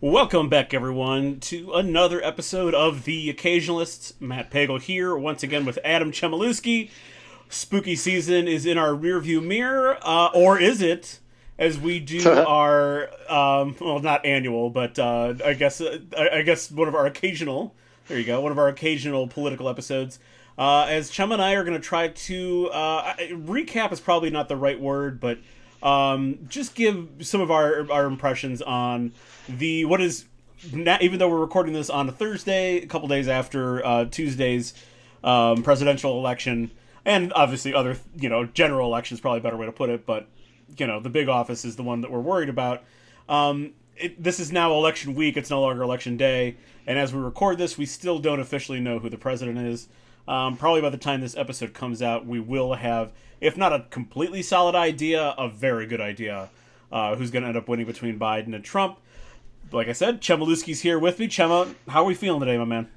Welcome back, everyone, to another episode of The Occasionalists. Matt Pagel here, once again with Adam Chmielewski. Spooky season is in our rearview mirror, uh, or is it? As we do our, um, well, not annual, but uh, I guess uh, I guess one of our occasional. There you go, one of our occasional political episodes. Uh, as Chum and I are going to try to uh, recap is probably not the right word, but um, just give some of our our impressions on the what is even though we're recording this on a Thursday, a couple days after uh, Tuesday's um, presidential election, and obviously other you know general elections, probably a better way to put it, but you know the big office is the one that we're worried about. Um, it, this is now election week; it's no longer election day, and as we record this, we still don't officially know who the president is. Um, probably by the time this episode comes out, we will have, if not a completely solid idea, a very good idea uh, who's going to end up winning between Biden and Trump like I said, Chmielewski's here with me. Chema, how are we feeling today, my man?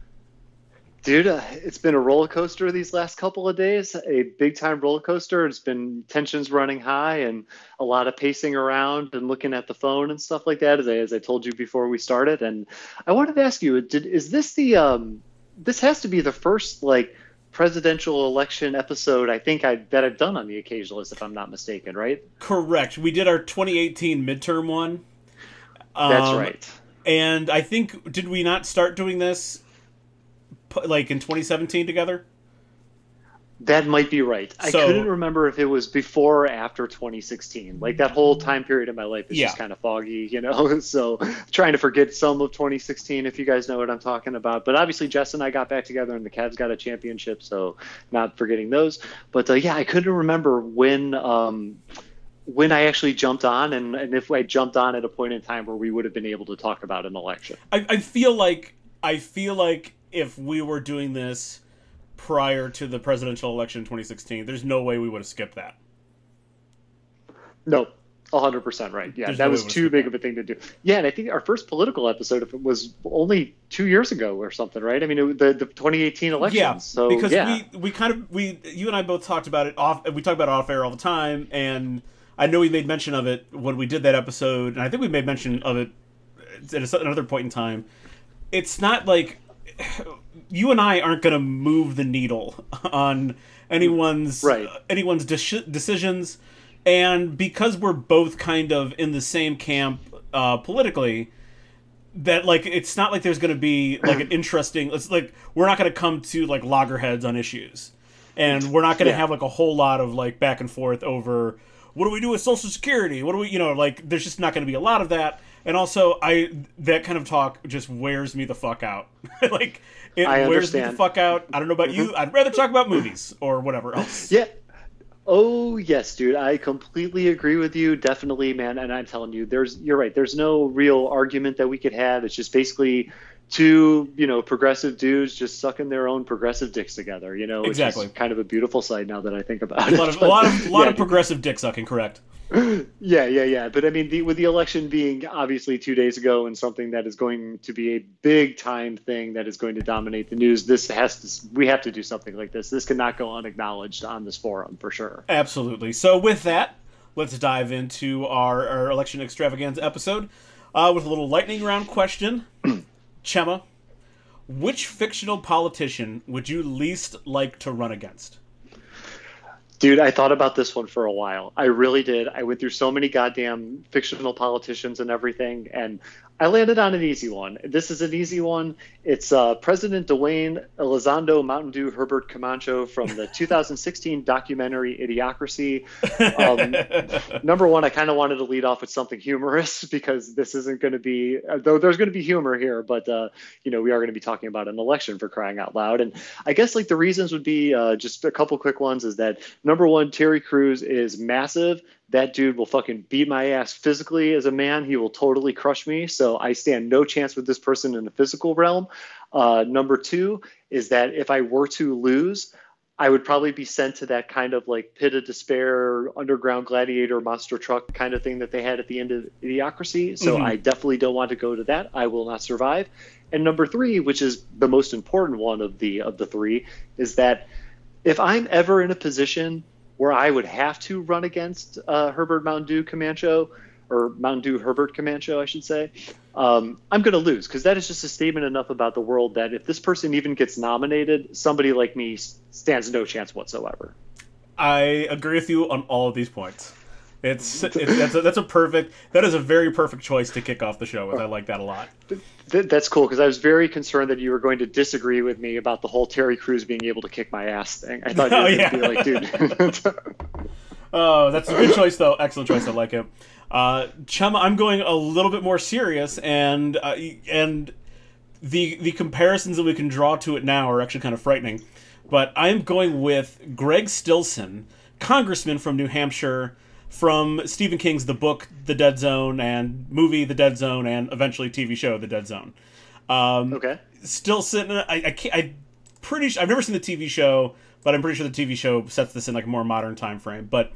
Dude, uh, it's been a roller coaster these last couple of days, a big time roller coaster. It's been tensions running high and a lot of pacing around and looking at the phone and stuff like that, as I, as I told you before we started. And I wanted to ask you, did, is this the, um, this has to be the first like presidential election episode I think I that I've done on the occasionalist, if I'm not mistaken, right? Correct. We did our 2018 midterm one that's um, right. And I think did we not start doing this like in 2017 together? That might be right. So, I couldn't remember if it was before or after 2016. Like that whole time period in my life is yeah. just kind of foggy, you know. so trying to forget some of 2016, if you guys know what I'm talking about. But obviously, Jess and I got back together, and the Cavs got a championship, so not forgetting those. But uh, yeah, I couldn't remember when. Um, when I actually jumped on, and, and if I jumped on at a point in time where we would have been able to talk about an election. I, I feel like I feel like if we were doing this prior to the presidential election in 2016, there's no way we would have skipped that. No, hundred percent right. Yeah, There's that no was too big that. of a thing to do. Yeah, and I think our first political episode was only two years ago or something, right? I mean, it, the the 2018 election. Yeah, so because yeah. we we kind of we you and I both talked about it off. We talk about it off air all the time, and I know we made mention of it when we did that episode, and I think we made mention of it at another point in time. It's not like you and I aren't going to move the needle on anyone's right. uh, anyone's de- decisions, and because we're both kind of in the same camp uh, politically, that like it's not like there's going to be like an interesting. It's like we're not going to come to like loggerheads on issues, and we're not going to yeah. have like a whole lot of like back and forth over what do we do with Social Security? What do we, you know, like there's just not going to be a lot of that. And also, I that kind of talk just wears me the fuck out. like it wears me the fuck out. I don't know about mm-hmm. you. I'd rather talk about movies or whatever else. Yeah. Oh yes, dude. I completely agree with you. Definitely, man. And I'm telling you, there's you're right. There's no real argument that we could have. It's just basically two you know progressive dudes just sucking their own progressive dicks together you know exactly. kind of a beautiful sight now that i think about a lot of, a lot of, a lot yeah. of progressive dick sucking correct. Yeah yeah yeah. But i mean the, with the election being obviously two days ago and something that is going to be a big time thing that is going to dominate the news this has to we have to do something like this. This cannot go unacknowledged on this forum for sure. Absolutely. So with that let's dive into our, our election extravaganza episode uh, with a little lightning round question Chema, which fictional politician would you least like to run against? Dude, I thought about this one for a while. I really did. I went through so many goddamn fictional politicians and everything, and I landed on an easy one. This is an easy one. It's uh, President Dwayne Elizondo Mountain Dew Herbert Camacho from the 2016 documentary Idiocracy. Um, number one, I kind of wanted to lead off with something humorous because this isn't going to be, though there's going to be humor here, but uh, you know we are going to be talking about an election for crying out loud. And I guess like the reasons would be uh, just a couple quick ones. Is that number one, Terry Crews is massive that dude will fucking beat my ass physically as a man. He will totally crush me. So I stand no chance with this person in the physical realm. Uh, number two is that if I were to lose, I would probably be sent to that kind of like pit of despair, underground gladiator, monster truck kind of thing that they had at the end of Idiocracy. So mm-hmm. I definitely don't want to go to that. I will not survive. And number three, which is the most important one of the of the three, is that if I'm ever in a position where I would have to run against uh, Herbert Mountain Dew Camacho or Mountain Dew Herbert Camacho, I should say, um, I'm going to lose because that is just a statement enough about the world that if this person even gets nominated, somebody like me stands no chance whatsoever. I agree with you on all of these points. It's, it's that's, a, that's a perfect that is a very perfect choice to kick off the show with. I like that a lot. That's cool because I was very concerned that you were going to disagree with me about the whole Terry Crews being able to kick my ass thing. I thought you were oh, yeah. be like, dude. oh, that's a good choice though. Excellent choice. I like it. Uh, Chum, I'm going a little bit more serious, and uh, and the the comparisons that we can draw to it now are actually kind of frightening. But I'm going with Greg Stillson, congressman from New Hampshire from Stephen King's The Book, The Dead Zone, and movie The Dead Zone, and eventually TV show The Dead Zone. Um, okay. Still sitting. I, I can't. I pretty. Sure, I've never seen the TV show, but I'm pretty sure the TV show sets this in like a more modern time frame. But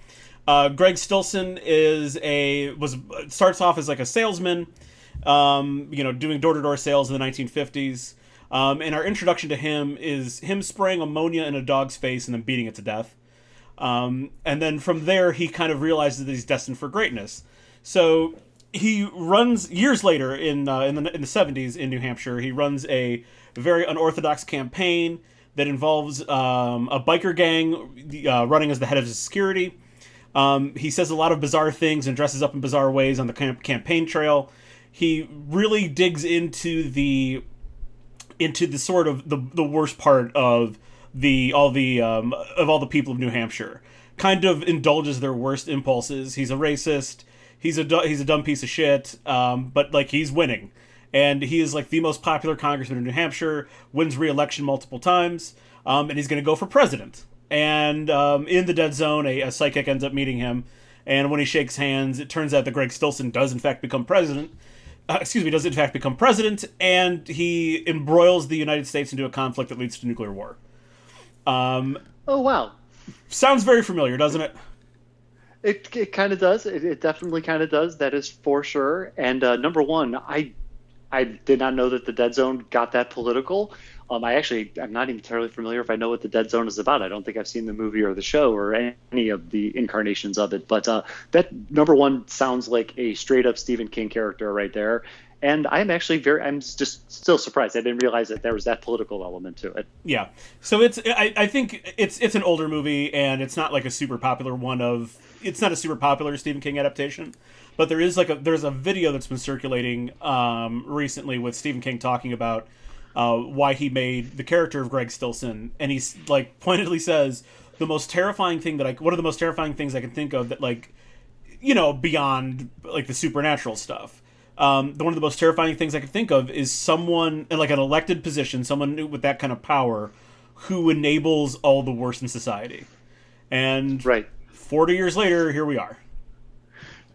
uh, Greg Stillson is a was starts off as like a salesman, um, you know, doing door to door sales in the 1950s. Um, and our introduction to him is him spraying ammonia in a dog's face and then beating it to death. Um, and then from there, he kind of realizes that he's destined for greatness. So he runs years later in uh, in the in the seventies in New Hampshire. He runs a very unorthodox campaign that involves um, a biker gang uh, running as the head of his security. Um, he says a lot of bizarre things and dresses up in bizarre ways on the camp- campaign trail. He really digs into the into the sort of the the worst part of the all the um, of all the people of New Hampshire. Kind of indulges their worst impulses. He's a racist. He's a he's a dumb piece of shit. Um, but like he's winning, and he is like the most popular congressman in New Hampshire. Wins re-election multiple times, um, and he's going to go for president. And um, in the dead zone, a, a psychic ends up meeting him, and when he shakes hands, it turns out that Greg Stillson does in fact become president. Uh, excuse me, does in fact become president, and he embroils the United States into a conflict that leads to nuclear war. Um, oh wow! Sounds very familiar, doesn't it? It, it kind of does. It, it definitely kind of does. That is for sure. And uh, number one, I I did not know that the Dead Zone got that political. Um, I actually I'm not entirely familiar if I know what the Dead Zone is about. I don't think I've seen the movie or the show or any of the incarnations of it. But uh, that number one sounds like a straight up Stephen King character right there and I'm actually very I'm just still surprised. I didn't realize that there was that political element to it. Yeah, so it's I, I think it's it's an older movie and it's not like a super popular one of it's not a super popular Stephen King adaptation, but there is like a there's a video that's been circulating um, recently with Stephen King talking about uh, why he made the character of Greg Stillson, and he's like pointedly says the most terrifying thing that I one of the most terrifying things I can think of that like you know beyond like the supernatural stuff um, one of the most terrifying things I could think of is someone in like an elected position, someone with that kind of power, who enables all the worst in society. And right, forty years later, here we are.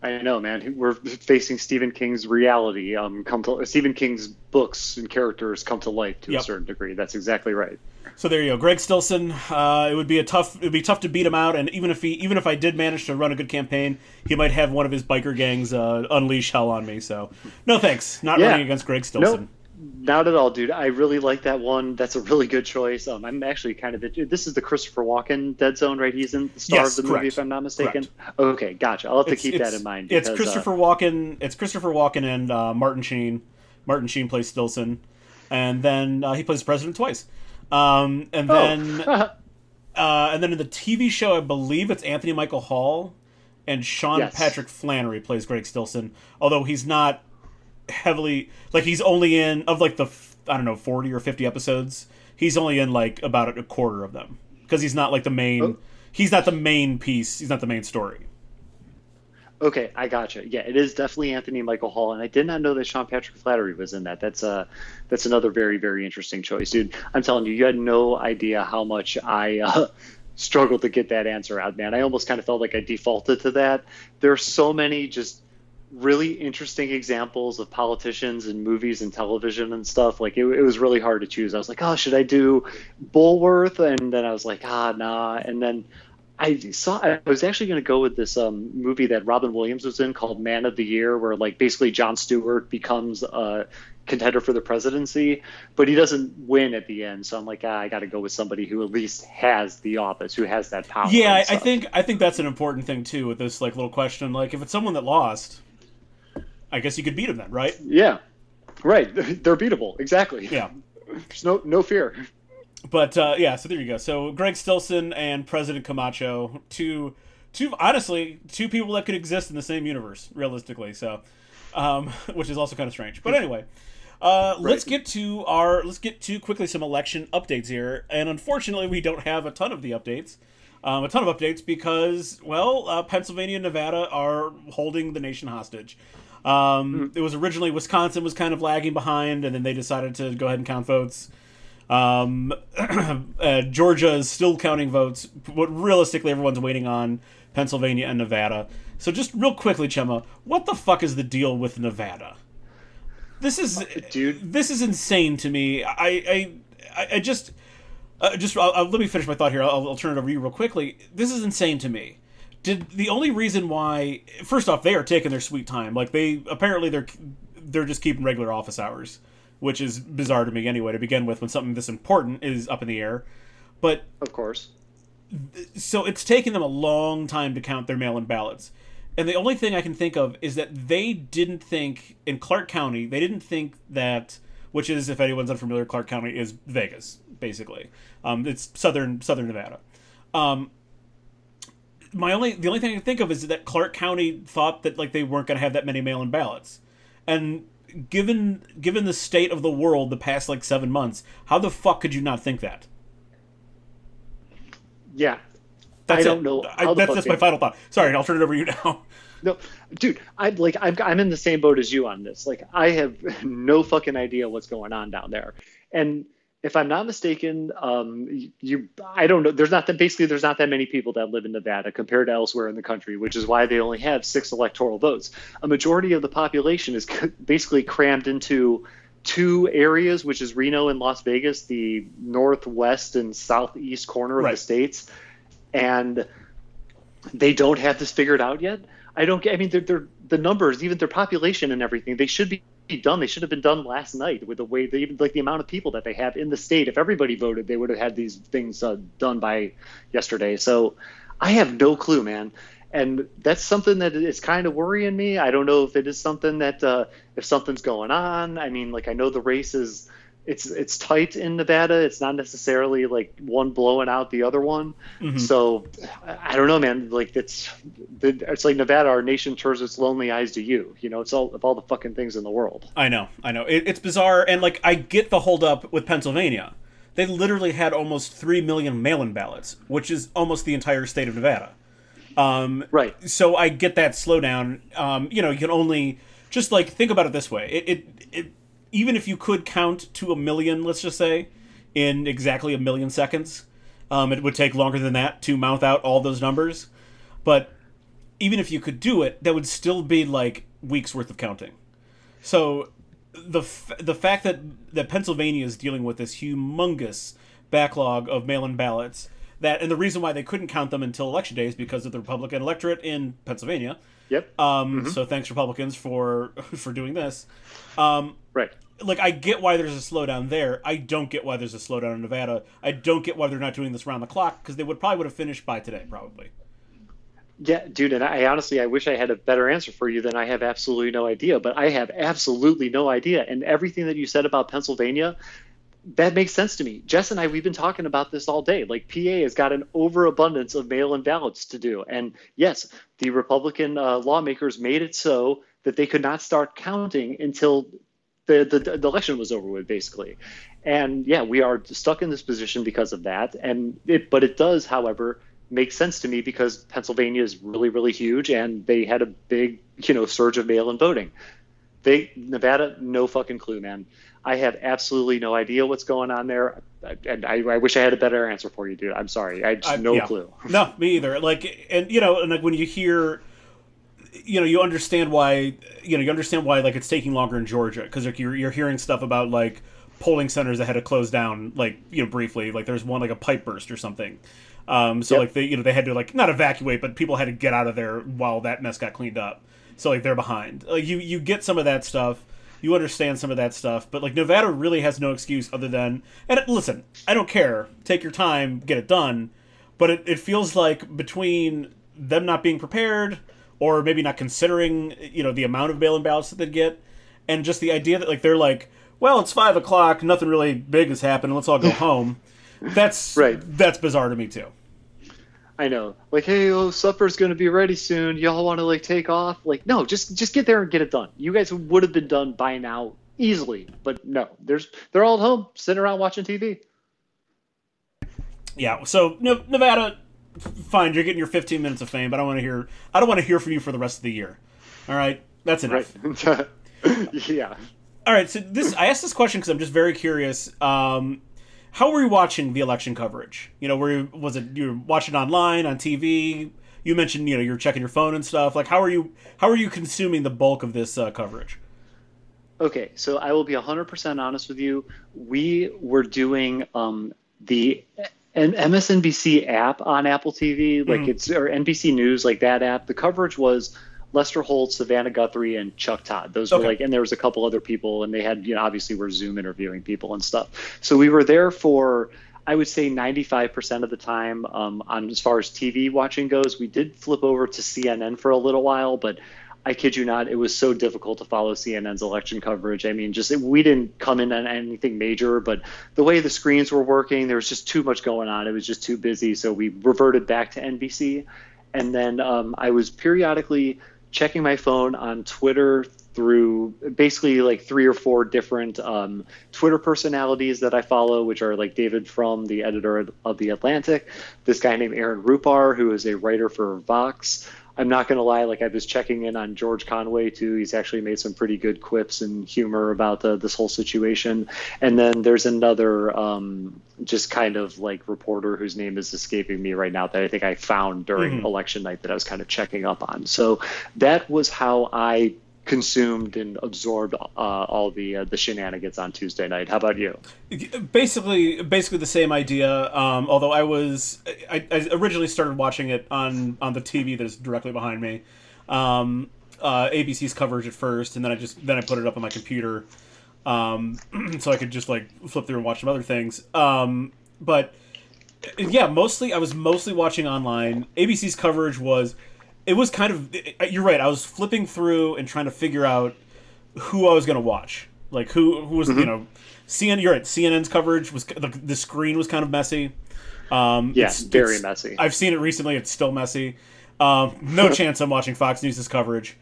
I know, man. We're facing Stephen King's reality. Um, come to Stephen King's books and characters come to life to yep. a certain degree. That's exactly right. So there you go, Greg Stillson. Uh, it would be a tough. It would be tough to beat him out, and even if he, even if I did manage to run a good campaign, he might have one of his biker gangs uh, unleash hell on me. So, no thanks. Not yeah. running against Greg Stillson. Nope. Not at all, dude. I really like that one. That's a really good choice. Um, I'm actually kind of this is the Christopher Walken Dead Zone, right? He's in the star yes, of the correct. movie, if I'm not mistaken. Correct. Okay, gotcha. I'll have to keep that in mind. Because, it's Christopher uh, Walken. It's Christopher Walken and uh, Martin Sheen. Martin Sheen plays Stillson, and then uh, he plays the president twice. Um, and oh. then, uh, and then in the TV show, I believe it's Anthony Michael Hall and Sean yes. Patrick Flanery plays Greg Stillson. Although he's not heavily like he's only in of like the I don't know forty or fifty episodes. He's only in like about a quarter of them because he's not like the main. Oh. He's not the main piece. He's not the main story. Okay, I gotcha. Yeah, it is definitely Anthony Michael Hall, and I did not know that Sean Patrick Flanery was in that. That's uh that's another very very interesting choice, dude. I'm telling you, you had no idea how much I uh, struggled to get that answer out, man. I almost kind of felt like I defaulted to that. There are so many just really interesting examples of politicians and movies and television and stuff. Like it, it was really hard to choose. I was like, oh, should I do Bulworth? And then I was like, ah, nah. And then I saw. I was actually going to go with this um, movie that Robin Williams was in called Man of the Year, where like basically Jon Stewart becomes a contender for the presidency, but he doesn't win at the end. So I'm like, ah, I got to go with somebody who at least has the office, who has that power. Yeah, I think I think that's an important thing too with this like little question. Like, if it's someone that lost, I guess you could beat them then, right? Yeah, right. They're beatable. Exactly. Yeah. There's no no fear. But uh, yeah, so there you go. So Greg Stillson and President Camacho, two, two honestly, two people that could exist in the same universe, realistically. So, um, which is also kind of strange. But anyway, uh, right. let's get to our let's get to quickly some election updates here. And unfortunately, we don't have a ton of the updates. Um, a ton of updates because, well, uh, Pennsylvania and Nevada are holding the nation hostage. Um, mm. It was originally Wisconsin was kind of lagging behind, and then they decided to go ahead and count votes. Um, uh, Georgia is still counting votes, but realistically, everyone's waiting on Pennsylvania and Nevada. So, just real quickly, Chema, what the fuck is the deal with Nevada? This is, dude. This is insane to me. I, I, I just, uh, just I'll, I'll, let me finish my thought here. I'll, I'll turn it over to you real quickly. This is insane to me did the only reason why first off they are taking their sweet time like they apparently they're they're just keeping regular office hours which is bizarre to me anyway to begin with when something this important is up in the air. But of course, so it's taken them a long time to count their mail-in ballots. And the only thing I can think of is that they didn't think in Clark County, they didn't think that which is if anyone's unfamiliar, Clark County is Vegas, basically. Um, it's southern southern Nevada. Um, my only the only thing I can think of is that Clark County thought that like they weren't going to have that many mail-in ballots, and given given the state of the world the past like seven months, how the fuck could you not think that? Yeah, that's I don't it. know. I, that's that's my final thought. Sorry, I'll turn it over to you now. No, dude, I'm like I'm I'm in the same boat as you on this. Like I have no fucking idea what's going on down there, and if I'm not mistaken, um, you, I don't know. There's not that basically there's not that many people that live in Nevada compared to elsewhere in the country, which is why they only have six electoral votes. A majority of the population is basically crammed into two areas, which is Reno and Las Vegas, the northwest and southeast corner of right. the states, and they don't have this figured out yet. I don't get. I mean, they're, they're the numbers, even their population and everything, they should be done. They should have been done last night with the way they even like the amount of people that they have in the state. If everybody voted, they would have had these things uh, done by yesterday. So I have no clue, man. And that's something that is kind of worrying me. I don't know if it is something that uh, if something's going on. I mean, like I know the race is it's it's tight in Nevada. It's not necessarily like one blowing out the other one. Mm-hmm. So I don't know, man. Like it's it's like Nevada. Our nation turns its lonely eyes to you. You know, it's all of all the fucking things in the world. I know, I know. It, it's bizarre, and like I get the holdup with Pennsylvania. They literally had almost three million mail-in ballots, which is almost the entire state of Nevada. Um, right. So I get that slowdown. Um, you know, you can only just like think about it this way. It, it, it even if you could count to a million, let's just say, in exactly a million seconds, um, it would take longer than that to mouth out all those numbers. But even if you could do it, that would still be like weeks worth of counting. So the f- the fact that that Pennsylvania is dealing with this humongous backlog of mail-in ballots that and the reason why they couldn't count them until election day is because of the Republican electorate in Pennsylvania. Yep. Um, mm-hmm. So thanks Republicans for for doing this. Um, right. Like I get why there's a slowdown there. I don't get why there's a slowdown in Nevada. I don't get why they're not doing this around the clock because they would probably would have finished by today probably. Yeah, dude, and I honestly I wish I had a better answer for you than I have absolutely no idea, but I have absolutely no idea. And everything that you said about Pennsylvania, that makes sense to me. Jess and I, we've been talking about this all day. Like PA has got an overabundance of mail-in ballots to do, and yes, the Republican uh, lawmakers made it so that they could not start counting until the, the, the election was over with, basically. And yeah, we are stuck in this position because of that. And it, but it does, however, make sense to me because Pennsylvania is really, really huge, and they had a big, you know, surge of mail-in voting. They Nevada, no fucking clue, man. I have absolutely no idea what's going on there, and I, I, wish I had a better answer for you, dude. I'm sorry, I just no yeah. clue. No, me either. Like, and you know, and like when you hear, you know, you understand why, you know, you understand why like it's taking longer in Georgia because like you're you're hearing stuff about like polling centers that had to close down, like you know, briefly. Like there's one like a pipe burst or something. Um, so yep. like they you know they had to like not evacuate, but people had to get out of there while that mess got cleaned up. So like they're behind. Like you you get some of that stuff you understand some of that stuff. But like Nevada really has no excuse other than and listen, I don't care. Take your time, get it done. But it, it feels like between them not being prepared or maybe not considering you know the amount of mail-in ballots that they'd get, and just the idea that like they're like, well, it's five o'clock, nothing really big has happened, let's all go home. That's Right. That's bizarre to me too. I know. Like, hey, oh, supper's gonna be ready soon. Y'all want to like take off? Like, no, just just get there and get it done. You guys would have been done by now easily, but no, there's they're all at home sitting around watching TV. Yeah. So Nevada, fine, you're getting your 15 minutes of fame, but I don't want to hear. I don't want to hear from you for the rest of the year. All right, that's enough. Right? yeah. All right. So this, I asked this question because I'm just very curious. Um, how were you watching the election coverage? You know, were you, was it you were watching online on TV? You mentioned you know you're checking your phone and stuff. Like how are you how are you consuming the bulk of this uh, coverage? Okay, so I will be 100% honest with you. We were doing um, the an MSNBC app on Apple TV, like it's or NBC News, like that app. The coverage was Lester Holt, Savannah Guthrie, and Chuck Todd. Those were like, and there was a couple other people, and they had, you know, obviously we're Zoom interviewing people and stuff. So we were there for, I would say, 95% of the time. Um, on as far as TV watching goes, we did flip over to CNN for a little while, but I kid you not, it was so difficult to follow CNN's election coverage. I mean, just we didn't come in on anything major, but the way the screens were working, there was just too much going on. It was just too busy, so we reverted back to NBC. And then um, I was periodically checking my phone on Twitter through basically like three or four different um, Twitter personalities that I follow, which are like David Frum, the editor of The Atlantic, this guy named Aaron Rupar, who is a writer for Vox. I'm not going to lie, like I was checking in on George Conway too. He's actually made some pretty good quips and humor about the, this whole situation. And then there's another um, just kind of like reporter whose name is escaping me right now that I think I found during election night that I was kind of checking up on. So that was how I consumed and absorbed uh, all the uh, the shenanigans on Tuesday night. How about you? basically basically the same idea um, although i was I, I originally started watching it on on the tv that's directly behind me um, uh, abc's coverage at first and then i just then i put it up on my computer um, so i could just like flip through and watch some other things um, but yeah mostly i was mostly watching online abc's coverage was it was kind of you're right i was flipping through and trying to figure out who i was going to watch like who who was you know CNN. You're right. CNN's coverage was the, the screen was kind of messy. Um, Yes, it's- very it's- messy. I've seen it recently. It's still messy. Um, no chance I'm watching Fox News' coverage.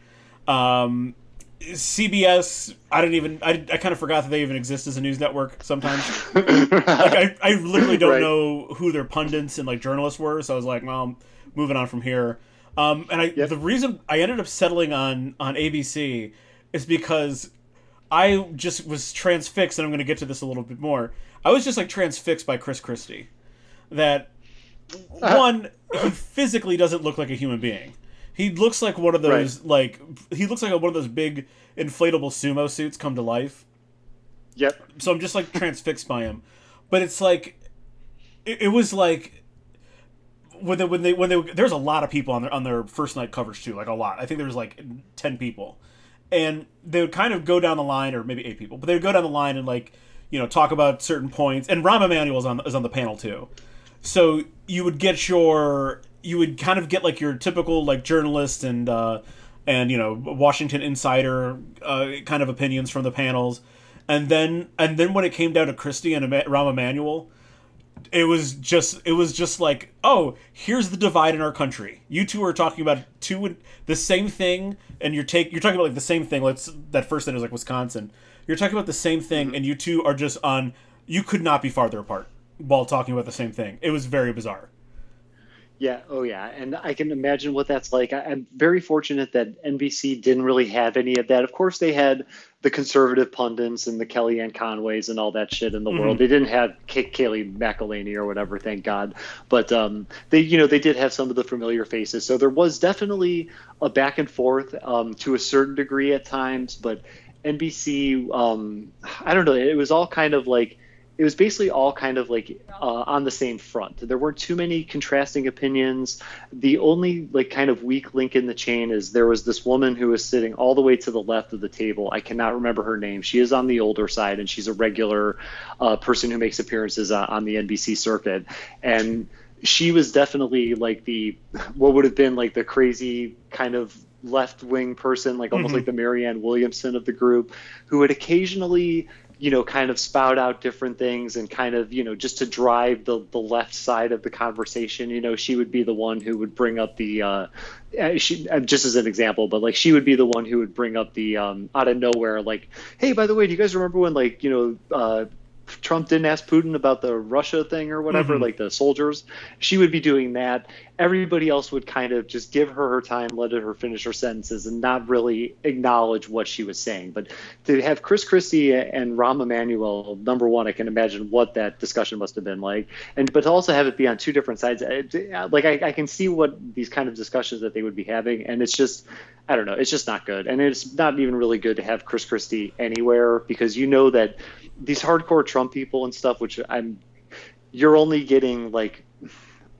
Um, CBS. I didn't even. I, I kind of forgot that they even exist as a news network. Sometimes, like I, I literally don't Right. know who their pundits and like journalists were. So I was like, well, I'm moving on from here. Um, and I Yep. the reason I ended up settling on on ABC is because I just was transfixed, and I'm going to get to this a little bit more. I was just like transfixed by Chris Christie. That one, he physically doesn't look like a human being. He looks like one of those like he looks like one of those big inflatable sumo suits come to life. Yep. So I'm just like transfixed by him. But it's like it, it was like when they when they when they there's a lot of people on their on their first night coverage too, like a lot. I think there was like ten people, and they would kind of go down the line, or maybe eight people, but they would go down the line and like you know talk about certain points. And Rahm Emanuel is on is on the panel too, so you would get your you would kind of get like your typical like journalist and uh, and you know Washington insider uh, kind of opinions from the panels, and then and then when it came down to Christie and Rahm Emanuel it was just it was just like oh here's the divide in our country. You two are talking about two the same thing and you're take you're talking about like the same thing. Let's that first thing was like wisconsin. You're talking about the same thing mm-hmm. and you two are just on you could not be farther apart while talking about the same thing. It was very bizarre Yeah, oh yeah, and I can imagine what that's like. I, I'm very fortunate that NBC didn't really have any of that. Of course, they had the conservative pundits and the Kellyanne Conways and all that shit in the world. They didn't have Kay- Kaylee McElhaney or whatever, thank God. But um, they, you know, they did have some of the familiar faces. So there was definitely a back and forth um, to a certain degree at times. But NBC, um, I don't know, it was all kind of like it was basically all kind of like uh, on the same front. There weren't too many contrasting opinions. The only like kind of weak link in the chain is there was this woman who was sitting all the way to the left of the table. I cannot remember her name. She is on the older side, and she's a regular uh, person who makes appearances uh, on the NBC circuit. And she was definitely like the what would have been like the crazy kind of left wing person, like almost Mhm. like the Marianne Williamson of the group, who would occasionally, you know, kind of spout out different things and kind of, you know, just to drive the the left side of the conversation. You know, she would be the one who would bring up the, uh, uh, she uh, just as an example, but like she would be the one who would bring up the um, out of nowhere, like, hey, by the way, do you guys remember when like you know. Uh, Trump didn't ask Putin about the Russia thing or whatever, Mhm. like the soldiers. She would be doing that. Everybody else would kind of just give her her time, let her finish her sentences, and not really acknowledge what she was saying. But to have Chris Christie and Rahm Emanuel, number one, I can imagine what that discussion must have been like. And but to also have it be on two different sides, like I, I can see what these kind of discussions that they would be having, and it's just. I don't know. It's just not good, and it's not even really good to have Chris Christie anywhere because you know that these hardcore Trump people and stuff, which I'm, you're only getting like,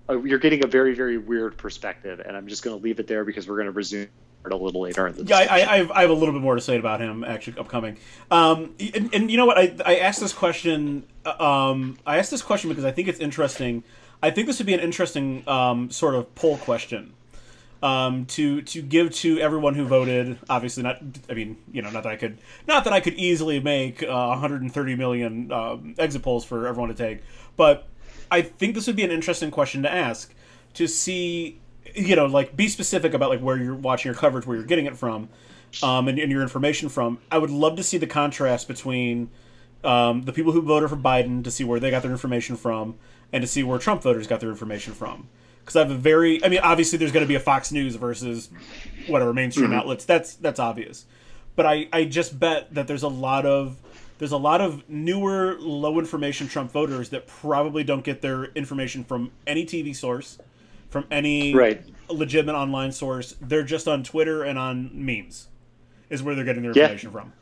a, you're getting a very very weird perspective, and I'm just going to leave it there because we're going to resume it a little later in the Yeah, I. I, I, have, I have a little bit more to say about him actually upcoming. Um, and, and you know what? I, I asked this question. Um, I asked this question because I think it's interesting. I think this would be an interesting um, sort of poll question um, to to give to everyone who voted. Obviously, not. I mean, you know, not that I could, not that I could easily make uh, 130 million um, exit polls for everyone to take, but I think this would be an interesting question to ask to see, you know, like be specific about like where you're watching your coverage, where you're getting it from, um, and, and your information from. I would love to see the contrast between um, the people who voted for Biden to see where they got their information from, and to see where Trump voters got their information from. Because I have a very, I mean, obviously there's going to be a Fox News versus whatever mainstream mm-hmm. outlets. That's that's obvious, but I I just bet that there's a lot of there's a lot of newer low information Trump voters that probably don't get their information from any TV source, from any Right. legitimate online source. They're just on Twitter and on memes, is where they're getting their Yeah. information from.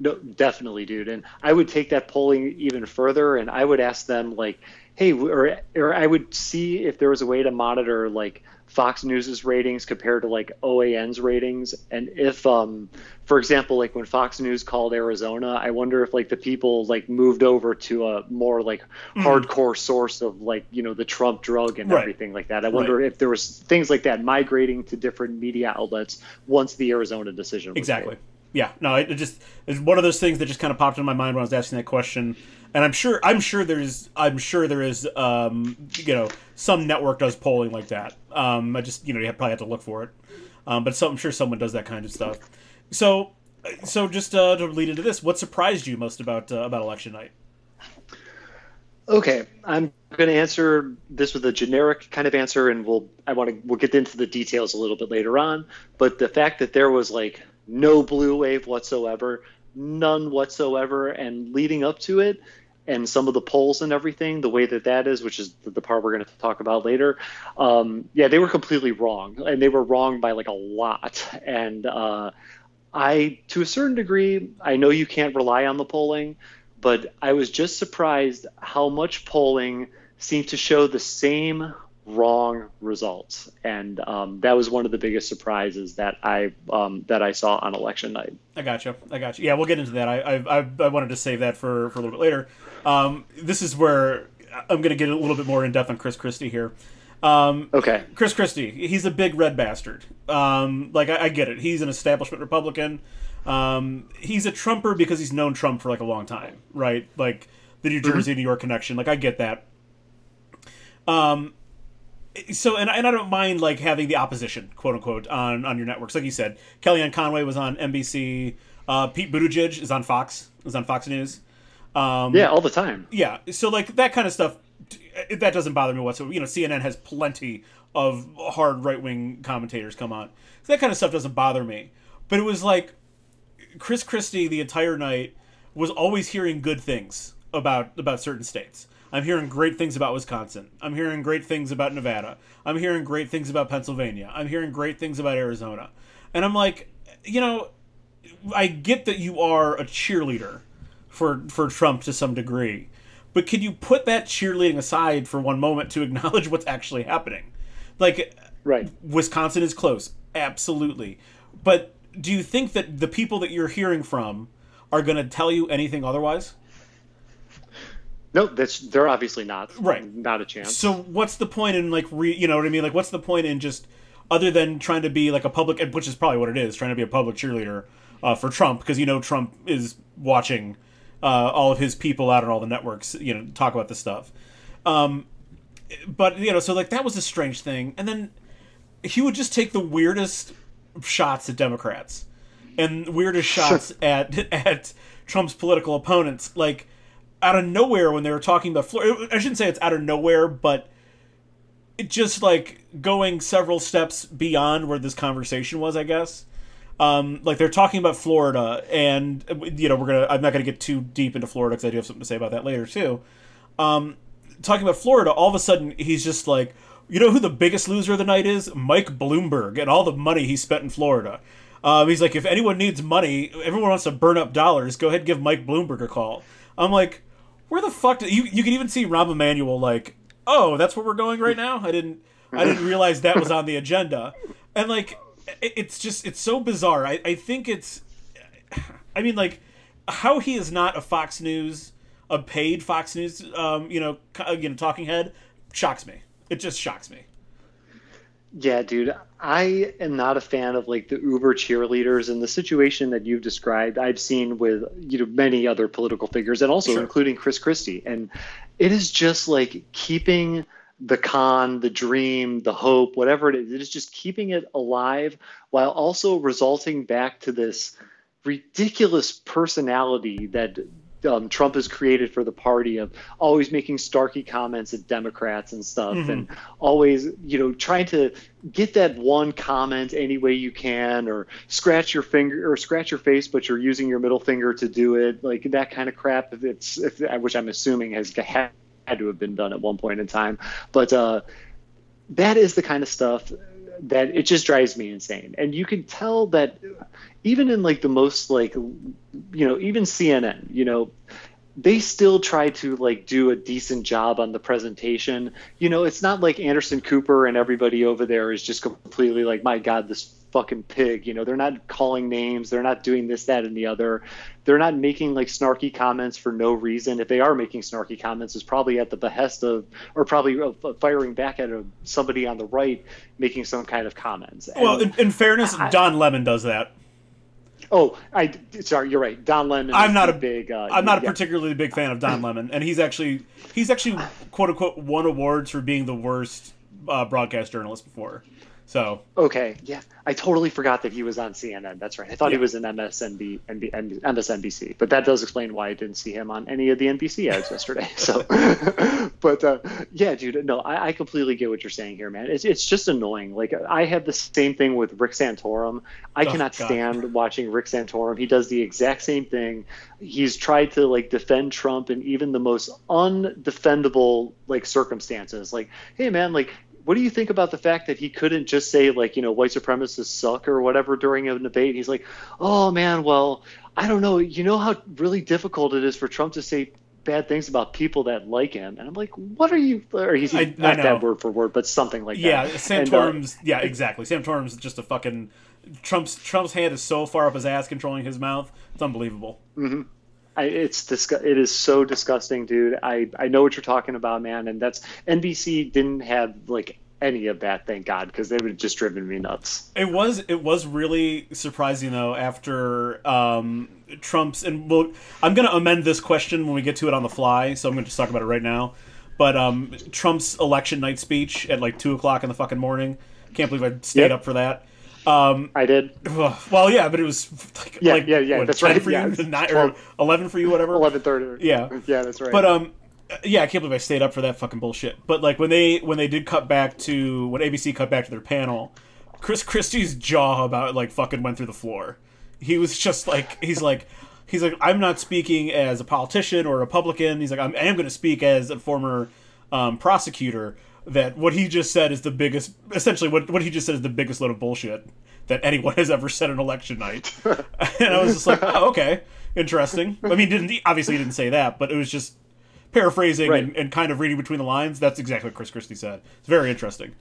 No, definitely, dude. And I would take that polling even further, and I would ask them like, hey, or or I would see if there was a way to monitor like Fox News's ratings compared to like OAN's ratings, and if, um, for example, like when Fox News called Arizona, I wonder if like the people like moved over to a more like hardcore source of like you know the Trump drug and Right. everything like that. I wonder if there was things like that migrating to different media outlets once the Arizona decision was Exactly. made. Yeah. No, it just it's one of those things that just kind of popped in my mind when I was asking that question, and I'm sure I'm sure there's I'm sure there is um you know some network does polling like that. Um, I just you know you probably have to look for it, um, but some, I'm sure someone does that kind of stuff. So so just uh, to lead into this, what surprised you most about uh, about election night? Okay, I'm going to answer this with a generic kind of answer, and we'll I want to we'll get into the details a little bit later on. But the fact that there was like no blue wave whatsoever, none whatsoever, and leading up to it, and some of the polls and everything, the way that that is, which is the, part we're going to talk about later, um, yeah, they were completely wrong, and they were wrong by like a lot, and. Uh, I, to a certain degree, I know you can't rely on the polling, but I was just surprised how much polling seemed to show the same wrong results, and um, that was one of the biggest surprises that I um, that I saw on election night. I got you. I got you. Yeah, we'll get into that. I I, I, wanted to save that for, for a little bit later. Um, this is where I'm going to get a little bit more in depth on Chris Christie here. Um, Okay, Chris Christie, he's a big red bastard. Um, like I, I get it. He's an establishment Republican. Um, he's a Trumper because he's known Trump for like a long time, right? Like the New Jersey New York connection. Like I get that. Um, so and, and I don't mind like having the opposition, quote unquote, on on your networks. Like you said, Kellyanne Conway was on NBC. Uh, Pete Buttigieg is on Fox. Is on Fox News. Um, yeah, all the time. yeah, so like that kind of stuff, that doesn't bother me whatsoever. You know, CNN has plenty of hard right wing commentators come on, so that kind of stuff doesn't bother me. But it was like Chris Christie the entire night was always hearing good things about about certain states. I'm hearing great things about Wisconsin. I'm hearing great things about Nevada. I'm hearing great things about Pennsylvania. I'm hearing great things about Arizona. And I'm like, you know, I get that you are a cheerleader for for Trump to some degree, but can you put that cheerleading aside for one moment to acknowledge what's actually happening? Like Right. Wisconsin is close, absolutely. But do you think that the people that you're hearing from are going to tell you anything otherwise? No, that's they're obviously not. Right. Not a chance. So what's the point in like re, you know what I mean? Like what's the point in just other than trying to be like a public, which is probably what it is, trying to be a public cheerleader uh, for Trump because you know Trump is watching uh, all of his people out on all the networks, you know, talk about this stuff. Um, but you know, so like that was a strange thing, and then he would just take the weirdest shots at Democrats and weirdest shots at at Trump's political opponents, like out of nowhere when they were talking about Florida. I shouldn't say it's out of nowhere, but it just like going several steps beyond where this conversation was, I guess. Um, like they're talking about Florida, and you know we're gonna. I'm not gonna get too deep into Florida because I do have something to say about that later too. Um, talking about Florida, all of a sudden he's just like, you know who the biggest loser of the night is? Mike Bloomberg and all the money he spent in Florida. Um, he's like, if anyone needs money, everyone wants to burn up dollars. Go ahead give Mike Bloomberg a call. I'm like, where the fuck? Did, you you can even see Rahm Emanuel like, oh, that's where we're going right now. I didn't I didn't realize that was on the agenda, and like, it, it's just it's so bizarre. I I think it's, I mean like, how he is not a Fox News a paid Fox News, um, you know, you know, talking head, shocks me. It just shocks me. Yeah, dude, I am not a fan of like the Uber cheerleaders and the situation that you've described. I've seen with you know many other political figures and also sure. including Chris Christie, and it is just like keeping the con, the dream, the hope, whatever it is. It is just keeping it alive while also resulting back to this ridiculous personality that um, Trump has created for the party of always making starky comments at Democrats and stuff, mm-hmm. and always you know trying to get that one comment any way you can, or scratch your finger or scratch your face, but you're using your middle finger to do it, like that kind of crap. It's if, which I'm assuming has had to have been done at one point in time, but uh, that is the kind of stuff that it just drives me insane. And you can tell that even in like the most like you know even cnn you know they still try to like do a decent job on the presentation you know it's not like anderson cooper and everybody over there is just completely like my god this fucking pig you know they're not calling names they're not doing this that and the other they're not making like snarky comments for no reason if they are making snarky comments it's probably at the behest of or probably firing back at a, somebody on the right making some kind of comments well in, in, fairness I, don lemon does that Oh, I sorry, you're right. Don Lemon. I'm not a big. Uh, I'm not yeah. a particularly big fan of Don Lemon, and he's actually he's actually quote unquote won awards for being the worst uh, broadcast journalist before. So okay, yeah, I totally forgot that he was on CNN. That's right. I thought yeah. he was in MSNB, MSNBC, but that does explain why I didn't see him on any of the NBC ads yesterday. So, but uh, yeah, dude, no, I, I, completely get what you're saying here, man. It's it's just annoying. Like I have the same thing with Rick Santorum. I oh, cannot God. stand watching Rick Santorum. He does the exact same thing. He's tried to like defend Trump in even the most undefendable like circumstances. Like, hey, man, like what do you think about the fact that he couldn't just say like you know white supremacists suck or whatever during a debate? He's like oh man well i don't know. You know how really difficult it is for trump to say bad things about people that like him? And i'm like what are you or he's I, not I that word for word but something like that. yeah, that santorum's uh, yeah exactly. Santorum's just a fucking trump's trump's hand is so far up his ass controlling his mouth. It's unbelievable. Mm-hmm. I, it's disgu- it is so disgusting, dude. I, I know what you're talking about, man. And that's NBC didn't have like any of that, thank God, because they would have just driven me nuts. It was it was really surprising though after um, Trump's and we'll, I'm going to amend this question when we get to it on the fly, so I'm going to just talk about it right now. But um, Trump's election night speech at like two o'clock in the fucking morning. Can't believe I stayed yep. up for that. Um, I did. Well, yeah, but it was like yeah, like, yeah, yeah. What, that's right. For yeah, you, nine, or eleven for you, whatever. Eleven thirty. Yeah, yeah, that's right. But um, yeah, I can't believe I stayed up for that fucking bullshit. But like when they when they did cut back to when ABC cut back to their panel, Chris Christie's jaw about like fucking went through the floor. He was just like he's like he's like I'm not speaking as a politician or a Republican. He's like I'm, I am going to speak as a former um, prosecutor that what he just said is the biggest essentially what, what he just said is the biggest load of bullshit that anyone has ever said on election night. And i was just like oh, okay interesting. I mean didn't obviously he didn't say that but it was just paraphrasing right. and, and kind of reading between the lines. That's exactly what chris christie said. It's very interesting.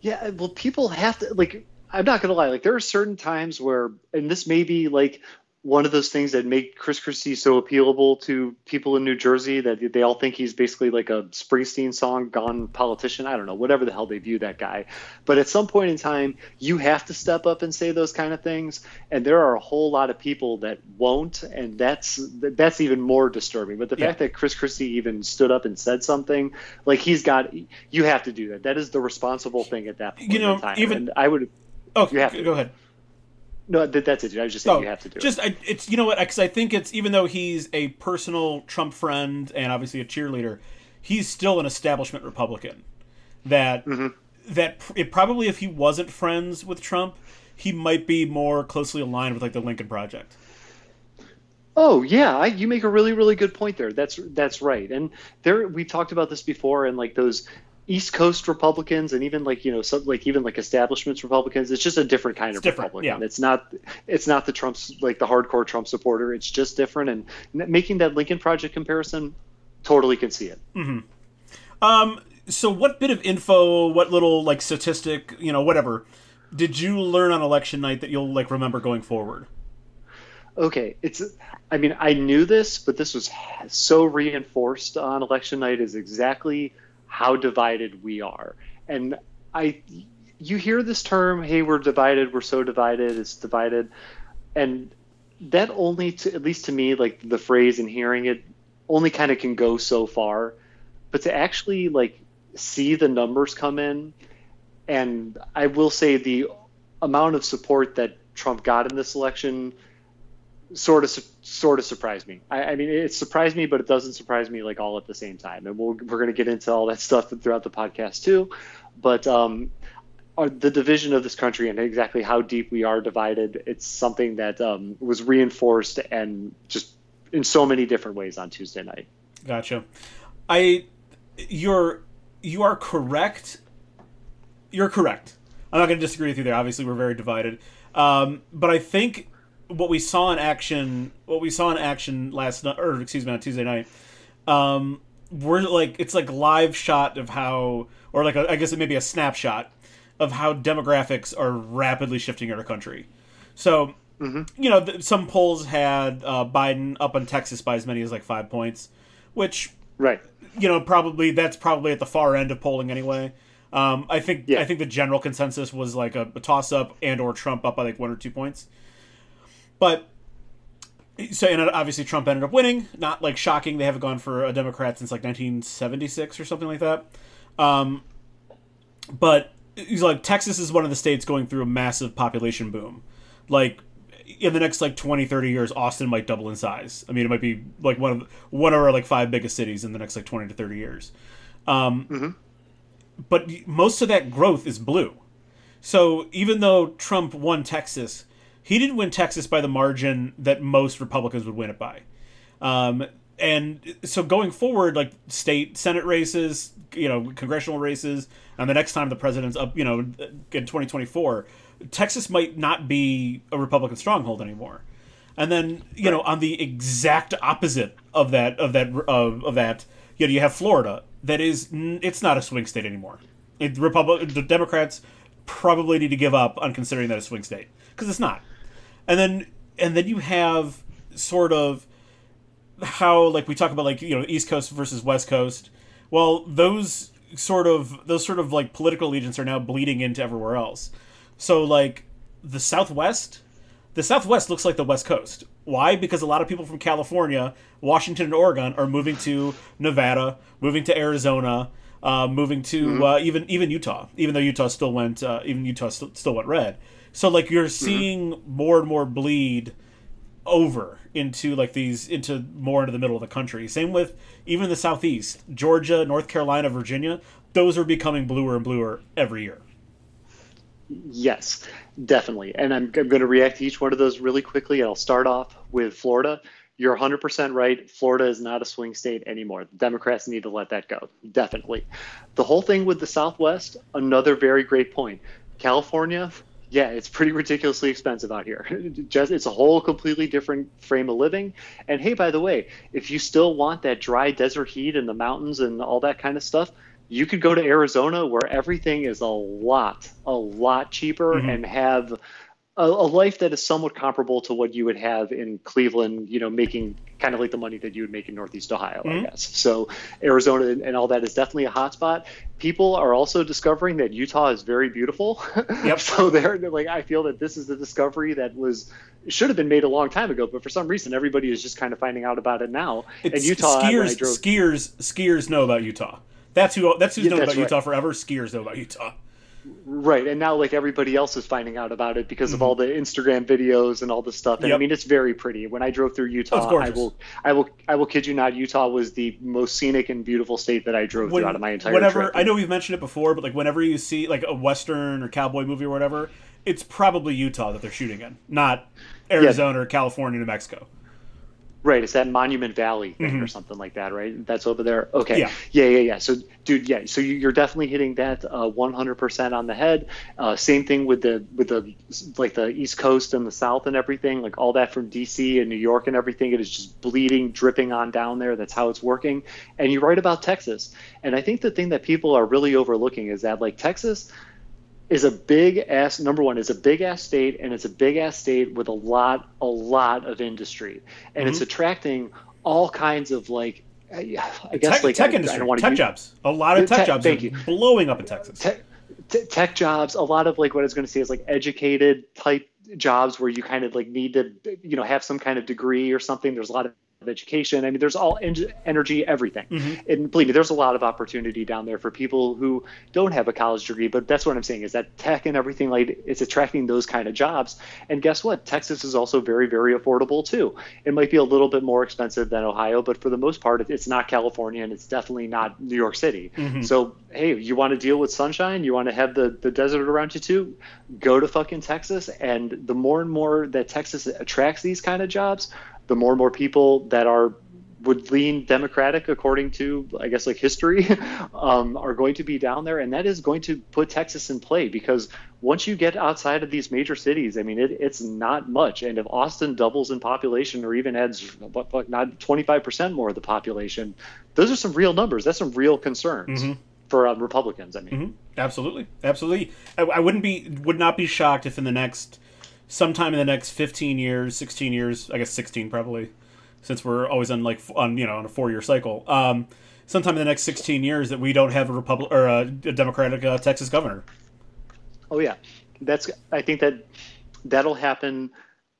Yeah well people have to like i'm not gonna lie like there are certain times where and this may be like one of those things that make Chris Christie so appealable to people in New Jersey that they all think he's basically like a Springsteen song gone politician. I don't know, whatever the hell they view that guy. But at some point in time, you have to step up and say those kind of things. And there are a whole lot of people that won't, and that's that's even more disturbing. But the yeah. fact that Chris Christie even stood up and said something, like he's got, you have to do that. That is the responsible thing at that point. You know, even and I would. Oh, you have to. go ahead. No, that, that's it. I was just saying oh, you have to do just, it. Just it's you know what? Because I think it's even though he's a personal Trump friend and obviously a cheerleader, he's still an establishment Republican. That mm-hmm. that it probably if he wasn't friends with Trump, he might be more closely aligned with like the Lincoln Project. Oh yeah, I, you make a really really good point there. That's that's right. And there we've talked about this before, and like those East Coast Republicans and even like you know some, like even like establishments Republicans, it's just a different kind it's of Republican. Yeah. It's not it's not the Trump's like the hardcore Trump supporter. It's just different. And making that Lincoln Project comparison, totally can see it. Mm-hmm. Um. So, what bit of info, what little like statistic, you know, whatever, did you learn on election night that you'll like remember going forward? Okay, it's. I mean, I knew this, but this was so reinforced on election night is exactly how divided we are. And I, you hear this term, hey, we're divided, we're so divided, it's divided. And that only, to, at least to me, like the phrase and hearing it, only kind of can go so far. But to actually like see the numbers come in, and I will say the amount of support that Trump got in this election sort of sort of surprised me. I, I, mean, it surprised me, but it doesn't surprise me like all at the same time. And we'll, we're going to get into all that stuff throughout the podcast too. But um, the division of this country and exactly how deep we are divided, it's something that um, was reinforced and just in so many different ways on Tuesday night. Gotcha. I you're you are correct. You're correct. I'm not going to disagree with you there. Obviously, we're very divided. Um, but I think what we saw in action, what we saw in action last night, or excuse me, on Tuesday night, um, we're like it's like live shot of how, or like a, I guess it may be a snapshot of how demographics are rapidly shifting in our country. So, mm-hmm. you know, th- some polls had uh, Biden up on Texas by as many as like five points, which, right, you know, probably that's probably at the far end of polling anyway. Um, I think yeah. I think the general consensus was like a, a toss up and or Trump up by like one or two points. But so and obviously Trump ended up winning. Not like shocking. They haven't gone for a Democrat since like 1976 or something like that. Um, but he's like Texas is one of the states going through a massive population boom. Like in the next like 20 30 years austin might double in size i mean it might be like one of one of our like five biggest cities in the next like 20 to 30 years um, mm-hmm. but most of that growth is blue so even though trump won texas he didn't win Texas by the margin that most Republicans would win it by. Um, and so going forward, like state Senate races, you know, congressional races, and the next time the president's up, you know, in 2024, Texas might not be a Republican stronghold anymore. And then, you right. know, on the exact opposite of that, of that, of, of that, you know, you have Florida. That is, it's not a swing state anymore. It, Republic, the Democrats probably need to give up on considering that a swing state because it's not and then and then you have sort of how like we talk about like you know East Coast versus West Coast. Well, those sort of those sort of like political allegiance are now bleeding into everywhere else. So like the Southwest, the Southwest looks like the West Coast. Why? Because a lot of people from California, Washington, and Oregon are moving to Nevada, moving to Arizona, uh, moving to mm-hmm. uh, even even Utah. Even though Utah still went, uh, even Utah still, still went red. So like you're mm-hmm. seeing mm-hmm. more and more bleed over into like these into more into the middle of the country. Same with even the southeast, Georgia, North Carolina, Virginia. Those are becoming bluer and bluer every year. Yes, definitely. And I'm, I'm going to react to each one of those really quickly. And I'll start off with Florida. You're 100% right. Florida is not a swing state anymore. The Democrats need to let that go. Definitely. The whole thing with the Southwest, another very great point. California, yeah, it's pretty ridiculously expensive out here. Just it's a whole completely different frame of living. And hey, by the way, if you still want that dry desert heat and the mountains and all that kind of stuff, you could go to Arizona where everything is a lot, a lot cheaper mm-hmm. and have a, a, life that is somewhat comparable to what you would have in Cleveland, you know, making kind of like the money that you would make in Northeast Ohio, mm-hmm. I guess. So Arizona and, and, all that is definitely a hotspot. People are also discovering that Utah is very beautiful. Yep. so they're, they're like, I feel that this is a discovery that was should have been made a long time ago, but for some reason everybody is just kind of finding out about it now. It's, and Utah, skiers, drove, skiers, skiers know about Utah. That's who. That's who's yeah, known about right. Utah forever. Skiers know about Utah. Right, and now like everybody else is finding out about it because mm-hmm. of all the Instagram videos and all this stuff. And yep. I mean, it's very pretty. When I drove through Utah, I will, I will, I will kid you not, Utah was the most scenic and beautiful state that I drove when, throughout my entire. Whenever trip. I know we've mentioned it before, but like whenever you see like a western or cowboy movie or whatever, it's probably Utah that they're shooting in, not Arizona yeah. or California, New Mexico. Right, it's that Monument Valley thing mm-hmm. or something like that, right? That's over there. Okay. Yeah, yeah, yeah. yeah. So, dude, yeah. So you're definitely hitting that uh, 100% on the head. Uh, same thing with the with the like the East Coast and the South and everything, like all that from DC and New York and everything. It is just bleeding, dripping on down there. That's how it's working. And you're right about Texas. And I think the thing that people are really overlooking is that like Texas is a big ass number one is a big ass state and it's a big ass state with a lot a lot of industry and mm-hmm. it's attracting all kinds of like I guess tech, like tech I, industry, I tech use, jobs, a lot of tech, tech jobs. Thank you. blowing up in Texas. Tech, tech jobs, a lot of like what I was going to say is like educated type jobs where you kind of like need to you know have some kind of degree or something. There's a lot of of education. I mean, there's all en- energy, everything. Mm-hmm. And believe me, there's a lot of opportunity down there for people who don't have a college degree. But that's what I'm saying is that tech and everything like it's attracting those kind of jobs. And guess what? Texas is also very, very affordable too. It might be a little bit more expensive than Ohio, but for the most part, it's not California and it's definitely not New York City. Mm-hmm. So hey, you want to deal with sunshine? You want to have the the desert around you too? Go to fucking Texas. And the more and more that Texas attracts these kind of jobs, the more and more people that are would lean Democratic according to I guess like history um, are going to be down there, and that is going to put Texas in play because once you get outside of these major cities, I mean it, it's not much, and if Austin doubles in population or even adds what, not 25 percent more of the population, those are some real numbers. That's some real concerns. Mm-hmm. For uh, Republicans, I mean, mm-hmm. absolutely, absolutely. I, I wouldn't be, would not be shocked if in the next sometime in the next 15 years 16 years i guess 16 probably since we're always on like on you know on a four year cycle um, sometime in the next 16 years that we don't have a republic or a, a democratic uh, texas governor. Oh yeah. That's i think that that'll happen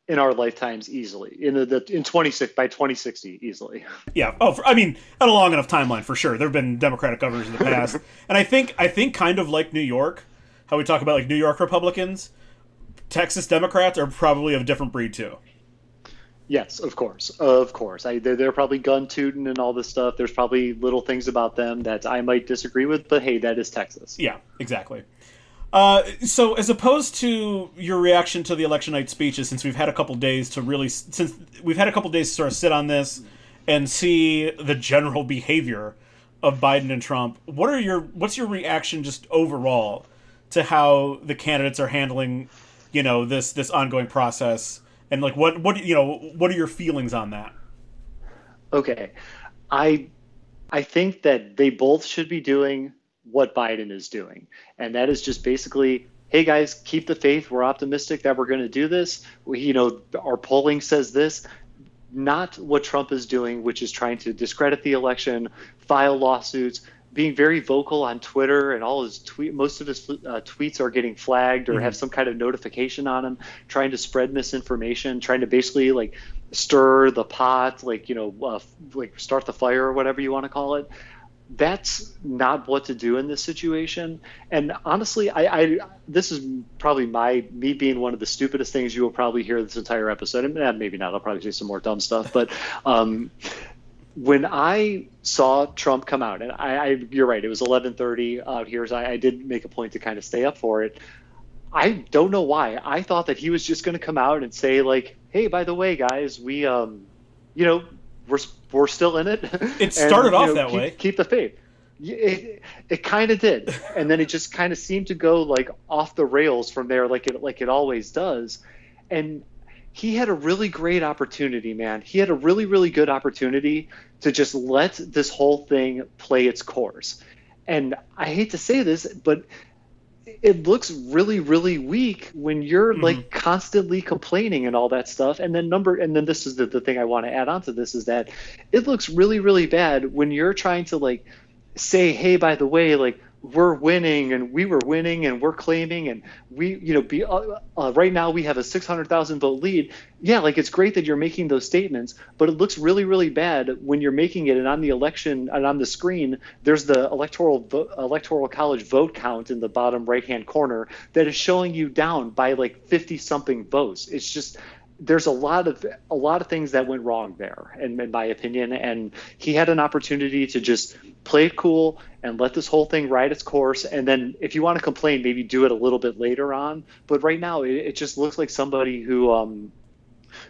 in our lifetimes easily in the, the in 26 by 2060 easily. Yeah. Oh for, i mean at a long enough timeline for sure. There have been democratic governors in the past. And i think i think kind of like new york how we talk about like new york republicans Texas Democrats are probably of different breed too. Yes, of course, of course. I, they're, they're probably gun tooting and all this stuff. There's probably little things about them that I might disagree with, but hey, that is Texas. Yeah, exactly. Uh, so, as opposed to your reaction to the election night speeches, since we've had a couple days to really, since we've had a couple days to sort of sit on this and see the general behavior of Biden and Trump, what are your, what's your reaction just overall to how the candidates are handling you know this this ongoing process? And like what what you know what are your feelings on that? Okay. I i think that they both should be doing what biden is doing. And that is just basically hey guys keep the faith. We're optimistic that we're going to do this. We, you know our polling says this. Not what trump is doing which is trying to discredit the election file lawsuits being very vocal on Twitter and all his tweet, most of his uh, tweets are getting flagged or mm-hmm. have some kind of notification on them, trying to spread misinformation, trying to basically like stir the pot, like you know, uh, like start the fire or whatever you want to call it. That's not what to do in this situation. And honestly, I, I this is probably my me being one of the stupidest things you will probably hear this entire episode. And eh, maybe not. I'll probably say some more dumb stuff, but. Um, when I saw Trump come out, and I, I you're right, it was 11:30 out here. So I, I did make a point to kind of stay up for it. I don't know why. I thought that he was just going to come out and say like, "Hey, by the way, guys, we um, you know, we're we're still in it." It started and, off know, that keep, way. Keep the faith. It, it kind of did, and then it just kind of seemed to go like off the rails from there, like it like it always does. And he had a really great opportunity, man. He had a really, really good opportunity to just let this whole thing play its course. And I hate to say this, but it looks really really weak when you're mm-hmm. like constantly complaining and all that stuff and then number and then this is the, the thing i want to add on to this is that it looks really really bad when you're trying to like say hey by the way like we're winning and we were winning and we're claiming and we you know be uh, uh, right now we have a 600,000 vote lead. Yeah like it's great that you're making those statements but it looks really really bad when you're making it and on the election and on the screen there's the electoral vo- electoral college vote count in the bottom right hand corner that is showing you down by like 50 something votes. It's just there's a lot of a lot of things that went wrong there in, in, my opinion. And he had an opportunity to just play it cool and let this whole thing ride its course. And then if you want to complain maybe do it a little bit later on. But right now it, it just looks like somebody who um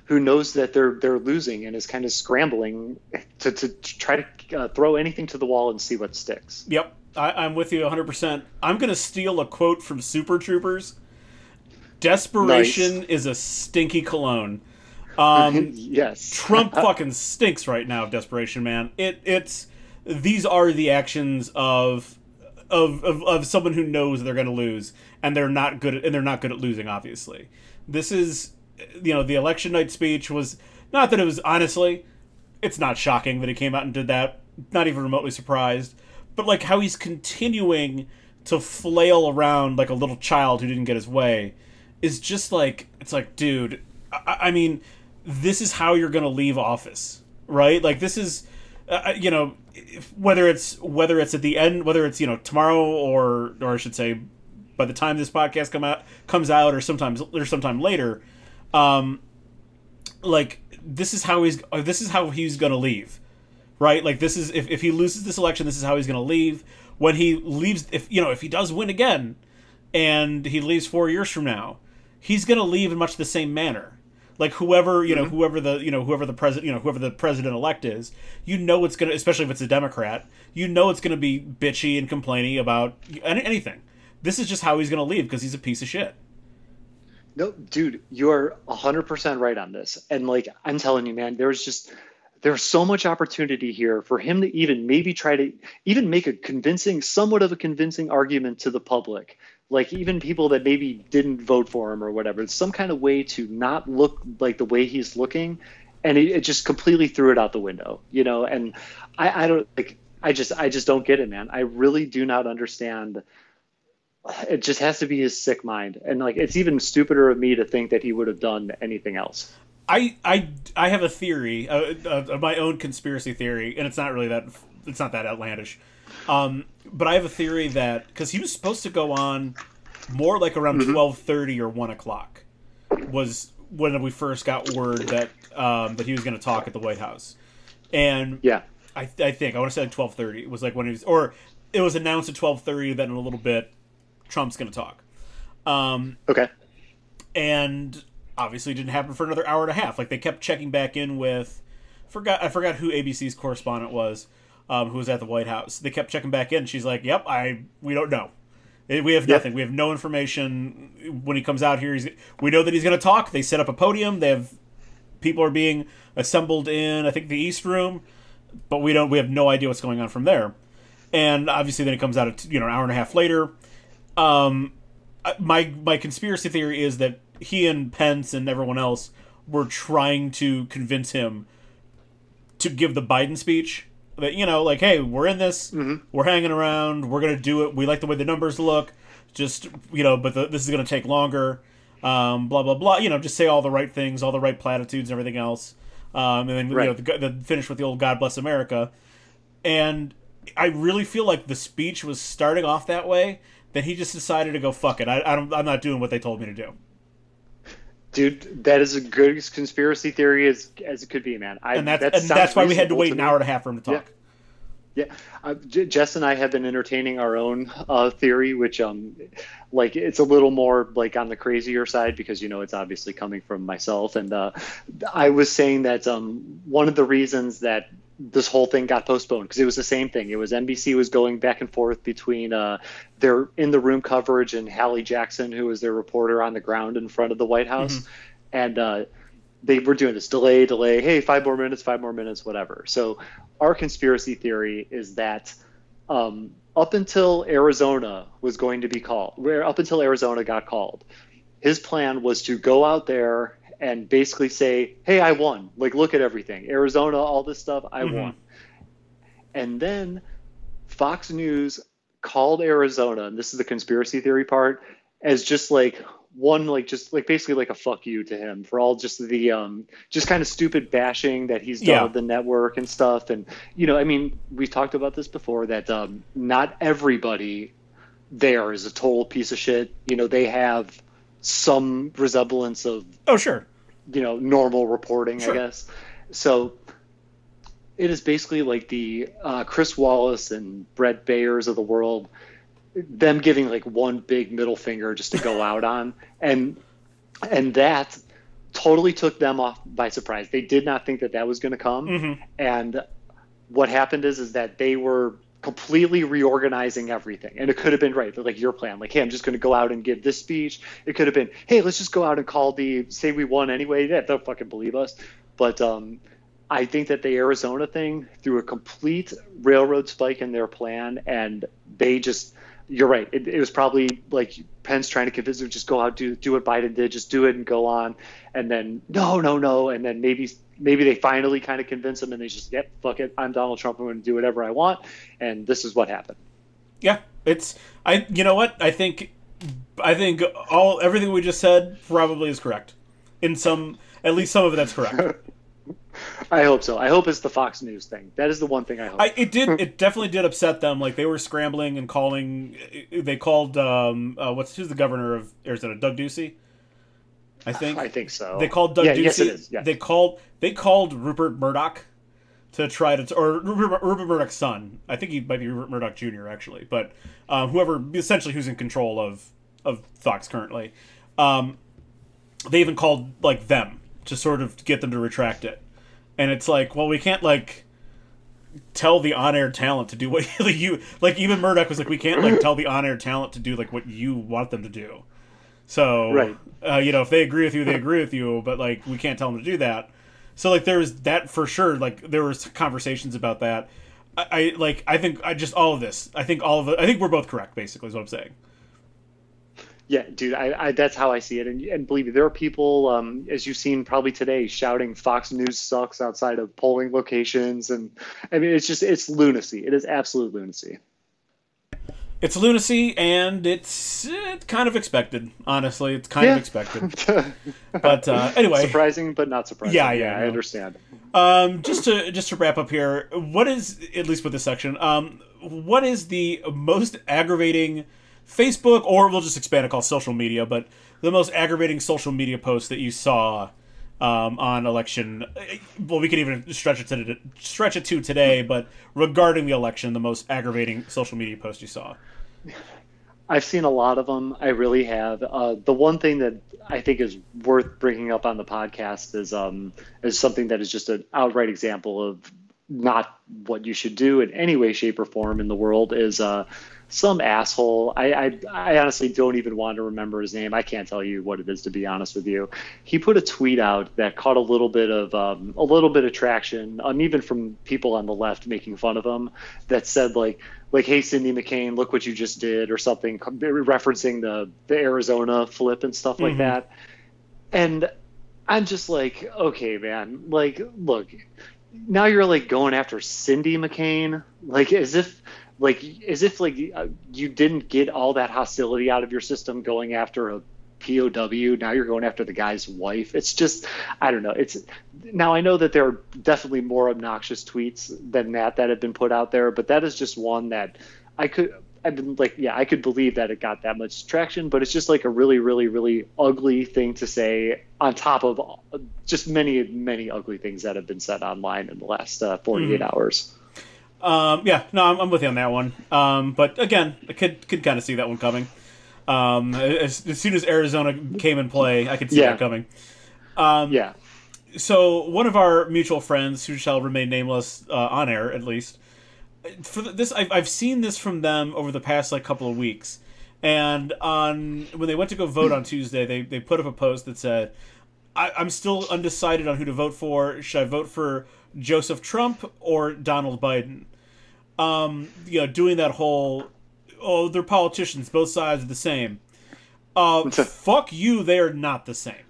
who knows that they're they're losing and is kind of scrambling to, to try to uh, throw anything to the wall and see what sticks. Yep. I, i'm with you 100% i'm going to steal a quote from super troopers Desperation nice. is a stinky cologne. Um, yes. Trump fucking stinks right now. Desperation, man. It it's these are the actions of of of, of someone who knows they're going to lose and they're not good at, and they're not good at losing. Obviously, this is you know the election night speech was not that it was honestly. It's not shocking that he came out and did that. Not even remotely surprised. But like how he's continuing to flail around like a little child who didn't get his way is just like it's like, dude. I, I mean, this is how you're gonna leave office, right? Like this is, uh, uh you know, whether it's whether it's at the end, whether it's you know tomorrow or or I should say, by the time this podcast come out comes out, or sometimes or sometime later, um, like this is how he's uh, this is how he's gonna leave, right? Like this is if if he loses this election, this is how he's gonna leave. When he leaves, if you know if he does win again, and he leaves four years from now he's going to leave in much the same manner. Like whoever you know, mm-hmm. whoever the you know, whoever the president you know, whoever the president elect is, you know it's gonna, especially if it's a Democrat, you know it's gonna be bitchy and complaining about any, anything. This is just how he's gonna leave because he's a piece of shit. No, dude, you're hundred percent right on this. And like I'm telling you, man, there's just there's so much opportunity here for him to even maybe try to even make a convincing, somewhat of a convincing argument to the public like even people that maybe didn't vote for him or whatever it's some kind of way to not look like the way he's looking and it, it just completely threw it out the window you know? And I, I don't like i just i just don't get it man. I really do not understand. It just has to be his sick mind. And like it's even stupider of me to think that he would have done anything else. I i i have a theory uh, uh, my own conspiracy theory and it's not really that it's not that outlandish um, but I have a theory that because he was supposed to go on more like around mm-hmm. twelve thirty or one o'clock was when we first got word that um, that he was going to talk at the White House, and yeah, I, I think I want to say like twelve thirty it was like when he was or it was announced at twelve thirty. that in a little bit, Trump's going to talk. Um, okay, and obviously didn't happen for another hour and a half. Like they kept checking back in with forgot I forgot who ABC's correspondent was um, who was at the White House. They kept checking back in. She's like, "Yep, I we don't know. We have nothing. Yep. We have no information. When he comes out here, he's we know that he's going to talk. They set up a podium. They have people are being assembled in I think the East Room, but we don't. We have no idea what's going on from there. And obviously, then it comes out at you know an hour and a half later. Um, my my conspiracy theory is that he and Pence and everyone else were trying to convince him to give the Biden speech that you know, like, hey, we're in this, mm-hmm. we're hanging around, we're gonna do it. We like the way the numbers look. Just you know, but the, this is gonna take longer. Um, blah blah blah. You know, just say all the right things, all the right platitudes, and everything else. Um, and then right. you know, the, the finish with the old "God bless America." And I really feel like the speech was starting off that way. Then he just decided to go fuck it. I, I don't, I'm not doing what they told me to do. Dude, that is a good conspiracy theory as as it could be, man. I, and that's that and that's why we had to wait to an hour and a half for him to talk. Yeah, yeah. Uh, J- Jess and I have been entertaining our own uh, theory, which um, like it's a little more like on the crazier side because you know it's obviously coming from myself, and uh, I was saying that um, one of the reasons that this whole thing got postponed because it was the same thing. It was NBC was going back and forth between uh, their in the room coverage and Hallie Jackson, who was their reporter on the ground in front of the White House, mm-hmm. and uh, they were doing this delay, delay. Hey, five more minutes, five more minutes, whatever. So our conspiracy theory is that um, up until Arizona was going to be called, where up until Arizona got called, his plan was to go out there and basically say, "Hey, I won. Like, look at everything. Arizona, all this stuff, I Mhm. won." And then Fox News called Arizona, and this is the conspiracy theory part, as just like one like just like basically like a fuck you to him for all just the um just kind of stupid bashing that he's done Yeah. of the network and stuff and you know i mean we've talked about this before that um not everybody there is a total piece of shit you know they have some resemblance of Oh, sure. You know normal reporting Sure. i guess. So it is basically like the uh, chris wallace and Bret Baiers of the world them giving like one big middle finger just to go out on. And and that totally took them off by surprise. They did not think that that was going to come. Hmm and what happened is is that they were completely reorganizing everything. And it could have been right like your plan. Like hey i'm just going to go out and give this speech. It could have been hey let's just go out and call the say we won anyway. Yeah they'll fucking believe us. But um i think that the arizona thing threw a complete railroad spike in their plan and they just you're right it, it was probably like pence trying to convince them just go out do do what biden did just do it and go on. And then no no no. And then maybe maybe they finally kind of convince him and they just yep fuck it i'm donald trump i'm going to do whatever i want and this is what happened Yeah, it's I. You know what? I think, I think all everything we just said probably is correct. In some, at least some of it, that's correct. i hope so i hope it's the fox news thing that is the one thing i hope I, it did. It definitely did upset them. Like they were scrambling and calling. They called. Um, uh, what's who's the governor of Arizona? Doug Ducey. I think. i think so They called Doug yeah, Ducey. yes it is yeah They called. They called Rupert Murdoch to try to, or Rupert, Rupert Murdoch's son. I think he might be Rupert Murdoch Jr. actually, but um, whoever essentially who's in control of of Fox currently. Um, they even called like them to sort of get them to retract it, and it's like, well, we can't like tell the on-air talent to do what like, you like. Even Murdoch was like, we can't like tell the on-air talent to do like what you want them to do. So, Right. uh, you know, if they agree with you, they agree with you, but like we can't tell them to do that. So like there's that for sure. Like there was conversations about that. I, I like I think I just all of this. I think all of it. I think we're both correct. Basically, is what I'm saying. Yeah, dude, I, I that's how I see it, and and believe me, there are people, um, as you've seen probably today, shouting "Fox News sucks" outside of polling locations, and I mean, it's just it's lunacy. It is absolute lunacy. It's lunacy, and it's, it's kind of expected. Honestly, it's kind Yeah. of expected. But uh, anyway, surprising, but not surprising. Yeah, yeah, I understand. um, just to just to wrap up here, what is at least with this section? Um, what is the most aggravating Facebook, or we'll just expand it called social media, but the most aggravating social media post that you saw um, on election? Well, we could even stretch it to stretch it to today, but regarding the election, the most aggravating social media post you saw. I've seen a lot of them. I really have. Uh, the one thing that I think is worth bringing up on the podcast is um, is something that is just an outright example of not what you should do in any way, shape, or form in the world. Is uh, some asshole. I, I I honestly don't even want to remember his name. I can't tell you what it is to be honest with you. He put a tweet out that caught a little bit of um, a little bit of traction, um, even from people on the left making fun of him. That said like like hey Cindy McCain, look what you just did, or something referencing the the Arizona flip and stuff like Mhm. that. And I'm just like, okay, man, like look, now you're like going after Cindy McCain, like as if like as if like uh, you didn't get all that hostility out of your system going after a POW. Now you're going after the guy's wife. It's just, I don't know. It's now I know that there are definitely more obnoxious tweets than that that have been put out there, but that is just one that I could. I've been like, yeah, I could believe that it got that much traction, but it's just like a really, really, really ugly thing to say on top of just many, many ugly things that have been said online in the last uh, 48 Mhm. hours. Um, yeah, no, I'm, I'm with you on that one. Um, but again, I could could kind of see that one coming. Um, as, as soon as Arizona came in play, I could see Yeah. that coming. Um, Yeah. So one of our mutual friends, who shall remain nameless uh, on air at least, for this I've, I've seen this from them over the past like couple of weeks, and on when they went to go vote on Tuesday, they they put up a post that said, I, "I'm still undecided on who to vote for. Should I vote for Joseph Trump or Donald Biden?" um, you know, doing that whole, oh, they're politicians, both sides are the same. Uh, fuck you, they are not the same.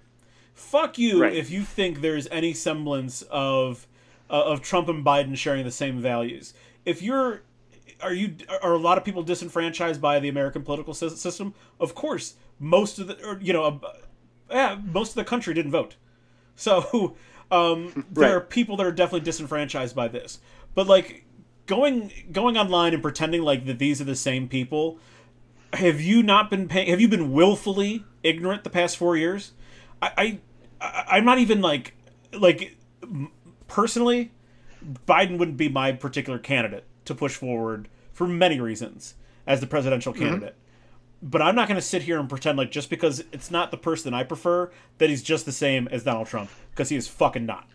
Fuck you Right. if you think there's any semblance of uh, of Trump and Biden sharing the same values. If you're are you are a lot of people disenfranchised by the American political system? Of course, most of the or, you know, uh, yeah, most of the country didn't vote. So um, there Right. are people that are definitely disenfranchised by this. But like going going online and pretending like that these are the same people. Have you not been paying? Have you been willfully ignorant the past four years? I, I I- I'm not even like like personally. Biden wouldn't be my particular candidate to push forward for many reasons as the presidential mm-hmm. candidate. But I'm not going to sit here and pretend like just because it's not the person I prefer that he's just the same as Donald Trump because he is fucking not.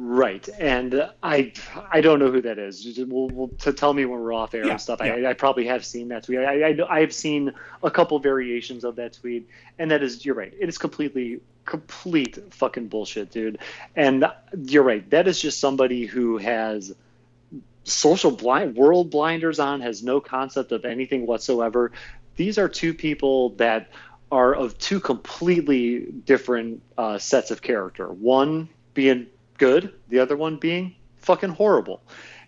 Right, and I I don't know who that is. We'll, we'll, to tell me when we're off air Yeah, and stuff. yeah. I, I probably have seen that tweet. I, I I have seen a couple variations of that tweet, and that is you're right. It is completely complete fucking bullshit, dude. And you're right. That is just somebody who has social blind world blinders on has no concept of anything whatsoever these are two people that are of two completely different uh, sets of character one being good the other one being fucking horrible.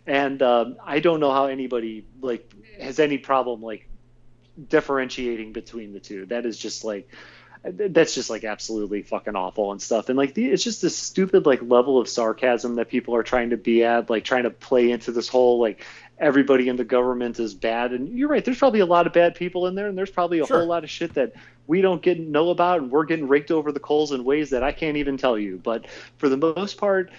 And um, i don't know how anybody like has any problem like differentiating between the two. That is just like that's just like absolutely fucking awful and stuff. And like the, it's just this stupid like level of sarcasm that people are trying to be at like trying to play into this whole like everybody in the government is bad and you're right there's probably a lot of bad people in there and there's probably a Sure. whole lot of shit that we don't get know about and we're getting raked over the coals in ways that I can't even tell you but for the most part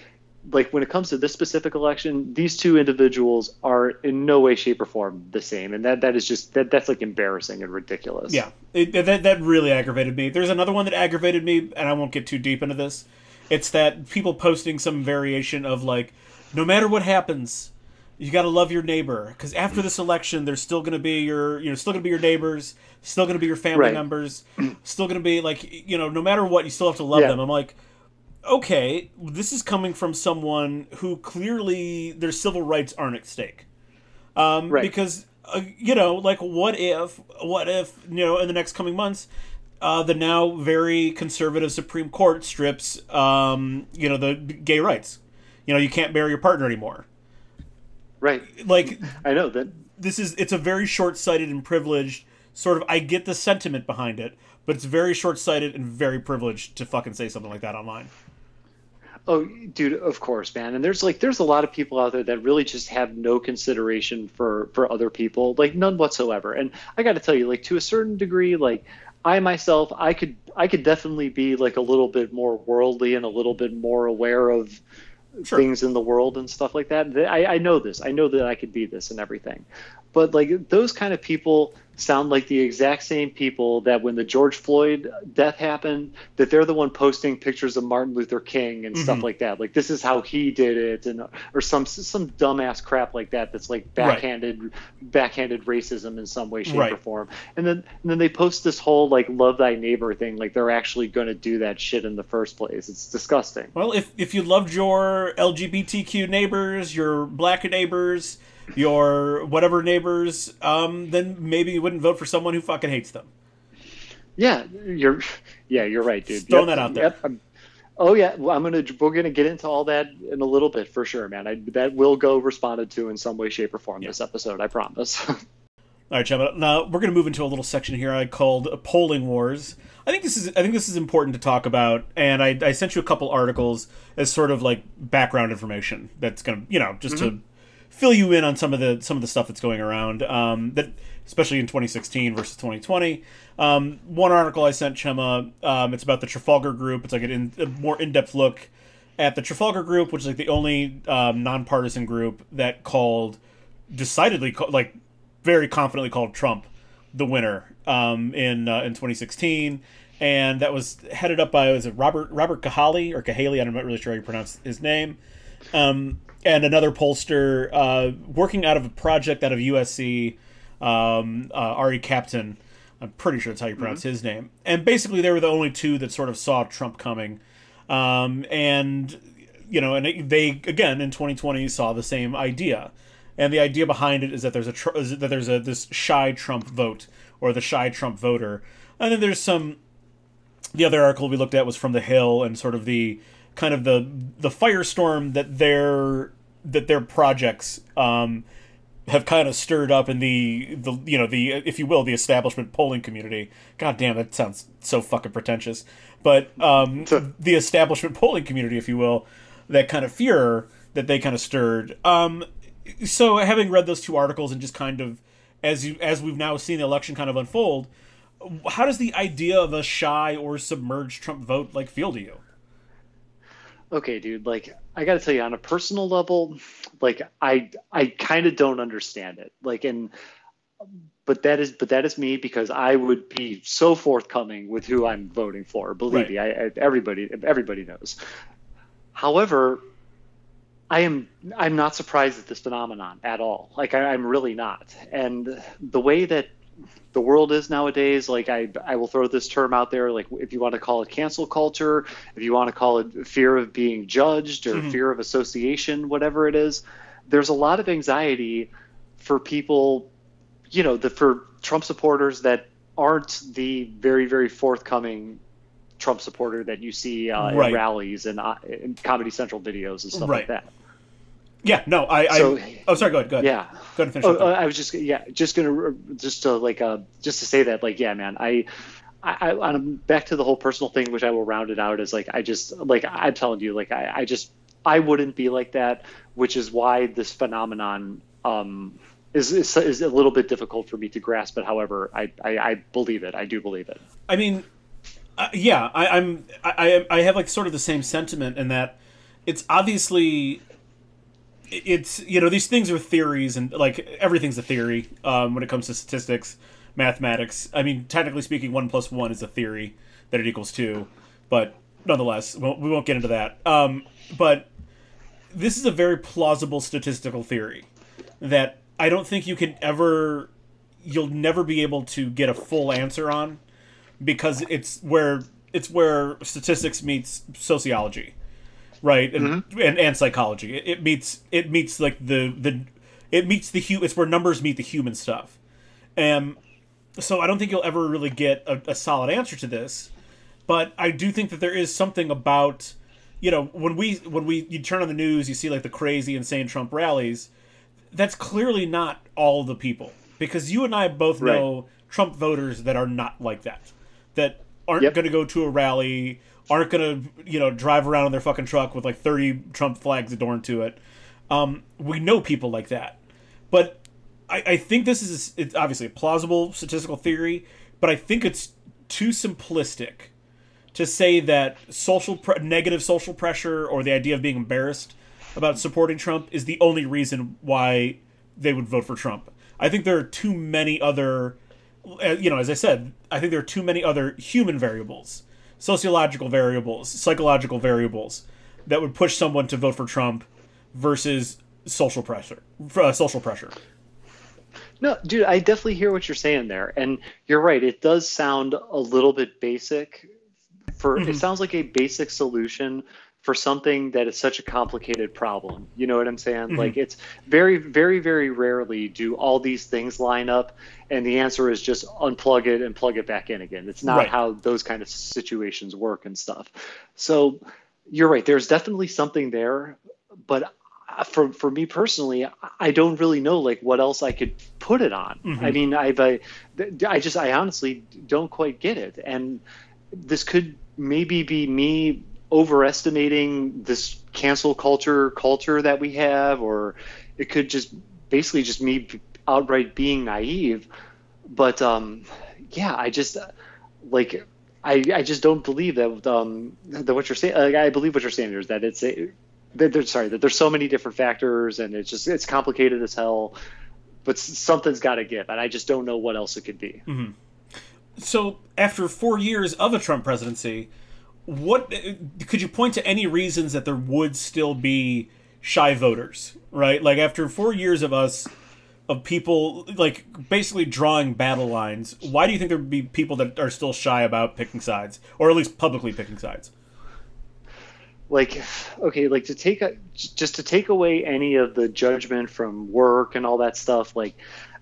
like when it comes to this specific election these two individuals are in no way shape or form the same and that that is just that that's like embarrassing and ridiculous Yeah, it, that that really aggravated me. There's another one that aggravated me, and I won't get too deep into this. It's that people posting some variation of like, no matter what happens, you got to love your neighbor because after this election, they're still going to be your, you know, still going to be your neighbors, still going to be your family Right. members, still going to be like, you know, no matter what, you still have to love Yeah. them. I'm like, okay, this is coming from someone who clearly their civil rights aren't at stake. Um, Right. Because uh, you know, like, what if, what if, you know, in the next coming months, uh, the now very conservative Supreme Court strips, um, you know, the gay rights. You know, you can't marry your partner anymore. Right Like, I know that this is it's a very short-sighted and privileged sort of. I get the sentiment behind it, but it's very short-sighted and very privileged to fucking say something like that online. Oh, dude, of course, man. And there's like there's a lot of people out there that really just have no consideration for for other people, like none whatsoever. And I got to tell you, like to a certain degree, like I myself, I could I could definitely be like a little bit more worldly and a little bit more aware of Sure. things in the world and stuff like that. I, I know this. I know that I could be this and everything. But like those kind of people sound like the exact same people that when the George Floyd death happened, that they're the one posting pictures of Martin Luther King and stuff Mhm. like that. Like this is how he did it, and or some some dumbass crap like that. That's like Right. backhanded backhanded racism in some way, shape, Right. or form. And then and then they post this whole like love thy neighbor thing. Like they're actually going to do that shit in the first place. It's disgusting. Well, if if you loved your LGBTQ neighbors, your black neighbors, your whatever neighbors, um, then maybe you wouldn't vote for someone who fucking hates them. Yeah, you're. Yeah, you're right, dude. Just throwing that out there. Yep. I'm- oh yeah, well, I'm gonna. We're gonna get into all that in a little bit for sure, man. I, that will go responded to in some way, shape, or form this episode. I promise. All right, Chema. Now we're going to move into a little section here I called polling wars. I think this is I think this is important to talk about, and I, I sent you a couple articles as sort of like background information that's going to you know just to fill you in on some of the some of the stuff that's going around um, that especially in 2016 versus 2020. Um, one article I sent Chema, um, it's about the Trafalgar Group. It's like in, a more in depth look at the Trafalgar Group, which is like the only um, nonpartisan group that called decidedly like very confidently called Trump the winner um, in uh, in 2016, and that was headed up by was it Robert Robert Cahaly or Cahaly? I'm not really sure how you pronounce his name. Um, and another pollster uh, working out of a project out of USC, um, uh, Arie Kapteyn. I'm pretty sure that's how you pronounce his name. And basically, they were the only two that sort of saw Trump coming. Um, and you know, and they again in 2020 saw the same idea. and the idea behind it is that there's a tr- is that there's a this shy Trump vote or the shy Trump voter, and then there's some. The other article we looked at was from the Hill and sort of the kind of the the firestorm that their that their projects um, have kind of stirred up in the the you know the if you will the establishment polling community. God damn, that sounds so fucking pretentious. But um, the establishment polling community, if you will, that kind of fear that they kind of stirred. Um, so having read those two articles and just kind of as you as we've now seen the election kind of unfold, how does the idea of a shy or submerged Trump vote like feel to you? Okay, dude, like I got to tell you on a personal level, like I I kind of don't understand it. Like and but that is but that is me because I would be so forthcoming with who I'm voting for. Believe right. me, I, I, everybody everybody knows. However, I am I'm not surprised at this phenomenon at all. Like I, I'm really not. And the way that the world is nowadays. Like I, I will throw this term out there. Like if you want to call it cancel culture, if you want to call it fear of being judged or mm-hmm. fear of association, whatever it is, there's a lot of anxiety for people, you know, the for Trump supporters that aren't the very very forthcoming Trump supporter that you see uh, right. in rallies and uh, in Comedy Central videos and stuff right. like that. Yeah, no, I. So, I oh, sorry. Go ahead. Go ahead. Yeah. Go ahead and finish. Oh, I was just yeah, just gonna just to like uh just to say that like yeah, man, I. I, I'm back to the whole personal thing, which I will round it out as like I just like I'm telling you, like I, I just I wouldn't be like that, which is why this phenomenon um, is, is, is a little bit difficult for me to grasp. But however, I, I, I believe it. I do believe it. I mean, uh, yeah, I, I'm I I have like sort of the same sentiment in that it's obviously it's you know these things are theories and like everything's a theory um, when it comes to statistics mathematics. I mean technically speaking one plus one is a theory that it equals two but nonetheless we won't get into that. Um, but this is a very plausible statistical theory that i don't think you can ever you'll never be able to get a full answer on because it's where it's where statistics meets sociology right? And mm-hmm. and, and psychology. It, it, meets it meets like the the it meets the hu- It's where numbers meet the human stuff, and so I don't think you'll ever really get a, a solid answer to this. But I do think that there is something about you know when we when we you turn on the news, you see like the crazy insane Trump rallies. That's clearly not all the people because you and I both know. Trump voters that are not like that, that aren't yep. going to go to a rally aren't gonna you know drive around in their fucking truck with like 30 trump flags adorned to it. Um, we know people like that. But I, I think this is it's obviously a plausible statistical theory but i think it's too simplistic to say that social pre- negative social pressure or the idea of being embarrassed about supporting trump is the only reason why they would vote for trump. I think there are too many other uh, you know as i said i think there are too many other human variables sociological variables, psychological variables that would push someone to vote for Trump versus social pressure. Uh, social pressure. No, dude, I definitely hear what you're saying there, and you're right. It does sound a little bit basic. For mm-hmm. it sounds like a basic solution for something that is such a complicated problem. You know what I'm saying? Mm-hmm. Like it's very, very, very rarely do all these things line up, and the answer is just unplug it and plug it back in again. It's not right. how those kind of situations work and stuff. So you're right. There's definitely something there, but for for me personally, I don't really know like what else I could put it on. Mm-hmm. I mean, I've I, I just I honestly don't quite get it, and this could maybe be me overestimating this cancel culture culture that we have, or it could just basically just me outright being naive. But um, yeah, I just like I, I just don't believe that um, that what you're saying. Like, I believe what you're saying is that it's a, that there's sorry that there's so many different factors and it's just it's complicated as hell. But something's got to give, and I just don't know what else it could be. Mm-hmm. So after four years of a Trump presidency, what could you point to any reasons that there would still be shy voters right like after four years of us of people like basically drawing battle lines. Why do you think there would be people that are still shy about picking sides? Or at least publicly picking sides? Like okay like to take a just to take away any of the judgment from work and all that stuff like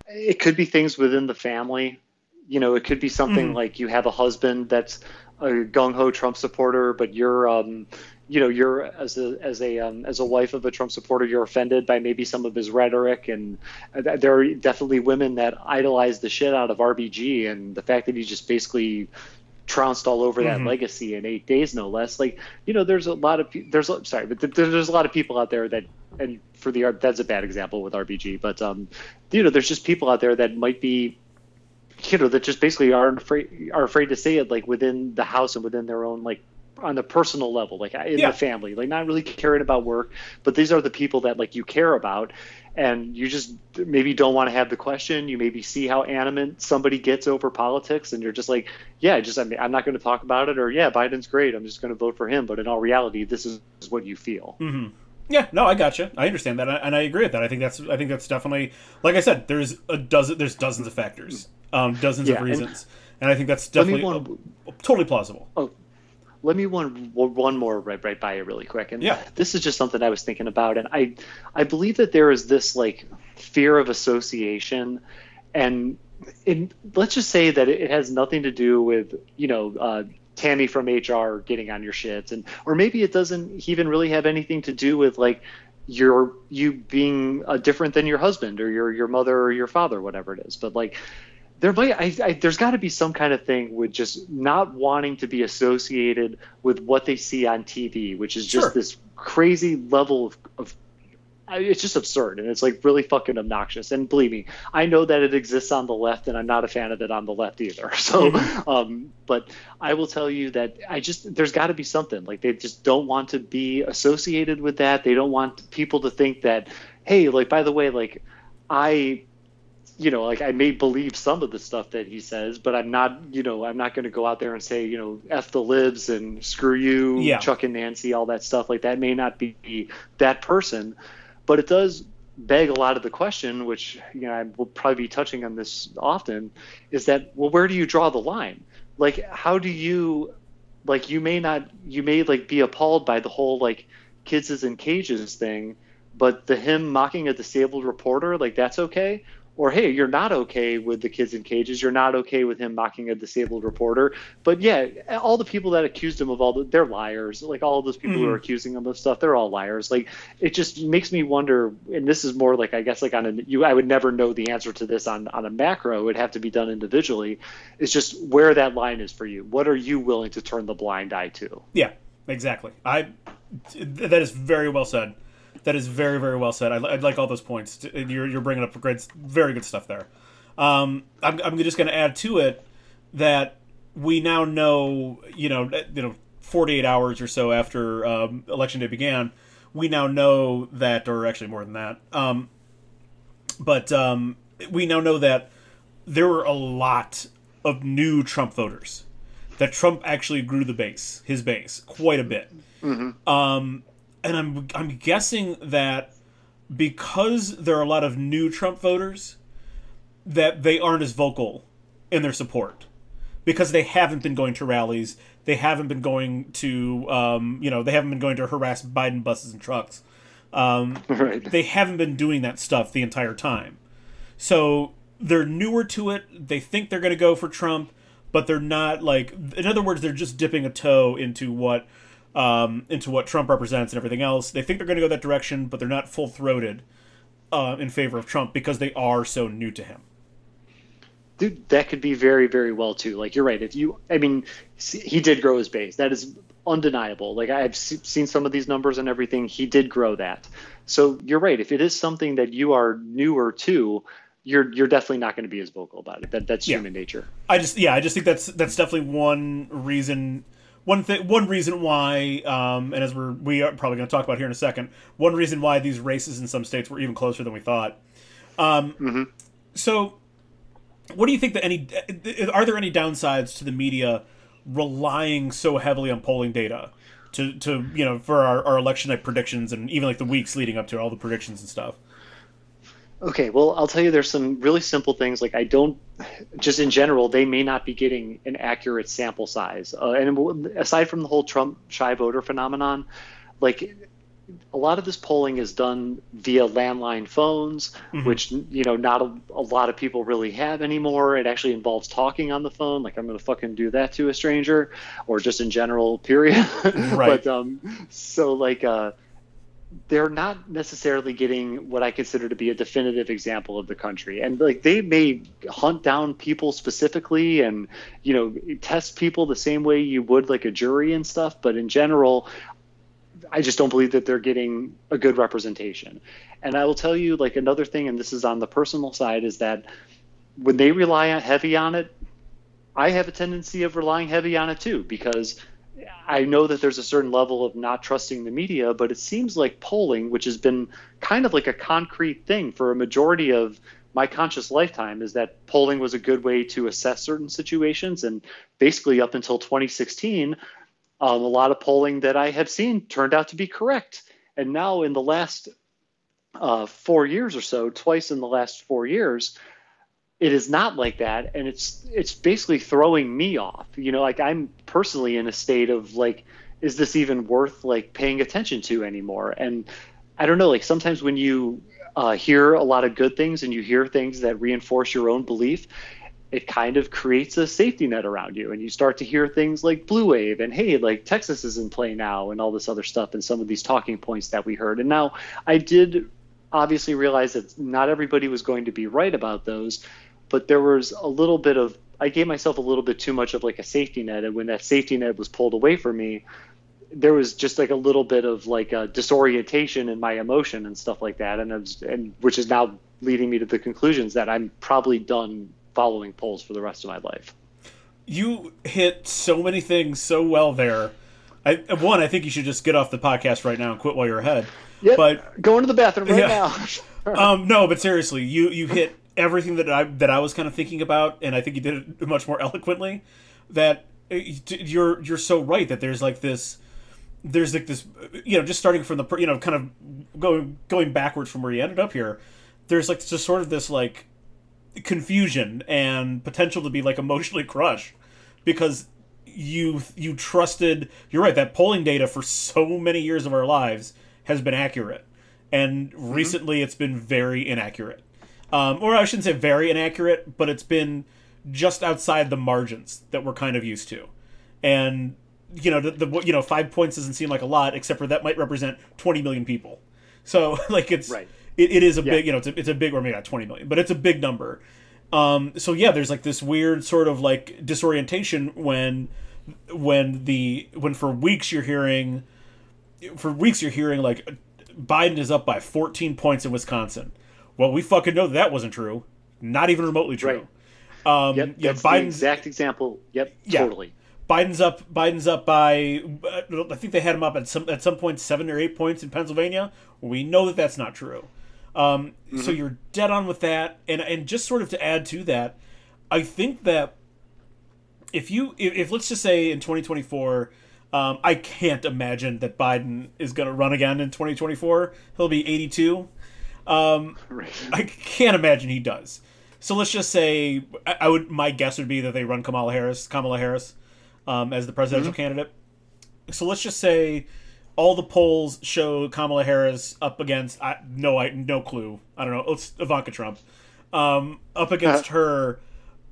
it could be things within the family. You know it could be something mm-hmm. like you have a husband that's a gung-ho trump supporter but you're um you know you're as a as a um, as a wife of a Trump supporter, you're offended by maybe some of his rhetoric, and there are definitely women that idolize the shit out of RBG, and the fact that he just basically trounced all over that mm-hmm. legacy in eight days, no less. Like, you know, there's a lot of there's sorry, but there's a lot of people out there that, and for the that's a bad example with RBG, but um, you know, there's just people out there that might be, you know, that just basically aren't afraid are afraid to say it like within the house and within their own like on the personal level, like in yeah. the family, like not really caring about work, but these are the people that like you care about, and you just maybe don't want to have the question. You maybe see how animate somebody gets over politics, and you're just like, yeah, just I mean, I'm not going to talk about it, or yeah, Biden's great, I'm just going to vote for him. But in all reality, this is what you feel. Mm-hmm. Yeah, no, I gotcha. I understand that, and I agree with that. I think that's I think that's definitely like I said. There's a dozen. There's dozens of factors, um, dozens yeah, of reasons, and, and, I think that's definitely totally plausible. Oh, let me one one more right right by you really quick. And yeah. this is just something i was thinking about. And i i believe that there is this like fear of association. And in, let's just say that it has nothing to do with you know uh, tammy from hr getting on your shit and or maybe it doesn't even really have anything to do with like your you being uh, different than your husband or your your mother or your father whatever it is. But like there might I, I, there's got to be some kind of thing with just not wanting to be associated with what they see on TV, which is just sure. this crazy level of, of it's just absurd and it's like really fucking obnoxious and believe me i know that it exists on the left and i'm not a fan of it on the left either so mm-hmm. um, but i will tell you that i just there's got to be something like they just don't want to be associated with that they don't want people to think that hey like by the way like i you know, like I may believe some of the stuff that he says, but I'm not, you know, I'm not going to go out there and say, you know, f the libs and screw you, yeah. Chuck and Nancy, all that stuff. Like that may not be that person, but it does beg a lot of the question, which you know I will probably be touching on this often, is that well, where do you draw the line? Like, how do you, like, you may not, you may like be appalled by the whole like kids is in cages thing, but the him mocking a disabled reporter, like that's okay or hey, you're not okay with the kids in cages, you're not okay with him mocking a disabled reporter. But yeah, all the people that accused him of all the, they're liars. Like all of those people mm-hmm. who are accusing him of stuff, they're all liars. Like it just makes me wonder. And this is more like I guess like on a you, I would never know the answer to this on on a macro. It would have to be done individually. It's just where that line is for you. What are you willing to turn the blind eye to? Yeah, exactly. I that is very well said. That is very, very well said. I, I like all those points. You're, you're bringing up great, very good stuff there. Um, I'm, I'm just going to add to it that we now know, you know, you know, 48 hours or so after um, election day began, we now know that, or actually more than that. Um, but um, we now know that there were a lot of new Trump voters. That Trump actually grew the base, his base, quite a bit. Mm-hmm. Um, and I'm I'm guessing that because there are a lot of new Trump voters, that they aren't as vocal in their support because they haven't been going to rallies, they haven't been going to um, you know they haven't been going to harass Biden buses and trucks. Um, right. They haven't been doing that stuff the entire time, so they're newer to it. They think they're going to go for Trump, but they're not like. In other words, they're just dipping a toe into what um, into what Trump represents and everything else. They think they're going to go that direction, but they're not full throated uh, in favor of Trump because they are so new to him. Dude, that could be very, very well too. Like you're right. If you, I mean, he did grow his base. That is undeniable. Like I've seen some of these numbers and everything. He did grow that. So you're right. If it is something that you are newer to, you're you're definitely not going to be as vocal about it. That that's yeah. human nature. I just yeah, I just think that's that's definitely one reason one thing, one reason why, um, and as we're we are probably going to talk about here in a second, one reason why these races in some states were even closer than we thought. Um, mm-hmm. So, what do you think that any are there any downsides to the media relying so heavily on polling data to to you know for our, our election night predictions and even like the weeks leading up to all the predictions and stuff? Okay, well, I'll tell you there's some really simple things. Like, I don't, just in general, they may not be getting an accurate sample size. Uh, and aside from the whole Trump shy voter phenomenon, like a lot of this polling is done via landline phones, Mhm. which you know not a, a lot of people really have anymore. It actually involves talking on the phone. Like I'm going to fucking do that to a stranger, or just in general, period. Right. but um, so like uh, they're not necessarily getting what I consider to be a definitive example of the country. And like they may hunt down people specifically and you know test people the same way you would like a jury and stuff, but in general I just don't believe that they're getting a good representation. And I will tell you like another thing and this is on the personal side is that when they rely on heavy on it, I have a tendency of relying heavy on it too because I know that there's a certain level of not trusting the media, but it seems like polling, which has been kind of like a concrete thing for a majority of my conscious lifetime, is that polling was a good way to assess certain situations. And basically, up until 2016, um, a lot of polling that I have seen turned out to be correct. And now, in the last uh, four years or so, twice in the last four years, it is not like that. And it's it's basically throwing me off. You know like i'm personally in a state of like is this even worth like paying attention to anymore? And i don't know like sometimes when you uh, hear a lot of good things and you hear things that reinforce your own belief it kind of creates a safety net around you. And you start to hear things like blue wave and hey like texas is in play now and all this other stuff and some of these talking points that we heard. And now i did obviously realize that not everybody was going to be right about those but there was a little bit of I gave myself a little bit too much of like a safety net, and when that safety net was pulled away from me, there was just like a little bit of like a disorientation in my emotion and stuff like that, and was, and which is now leading me to the conclusions that I'm probably done following polls for the rest of my life. You hit so many things so well there. I, one, I think you should just get off the podcast right now and quit while you're ahead. Yep, But going to the bathroom right Yeah. now. um, no, but seriously, you you hit everything that I that I was kind of thinking about, and I think you did it much more eloquently. That uh, you're you're so right that there's like this there's like this you know just starting from the you know kind of going going backwards from where you ended up here. There's like just sort of this like confusion and potential to be like emotionally crushed because you you trusted you're right that polling data for so many years of our lives has been accurate and recently it's been very inaccurate um, or i shouldn't say very inaccurate but it's been just outside the margins that we're kind of used to and you know the, the you know five points doesn't seem like a lot except for that might represent 20 million people so like it's Right. it, it is a Yeah. big you know it's a, it's a big or maybe not 20 million but it's a big number um, so yeah there's like this weird sort of like disorientation when when the when for weeks you're hearing for weeks you're hearing like Biden is up by 14 points in Wisconsin. Well, we fucking know that, that wasn't true. Not even remotely true. Um, Yep, yeah, that's the Biden's exact example. Yep, Yeah. totally. Biden's up. Biden's up by. uh, I think they had him up at some at some point seven or eight points in Pennsylvania. We know that that's not true. Um, So you're dead on with that, and and just sort of to add to that, I think that if you if, if let's just say in 2024. Um, I can't imagine that Biden is going to run again in 2024. He'll be 82. Um, I can't imagine he does. So let's just say I I would. My guess would be that they run Kamala Harris, Kamala Harris, um, as the presidential candidate. So let's just say all the polls show Kamala Harris up against. I, no, I no clue. I don't know. It's Ivanka Trump, um, up against her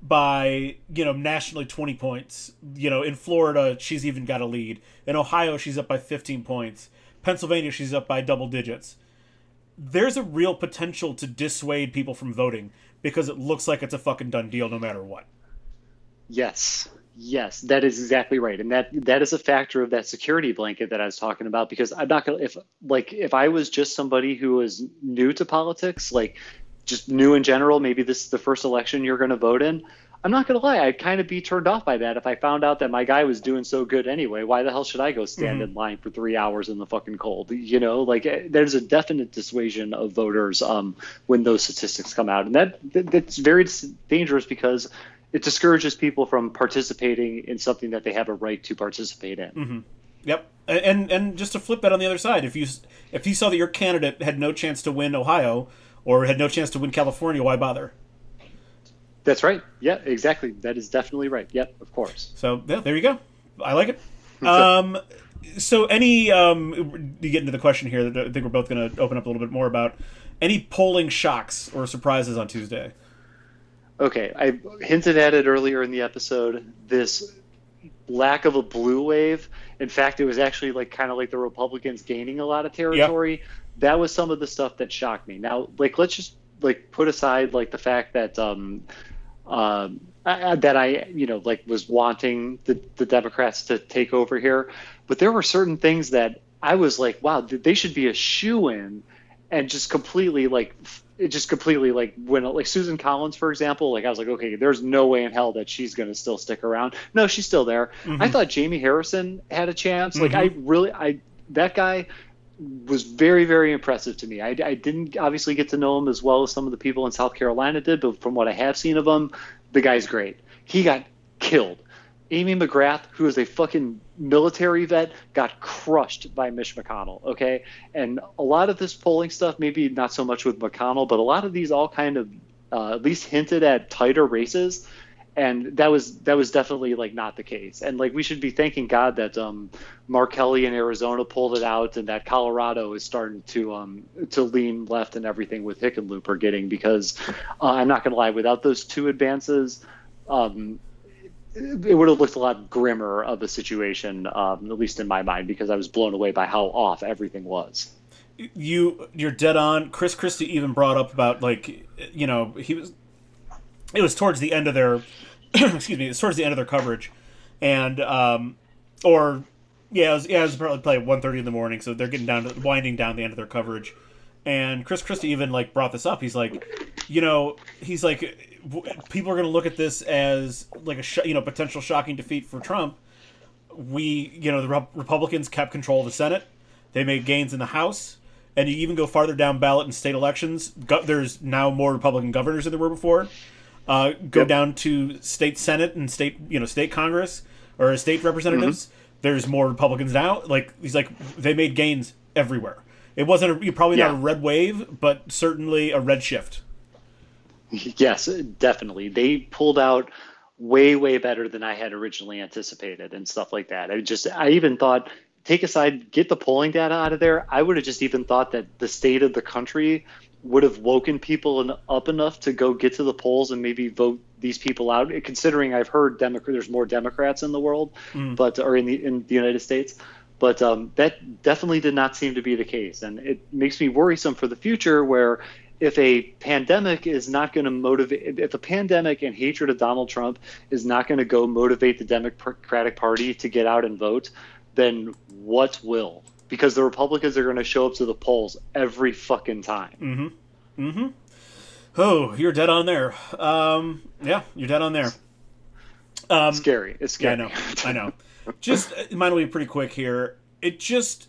by you know nationally 20 points you know in florida she's even got a lead in ohio she's up by 15 points pennsylvania she's up by double digits there's a real potential to dissuade people from voting because it looks like it's a fucking done deal no matter what Yes. Yes, that is exactly right. And that that is a factor of that security blanket that I was talking about because I'm not going to if like if I was just somebody who was new to politics, like just new in general, maybe this is the first election you're going to vote in, I'm not going to lie, I'd kind of be turned off by that if I found out that my guy was doing so good anyway. Why the hell should I go stand in line for 3 hours in the fucking cold? You know, like eh, there's a definite dissuasion of voters um when those statistics come out. And that, that that's very dangerous because it discourages people from participating in something that they have a right to participate in. Yep, and and just to flip that on the other side, if you if you saw that your candidate had no chance to win Ohio or had no chance to win California, why bother? That's right. Yeah, exactly. That is definitely right. Yep, of course. So yeah, there you go. I like it. Um, so any um, you get into the question here that I think we're both going to open up a little bit more about any polling shocks or surprises on Tuesday. Okay, I hinted at it earlier in the episode. This lack of a blue wave. In fact, it was actually like kind of like the Republicans gaining a lot of territory. Yep. That was some of the stuff that shocked me. Now, like let's just like put aside like the fact that um, um, I, that I you know like was wanting the the Democrats to take over here, but there were certain things that I was like, wow, they should be a shoe in, and just completely like it just completely like when like Susan Collins, for example, like I was like, okay, there's no way in hell that she's gonna still stick around. No, she's still there. Mm-hmm. I thought Jamie Harrison had a chance. Mm-hmm. Like I really, I that guy was very very impressive to me. I, I didn't obviously get to know him as well as some of the people in South Carolina did, but from what I have seen of him, the guy's great. He got killed. Amy McGrath, who is a fucking military vet got crushed by Mitch McConnell. Okay, and a lot of this polling stuff, maybe not so much with McConnell, but a lot of these all kind of uh, at least hinted at tighter races, and that was that was definitely like not the case. And like we should be thanking God that um, Mark Kelly in Arizona pulled it out, and that Colorado is starting to um, to lean left and everything with Hickenlooper getting because uh, I'm not going to lie, without those two advances. Um, it would have looked a lot grimmer of a situation, um, at least in my mind, because I was blown away by how off everything was. You you're dead on. Chris Christie even brought up about like you know he was it was towards the end of their excuse me it's towards the end of their coverage, and um or yeah it was, yeah it was probably play one thirty in the morning, so they're getting down to winding down the end of their coverage, and Chris Christie even like brought this up. He's like, you know, he's like people are going to look at this as like a sh- you know potential shocking defeat for Trump. We you know the Re- Republicans kept control of the Senate. They made gains in the House, and you even go farther down ballot in state elections. Go- there's now more Republican governors than there were before. Uh, go yep. down to state Senate and state you know state Congress or state representatives. Mm-hmm. There's more Republicans now. Like he's like they made gains everywhere. It wasn't a, probably yeah. not a red wave, but certainly a red shift. Yes, definitely. They pulled out way way better than I had originally anticipated and stuff like that. I just I even thought take aside get the polling data out of there. I would have just even thought that the state of the country would have woken people up enough to go get to the polls and maybe vote these people out. Considering I've heard Democrat, there's more Democrats in the world, mm. but or in the in the United States, but um, that definitely did not seem to be the case, and it makes me worrisome for the future where if a pandemic is not going to motivate, if a pandemic and hatred of Donald Trump is not going to go motivate the Democratic Party to get out and vote, then what will? Because the Republicans are going to show up to the polls every fucking time. Mm-hmm. Mm-hmm. Oh, you're dead on there. Um, yeah, you're dead on there. Um, scary. It's scary. Yeah, I know. I know. just uh, mine will be pretty quick here. It just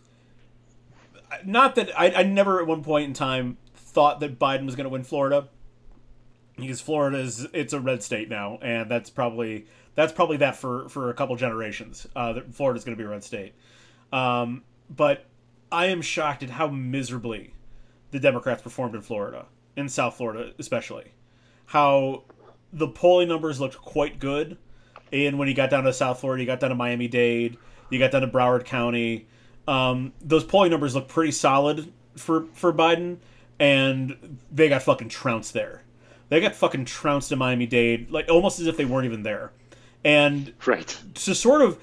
not that I, I never at one point in time thought that Biden was going to win Florida because Florida is it's a red state now, and that's probably that's probably that for for a couple generations. Uh, that Florida's going to be a red state, um, but I am shocked at how miserably the Democrats performed in Florida, in South Florida especially. How the polling numbers looked quite good, and when you got down to South Florida, you got down to Miami Dade, you got down to Broward County. Um, those polling numbers look pretty solid for for Biden and they got fucking trounced there. They got fucking trounced in Miami Dade, like almost as if they weren't even there. And right to sort of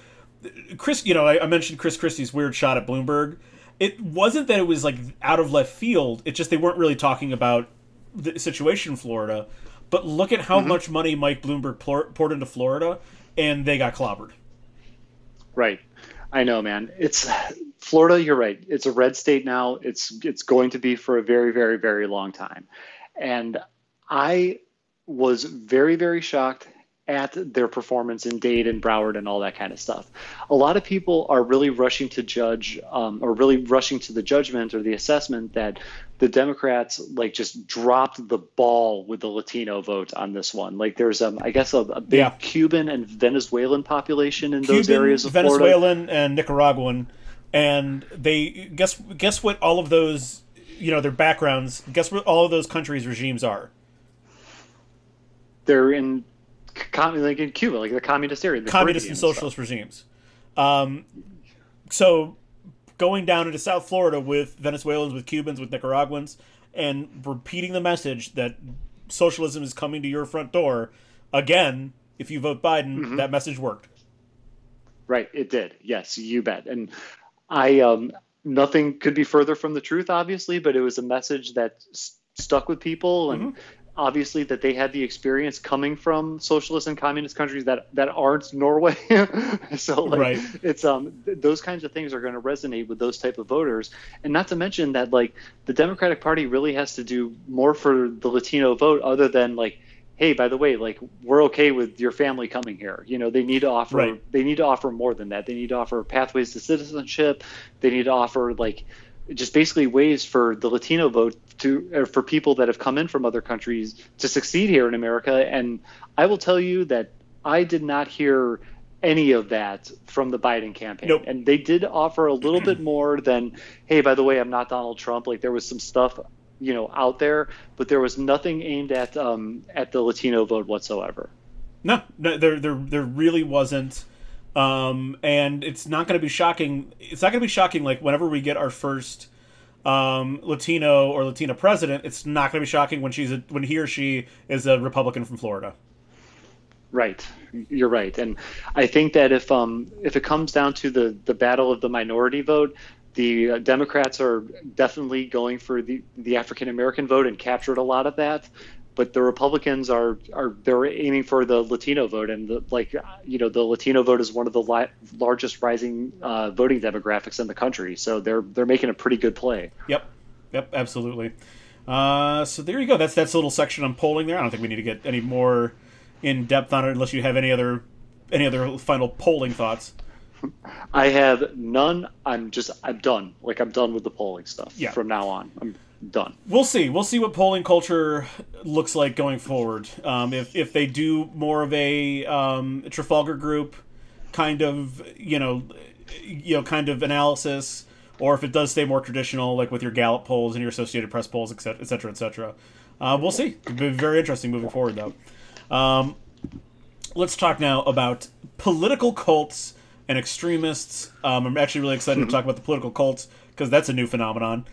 Chris, you know, I, I mentioned Chris Christie's weird shot at Bloomberg. It wasn't that it was like out of left field. It's just they weren't really talking about the situation in Florida. But look at how mm-hmm. much money Mike Bloomberg poured into Florida, and they got clobbered. Right. I know, man. It's Florida, you're right. It's a red state now. It's it's going to be for a very, very, very long time. And I was very, very shocked at their performance in Dade and Broward and all that kind of stuff. A lot of people are really rushing to judge, um, or really rushing to the judgment or the assessment that the Democrats like just dropped the ball with the Latino vote on this one. Like there's, um, I guess, a, a big yeah. Cuban and Venezuelan population in Cuban, those areas of Venezuelan Florida. and Nicaraguan and they guess guess what all of those you know their backgrounds guess what all of those countries regimes are they're in like in cuba like the communist area the communist and socialist stuff. regimes um, so going down into South Florida with Venezuelans, with Cubans, with Nicaraguans, and repeating the message that socialism is coming to your front door again. If you vote Biden, mm-hmm. that message worked. Right, it did. Yes, you bet. And I, um, nothing could be further from the truth, obviously, but it was a message that st- stuck with people, and mm-hmm obviously that they had the experience coming from socialist and communist countries that that aren't Norway. so like right. it's um th- those kinds of things are going to resonate with those type of voters, and not to mention that like the Democratic Party really has to do more for the Latino vote other than like hey by the way like we're okay with your family coming here you know they need to offer right. they need to offer more than that they need to offer pathways to citizenship they need to offer like just basically ways for the Latino vote to for people that have come in from other countries to succeed here in America. And I will tell you that I did not hear any of that from the Biden campaign. Nope. And they did offer a little bit more than, hey, by the way, I'm not Donald Trump. Like there was some stuff, you know, out there, but there was nothing aimed at um, at the Latino vote whatsoever. No, no there there there really wasn't. Um, and it's not going to be shocking. It's not going to be shocking. Like whenever we get our first um, Latino or Latina president, it's not going to be shocking when she's a, when he or she is a Republican from Florida. Right, you're right, and I think that if um, if it comes down to the the battle of the minority vote, the uh, Democrats are definitely going for the the African American vote and captured a lot of that but the Republicans are are they're aiming for the Latino vote, and the, like you know the Latino vote is one of the li- largest rising uh, voting demographics in the country. So they're they're making a pretty good play. Yep, yep, absolutely. Uh, so there you go. That's that's a little section on polling there. I don't think we need to get any more in depth on it unless you have any other any other final polling thoughts. I have none. I'm just I'm done. Like I'm done with the polling stuff. Yeah. From now on, I'm done. We'll see. We'll see what polling culture looks like going forward. Um, if if they do more of a um, Trafalgar Group kind of you know you know kind of analysis, or if it does stay more traditional, like with your Gallup polls and your Associated Press polls, et cetera, et cetera, et cetera. Uh, we'll see. It'll be very interesting moving forward, though. Um, let's talk now about political cults and extremists. Um, I'm actually really excited to talk about the political cults because that's a new phenomenon.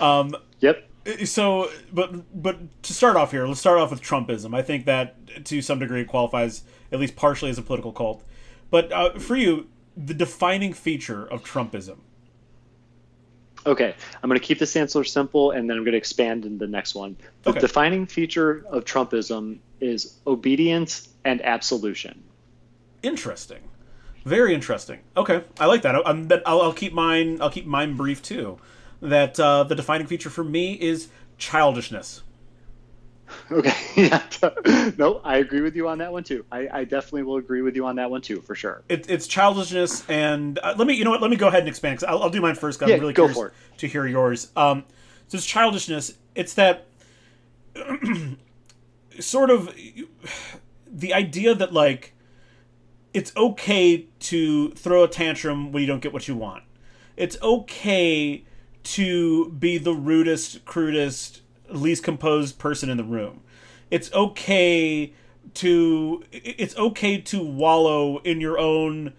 Um, Yep. So, but but to start off here, let's start off with Trumpism. I think that to some degree qualifies at least partially as a political cult. But uh, for you, the defining feature of Trumpism. Okay, I'm going to keep this answer simple, and then I'm going to expand in the next one. The okay. defining feature of Trumpism is obedience and absolution. Interesting, very interesting. Okay, I like that. I'll, I'll keep mine. I'll keep mine brief too that uh, the defining feature for me is childishness. Okay. Yeah. no, I agree with you on that one too. I, I, definitely will agree with you on that one too, for sure. It, it's childishness, and uh, let me, you know what? Let me go ahead and expand because I'll, I'll, do mine first. Cause yeah, I'm really go curious to hear yours. Um, so it's childishness. It's that sort of the idea that like it's okay to throw a tantrum when you don't get what you want. It's okay to be the rudest, crudest, least composed person in the room. It's okay to it's okay to wallow in your own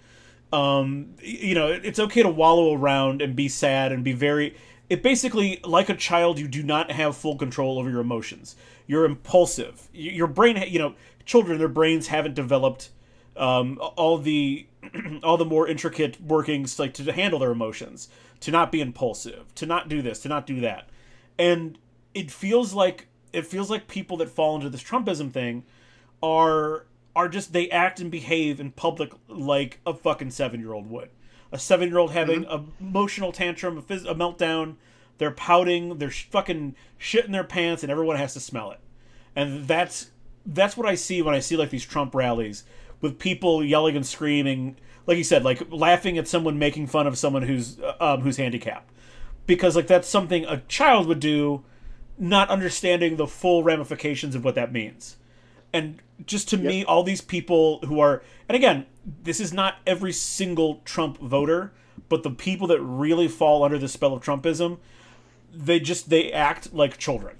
um you know it's okay to wallow around and be sad and be very it basically like a child you do not have full control over your emotions you're impulsive your brain you know children their brains haven't developed um, all the all the more intricate workings like to handle their emotions to not be impulsive, to not do this, to not do that. And it feels like it feels like people that fall into this Trumpism thing are are just they act and behave in public like a fucking seven year old would. A seven year old having mm-hmm. a emotional tantrum, a, phys- a meltdown. They're pouting. They're fucking shit in their pants, and everyone has to smell it. And that's that's what I see when I see like these Trump rallies with people yelling and screaming like you said, like laughing at someone making fun of someone who's um, who's handicapped, because like that's something a child would do, not understanding the full ramifications of what that means, and just to yep. me, all these people who are, and again, this is not every single Trump voter, but the people that really fall under the spell of Trumpism, they just they act like children.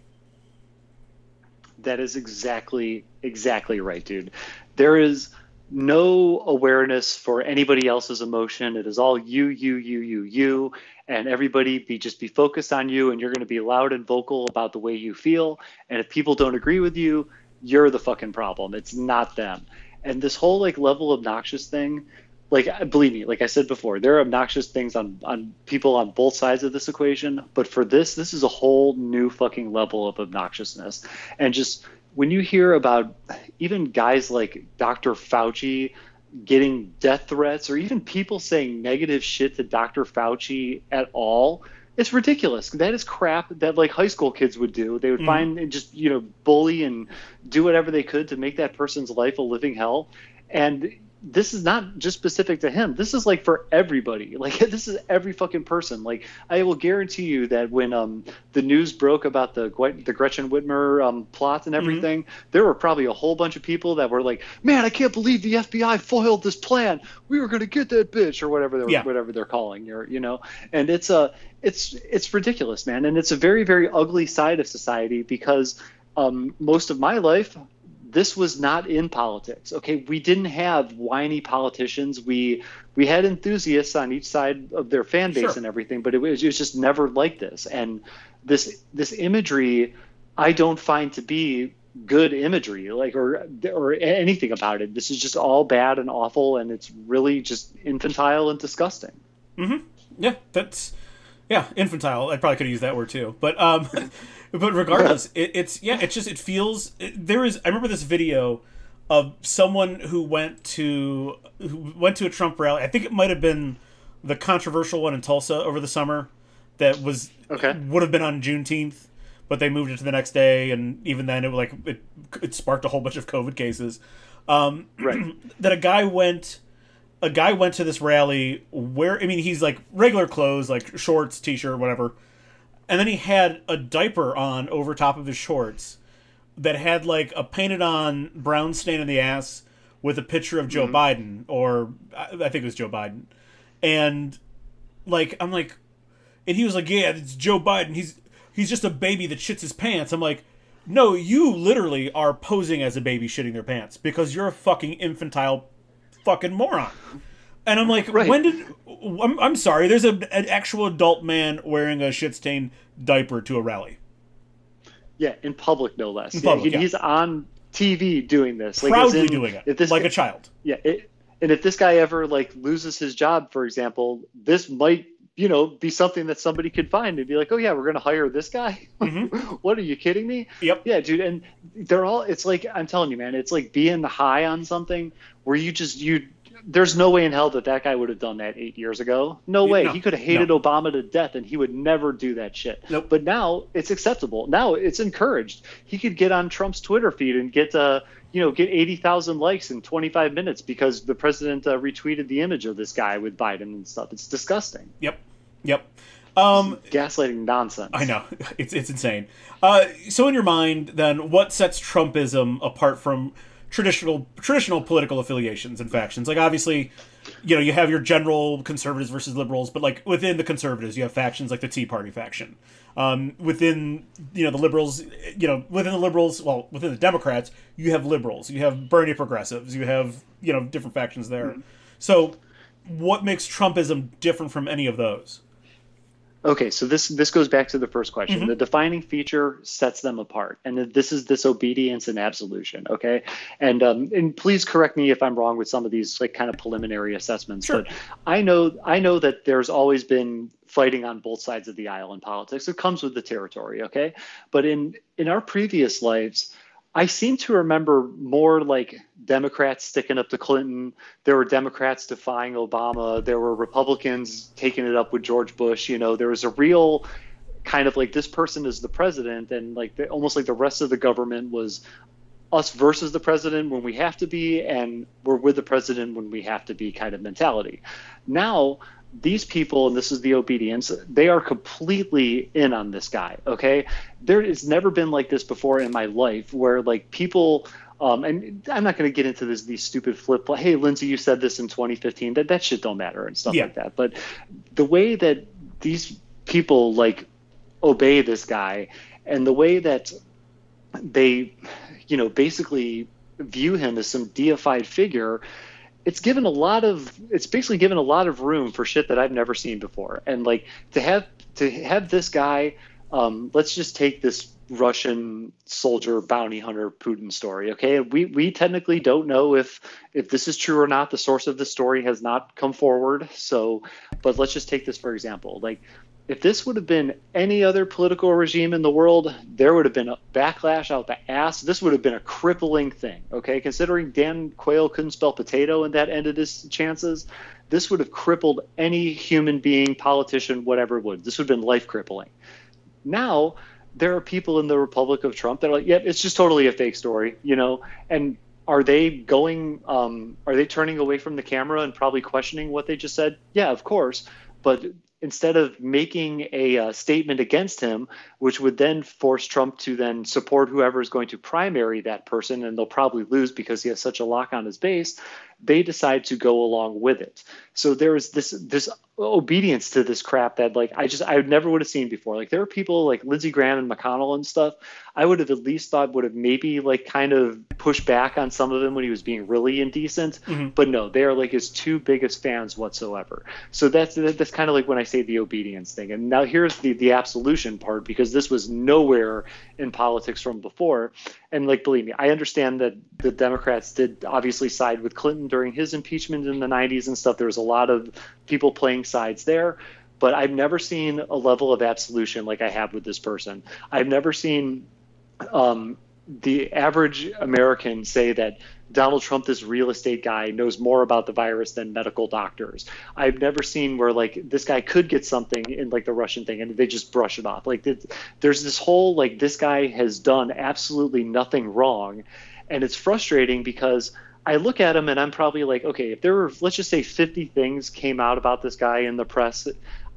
That is exactly exactly right, dude. There is no awareness for anybody else's emotion. It is all you, you, you, you, you, and everybody be just be focused on you, and you're going to be loud and vocal about the way you feel. And if people don't agree with you, you're the fucking problem. It's not them. And this whole like level obnoxious thing, like believe me, like I said before, there are obnoxious things on on people on both sides of this equation. But for this, this is a whole new fucking level of obnoxiousness, and just when you hear about even guys like Dr. Fauci getting death threats or even people saying negative shit to Dr. Fauci at all, it's ridiculous. That is crap that like high school kids would do. They would mm. find and just, you know, bully and do whatever they could to make that person's life a living hell. And this is not just specific to him. This is like for everybody. Like this is every fucking person. Like I will guarantee you that when um the news broke about the the Gretchen Whitmer um plot and mm-hmm. everything, mm-hmm. there were probably a whole bunch of people that were like, "Man, I can't believe the FBI foiled this plan. We were going to get that bitch or whatever they're yeah. whatever they're calling or you know." And it's a it's it's ridiculous, man. And it's a very very ugly side of society because um most of my life this was not in politics. Okay, we didn't have whiny politicians. We we had enthusiasts on each side of their fan base sure. and everything, but it was, it was just never like this. And this this imagery, I don't find to be good imagery, like or or anything about it. This is just all bad and awful, and it's really just infantile and disgusting. Mm-hmm. Yeah, that's yeah, infantile. I probably could have used that word too, but um. but regardless, it, it's yeah, it's just it feels it, there is. I remember this video of someone who went to who went to a Trump rally. I think it might have been the controversial one in Tulsa over the summer that was okay would have been on Juneteenth, but they moved it to the next day, and even then it like it, it sparked a whole bunch of COVID cases. Um, right. that a guy went a guy went to this rally where I mean he's like regular clothes like shorts, t-shirt, whatever and then he had a diaper on over top of his shorts that had like a painted on brown stain in the ass with a picture of Joe mm-hmm. Biden or I think it was Joe Biden. And like I'm like and he was like, "Yeah, it's Joe Biden. He's he's just a baby that shits his pants." I'm like, "No, you literally are posing as a baby shitting their pants because you're a fucking infantile fucking moron." And I'm like, right. when did? I'm, I'm sorry. There's a, an actual adult man wearing a shit stained diaper to a rally. Yeah, in public, no less. In public, yeah, he, yeah. He's on TV doing this, like, proudly in, doing it, this like a child. Yeah, it, and if this guy ever like loses his job, for example, this might you know be something that somebody could find and be like, oh yeah, we're gonna hire this guy. Mm-hmm. what are you kidding me? Yep. Yeah, dude, and they're all. It's like I'm telling you, man. It's like being high on something where you just you there's no way in hell that that guy would have done that eight years ago. No way. No, he could have hated no. Obama to death, and he would never do that shit. Nope. But now it's acceptable. Now it's encouraged. He could get on Trump's Twitter feed and get uh you know get eighty thousand likes in twenty five minutes because the president uh, retweeted the image of this guy with Biden and stuff. It's disgusting. Yep. Yep. Um, gaslighting nonsense. I know it's it's insane. Uh, so in your mind, then, what sets Trumpism apart from traditional traditional political affiliations and factions. Like obviously, you know, you have your general conservatives versus liberals, but like within the conservatives, you have factions like the Tea Party faction. Um, within you know the liberals, you know within the liberals, well within the Democrats, you have liberals, you have Bernie progressives, you have you know different factions there. Mm-hmm. So, what makes Trumpism different from any of those? Okay, so this this goes back to the first question. Mm-hmm. The defining feature sets them apart, and this is this obedience and absolution. Okay, and um, and please correct me if I'm wrong with some of these like kind of preliminary assessments. Sure. But I know I know that there's always been fighting on both sides of the aisle in politics. It comes with the territory. Okay, but in in our previous lives I seem to remember more like Democrats sticking up to Clinton. There were Democrats defying Obama. There were Republicans taking it up with George Bush. You know, there was a real kind of like this person is the president, and like the, almost like the rest of the government was us versus the president when we have to be, and we're with the president when we have to be kind of mentality. Now, these people, and this is the obedience, they are completely in on this guy. Okay. There has never been like this before in my life where like people, um, and I'm not going to get into this, these stupid flip, hey, Lindsey, you said this in 2015, that that shit don't matter and stuff yeah. like that. But the way that these people like obey this guy and the way that they, you know, basically view him as some deified figure it's given a lot of it's basically given a lot of room for shit that I've never seen before. And like to have to have this guy, um, let's just take this Russian soldier bounty hunter Putin story. Okay, we we technically don't know if if this is true or not. The source of the story has not come forward. So, but let's just take this for example. Like if this would have been any other political regime in the world, there would have been a backlash out the ass. This would have been a crippling thing. Okay, considering Dan Quayle couldn't spell potato and that ended his chances, this would have crippled any human being, politician, whatever would. This would have been life crippling. Now there are people in the Republic of Trump that are like, yep, yeah, it's just totally a fake story, you know, and are they going um, are they turning away from the camera and probably questioning what they just said yeah of course but instead of making a uh, statement against him, which would then force Trump to then support whoever is going to primary that person, and they'll probably lose because he has such a lock on his base, they decide to go along with it. So there is this this obedience to this crap that like I just I never would have seen before. Like there are people like Lindsey Graham and McConnell and stuff. I would have at least thought would have maybe like kind of pushed back on some of him when he was being really indecent. Mm-hmm. But no, they are like his two biggest fans whatsoever. So that's that's kind of like when I say the obedience thing. And now here's the the absolution part because this was nowhere in politics from before. And like believe me, I understand that the Democrats did obviously side with Clinton during his impeachment in the 90s and stuff. There was a lot of people playing sides there. But I've never seen a level of absolution like I have with this person. I've never seen um, the average American say that Donald Trump, this real estate guy, knows more about the virus than medical doctors. I've never seen where like this guy could get something in like the Russian thing and they just brush it off. Like there's this whole like this guy has done absolutely nothing wrong, and it's frustrating because I look at him and I'm probably like, okay, if there were, let's just say 50 things came out about this guy in the press,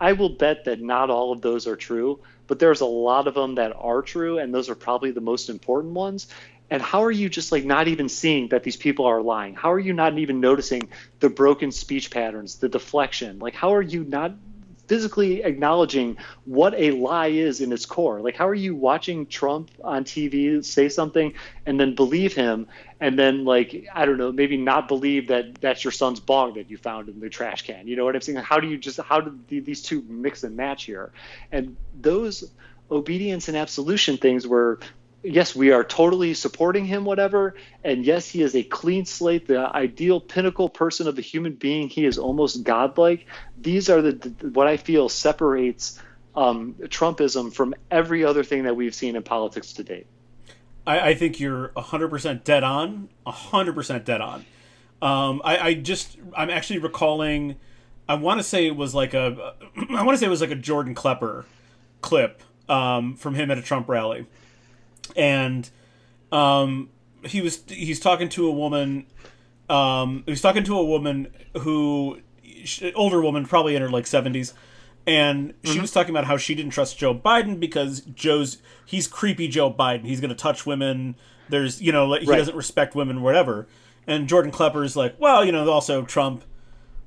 I will bet that not all of those are true, but there's a lot of them that are true, and those are probably the most important ones. And how are you just like not even seeing that these people are lying? How are you not even noticing the broken speech patterns, the deflection? Like, how are you not physically acknowledging what a lie is in its core. Like, how are you watching Trump on TV say something and then believe him, and then like I don't know, maybe not believe that that's your son's bong that you found in the trash can. You know what I'm saying? How do you just how do these two mix and match here? And those obedience and absolution things were yes, we are totally supporting him, whatever. And yes, he is a clean slate, the ideal pinnacle person of the human being. He is almost godlike. These are the, what I feel separates um, Trumpism from every other thing that we've seen in politics to date. I, I think you're 100% dead on. 100% dead on. Um, I, I just, I'm actually recalling, I want to say it was like a, I want to say it was like a Jordan Klepper clip um, from him at a Trump rally and um, he was he's talking to a woman. Um, he was talking to a woman who, older woman, probably in her like seventies, and mm-hmm. she was talking about how she didn't trust Joe Biden because Joe's he's creepy Joe Biden. He's going to touch women. There's you know he right. doesn't respect women, whatever. And Jordan Klepper is like, well, you know, also Trump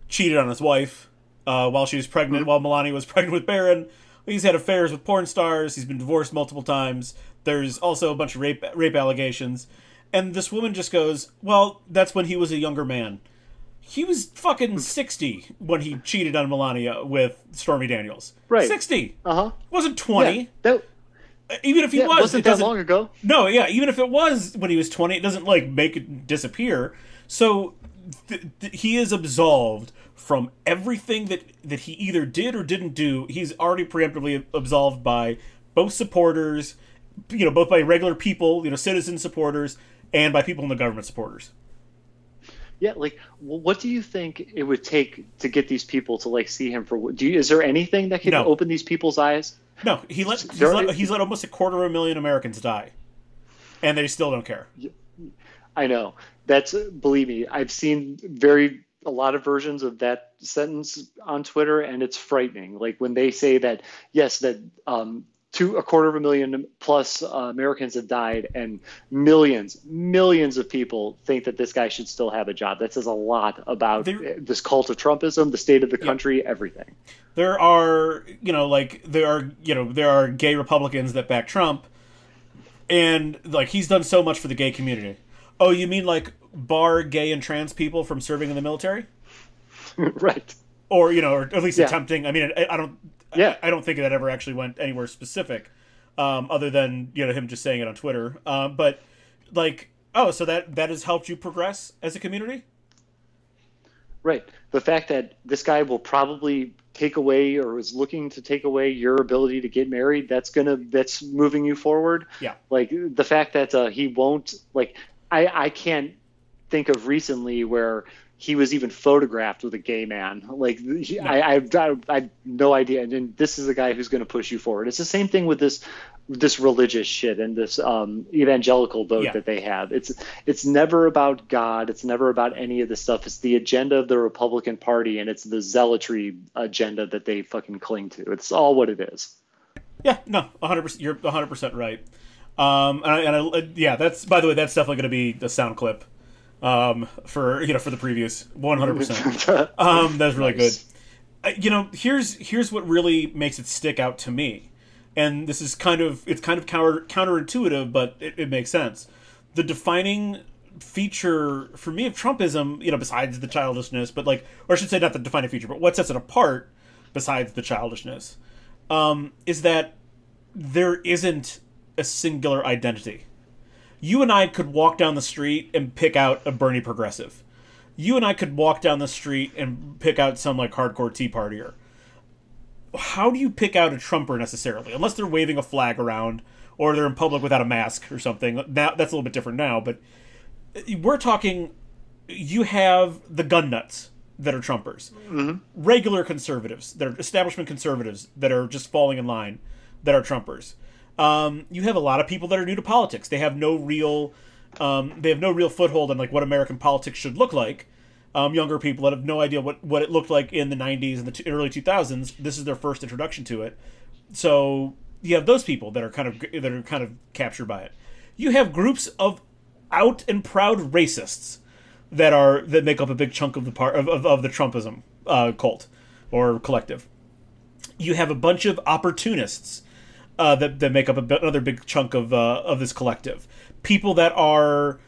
cheated on his wife uh, while she was pregnant, mm-hmm. while Melania was pregnant with Barron. He's had affairs with porn stars. He's been divorced multiple times. There's also a bunch of rape rape allegations, and this woman just goes, "Well, that's when he was a younger man. He was fucking sixty when he cheated on Melania with Stormy Daniels. Right, sixty. Uh huh. Wasn't twenty. Yeah, that even if he yeah, was, wasn't that long ago. No, yeah, even if it was when he was twenty, it doesn't like make it disappear. So th- th- he is absolved from everything that that he either did or didn't do. He's already preemptively absolved by both supporters you know, both by regular people, you know, citizen supporters, and by people in the government supporters. Yeah, like, what do you think it would take to get these people to like see him for? Do you, is there anything that can no. open these people's eyes? No, he let he's, let he's let almost a quarter of a million Americans die, and they still don't care. I know that's believe me. I've seen very a lot of versions of that sentence on Twitter, and it's frightening. Like when they say that yes, that um, two a quarter of a million plus uh, Americans have died, and millions, millions of people think that this guy should still have a job. That says a lot about there, this cult of Trumpism, the state of the country, yeah. everything. There are, you know, like there are, you know, there are gay Republicans that back Trump, and like he's done so much for the gay community. Oh, you mean like bar gay and trans people from serving in the military? right. Or you know, or at least Yeah. attempting. I mean, I, I don't. Yeah. I, I don't think that ever actually went anywhere specific, um, other than you know him just saying it on Twitter. Um, but like, oh, so that that has helped you progress as a community. Right. The fact that this guy will probably take away or is looking to take away your ability to get married, that's gonna that's moving you forward. Yeah. Like the fact that uh, he won't like I I can't think of recently where he was even photographed with a gay man. Like he, I, I've got I have no idea. And then this is the guy who's going to push you forward. It's the same thing with this this religious shit and this um, evangelical vote Yeah. that they have. It's it's never about God. It's never about any of this stuff. It's the agenda of the Republican Party and it's the zealotry agenda that they fucking cling to. It's all what it is. Yeah, no, 100%. You're 100% right. Um, and I, and I, yeah, that's by the way, that's definitely going to be the sound clip um, for you know for the previews. 100%. Um, that's really good. Uh, you know, here's here's what really makes it stick out to me, and this is kind of it's kind of counter counterintuitive, but it, it makes sense. The defining feature for me of Trumpism, you know, besides the childishness, but like, or I should say, not the defining feature, but what sets it apart, besides the childishness, um, is that there isn't a singular identity. You and I could walk down the street and pick out a Bernie progressive. You and I could walk down the street and pick out some like hardcore Tea Partier. How do you pick out a Trumper necessarily? Unless they're waving a flag around or they're in public without a mask or something. That, that's a little bit different now, but uh, we're talking you have the gun nuts that are Trumpers, mm-hmm. regular conservatives that are establishment conservatives that are just falling in line that are Trumpers. Um, you have a lot of people that are new to politics. They have no real, um, they have no real foothold on like what American politics should look like. Um, younger people that have no idea what, what it looked like in the 90s and the t- early 2000s. This is their first introduction to it. So you have those people that are kind of that are kind of captured by it. You have groups of out and proud racists that are that make up a big chunk of the part of, of, of the Trumpism uh, cult or collective. You have a bunch of opportunists uh, that that make up another big chunk of uh, of this collective. People that are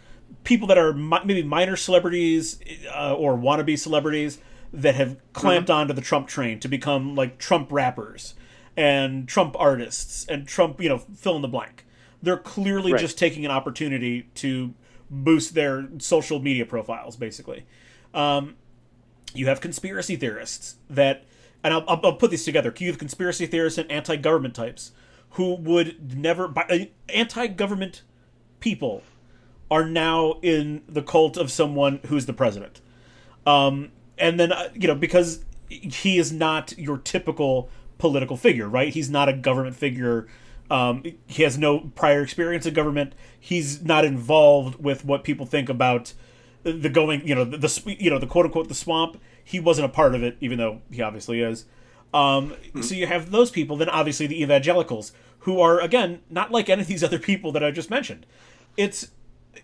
people that are mi- maybe minor celebrities uh, or wannabe celebrities that have clamped onto the Trump train to become like Trump rappers and Trump artists and Trump, you know, fill in the blank. They're clearly Right. just taking an opportunity to boost their social media profiles, basically. Um, you have conspiracy theorists that, and I'll, I'll, I'll put these together. You have conspiracy theorists and anti-government types who would never, by, uh, anti-government people are now in the cult of someone who's the president. Um, and then, uh, you know, because he is not your typical political figure, right? He's not a government figure. Um, he has no prior experience in government. He's not involved with what people think about the going, you know, the, the you know the quote unquote the swamp. He wasn't a part of it, even though he obviously is. Um, So you have those people. Then obviously the evangelicals, who are again not like any of these other people that I just mentioned. It's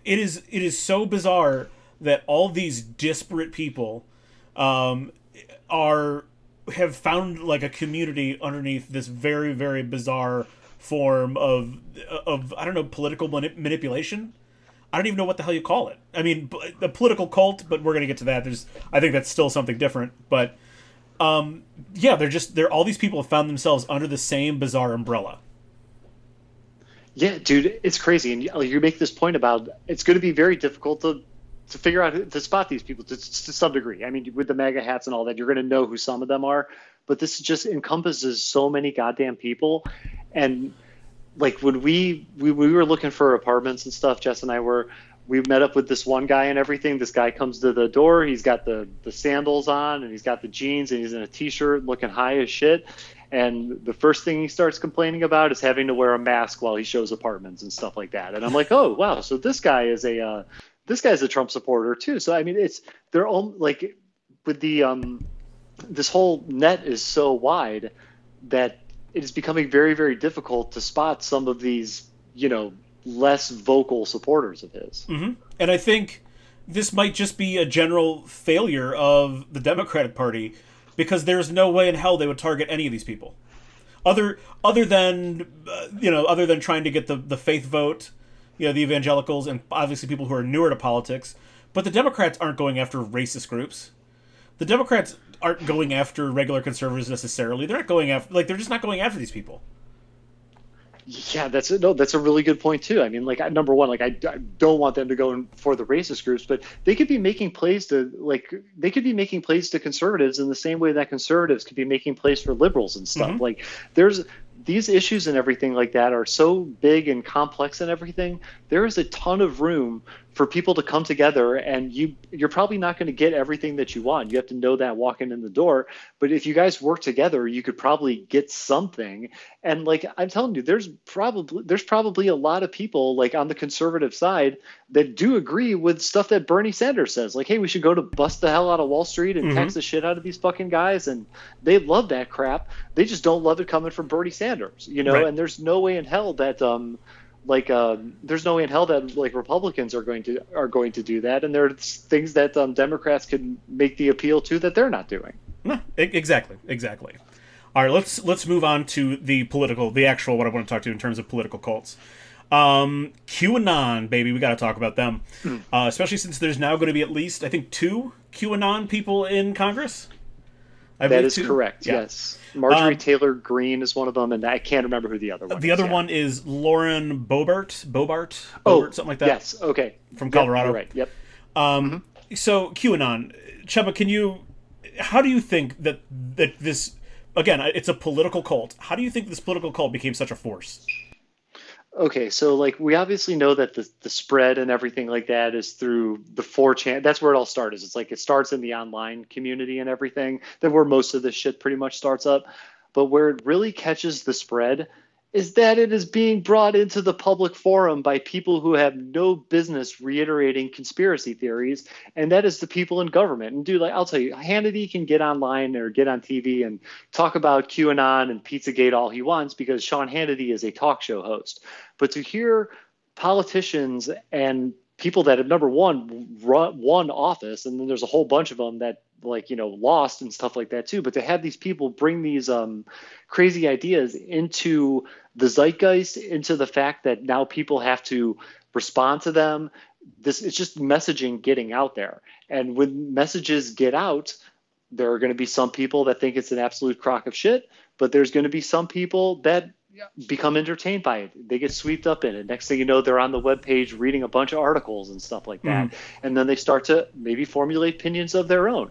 it is it is so bizarre that all these disparate people um, are have found like a community underneath this very very bizarre form of of I don't know political mani- manipulation. I don't even know what the hell you call it. I mean, a political cult, but we're gonna get to that. There's, I think that's still something different. But, um, yeah, they're just they're all these people have found themselves under the same bizarre umbrella. Yeah, dude, it's crazy, and you, make this point about it's going to be very difficult to to figure out to spot these people to, to some degree. I mean, with the MAGA hats and all that, you're going to know who some of them are, but this just encompasses so many goddamn people, and like when we we, we were looking for apartments and stuff, Jess and I were. We met up with this one guy and everything. This guy comes to the door. He's got the the sandals on and he's got the jeans and he's in a t-shirt, looking high as shit. And the first thing he starts complaining about is having to wear a mask while he shows apartments and stuff like that. And I'm like, oh wow, so this guy is a uh, this guy's a Trump supporter too. So I mean, it's they're all like with the um this whole net is so wide that it is becoming very very difficult to spot some of these you know less vocal supporters of his. And I think this might just be a general failure of the Democratic Party because there's no way in hell they would target any of these people. Other other than uh, you know, other than trying to get the the faith vote you know, the evangelicals and obviously people who are newer to politics. But the Democrats aren't going after racist groups. The Democrats aren't going after regular conservatives necessarily. They're not going after like they're just not going after these people. Yeah, that's a, no, that's a really good point too. I mean, like number one, like I, I don't want them to go in for the racist groups, but they could be making plays to like they could be making plays to conservatives in the same way that conservatives could be making plays for liberals and stuff. Mm-hmm. Like there's these issues and everything like that are so big and complex and everything. There is a ton of room for people to come together and you you're probably not going to get everything that you want. You have to know that walking in the door. But if you guys work together you could probably get something. And like i'm telling you there's probably there's probably a lot of people like on the conservative side that do agree with stuff that bernie sanders says. Like hey we should go to bust the hell out of wall street and mm-hmm. tax the shit out of these fucking guys. And they love that crap. They just don't love it coming from bernie sanders you know? Right. and there's no way in hell that um like um, there's no way in hell that like Republicans are going to are going to do that, and there's things that um, Democrats can make the appeal to that they're not doing. No, exactly, exactly. All right, let's let's move on to the political, the actual what I want to talk to in terms of political cults. Um, QAnon, baby, we got to talk about them, mm. uh, especially since there's now going to be at least I think two QAnon people in Congress. I that is two. correct. Yeah. Yes. Marjorie um, Taylor Greene is one of them, and I can't remember who the other one. Is. The is, other yeah. one is Lauren Boebert, Boebert, oh, something like that. Yes. Okay. From Colorado. Yep, right. Yep. Um, mm-hmm. So QAnon, Chema, can you? How do you think that that this? Again, it's a political cult. How do you think this political cult became such a force? Okay, so like we obviously know that the the spread and everything like that is through the 4chan. That's where it all starts. It's like it starts in the online community and everything. Then where most of this shit pretty much starts up. But where it really catches the spread is that it is being brought into the public forum by people who have no business reiterating conspiracy theories, and that is the people in government. And dude, like I'll tell you, Hannity can get online or get on TV and talk about QAnon and Pizzagate all he wants because Sean Hannity is a talk show host. But to hear politicians and people that have number one run one office, and then there's a whole bunch of them that like you know lost and stuff like that too but to have these people bring these um, crazy ideas into the zeitgeist into the fact that now people have to respond to them this it's just messaging getting out there. And when messages get out there are going to be some people that think it's an absolute crock of shit but there's going to be some people that become entertained by it. They get swept up in it. Next thing you know, they're on the web page reading a bunch of articles and stuff like that. Mm. And then they start to maybe formulate opinions of their own.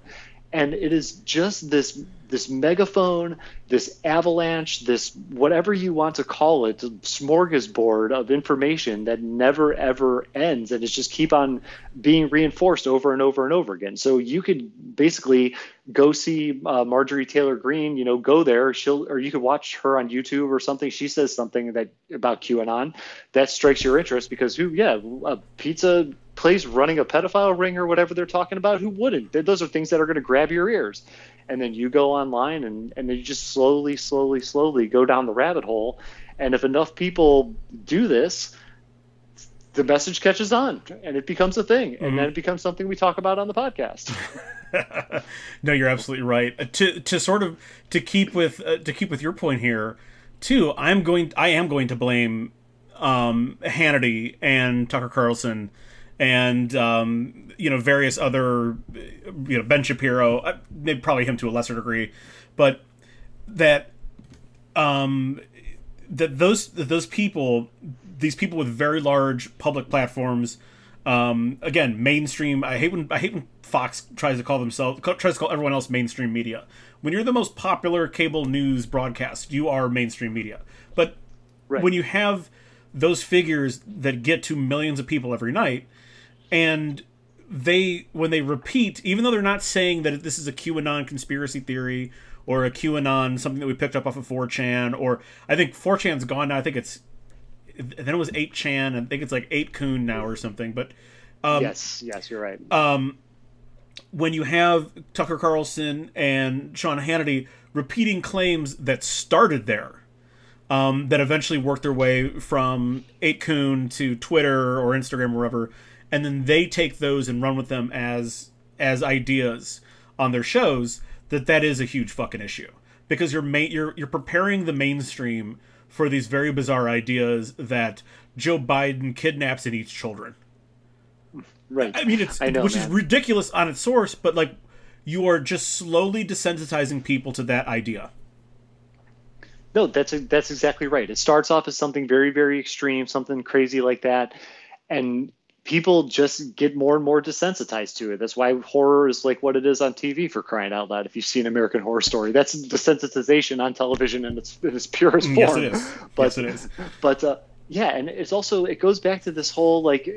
And it is just this this megaphone, this avalanche, this whatever you want to call it, smorgasbord of information that never ever ends, and it's just keep on being reinforced over and over and over again. So you could basically go see uh, Marjorie Taylor Greene, you know, go there. She'll or you could watch her on YouTube or something. She says something that about QAnon that strikes your interest because who, yeah, a pizza place running a pedophile ring or whatever they're talking about, who wouldn't? Those are things that are going to grab your ears and then you go online and and then you just slowly slowly slowly go down the rabbit hole. And if enough people do this the message catches on and it becomes a thing. And mm-hmm. then it becomes something we talk about on the podcast. No you're absolutely right. Uh, to to sort of to keep with uh, to keep with your point here too i'm going i am going to blame um hannity and tucker carlson and um, you know various other you know Ben Shapiro, uh, maybe probably him to a lesser degree, but that um, that those that those people, these people with very large public platforms, um, again mainstream. I hate when I hate when Fox tries to call themselves tries to call everyone else mainstream media. When you're the most popular cable news broadcast, you are mainstream media. But right. when you have those figures that get to millions of people every night and they when they repeat even though they're not saying that this is a qanon conspiracy theory or a qanon something that we picked up off of 4chan or i think 4chan's gone now. I think it's then it was 8chan i think it's like 8kun now or something but um, yes yes you're right. um, when you have tucker carlson and sean hannity repeating claims that started there um, that eventually worked their way from 8kun to twitter or instagram or wherever and then they take those and run with them as as ideas on their shows that that is a huge fucking issue because you're ma- you're you're preparing the mainstream for these very bizarre ideas that Joe Biden kidnaps and eats children. Right. I mean, it's I know, which man. is ridiculous on its source, but like you are just slowly desensitizing people to that idea. No, that's that's exactly right. It starts off as something very, very extreme, something crazy like that, and people just get more and more desensitized to it. That's why horror is like what it is on TV for crying out loud. If you've seen American Horror Story, that's desensitization on television in its, in its purest form. Yes, it is. But, yes, it is. But uh, yeah, and it's also it goes back to this whole like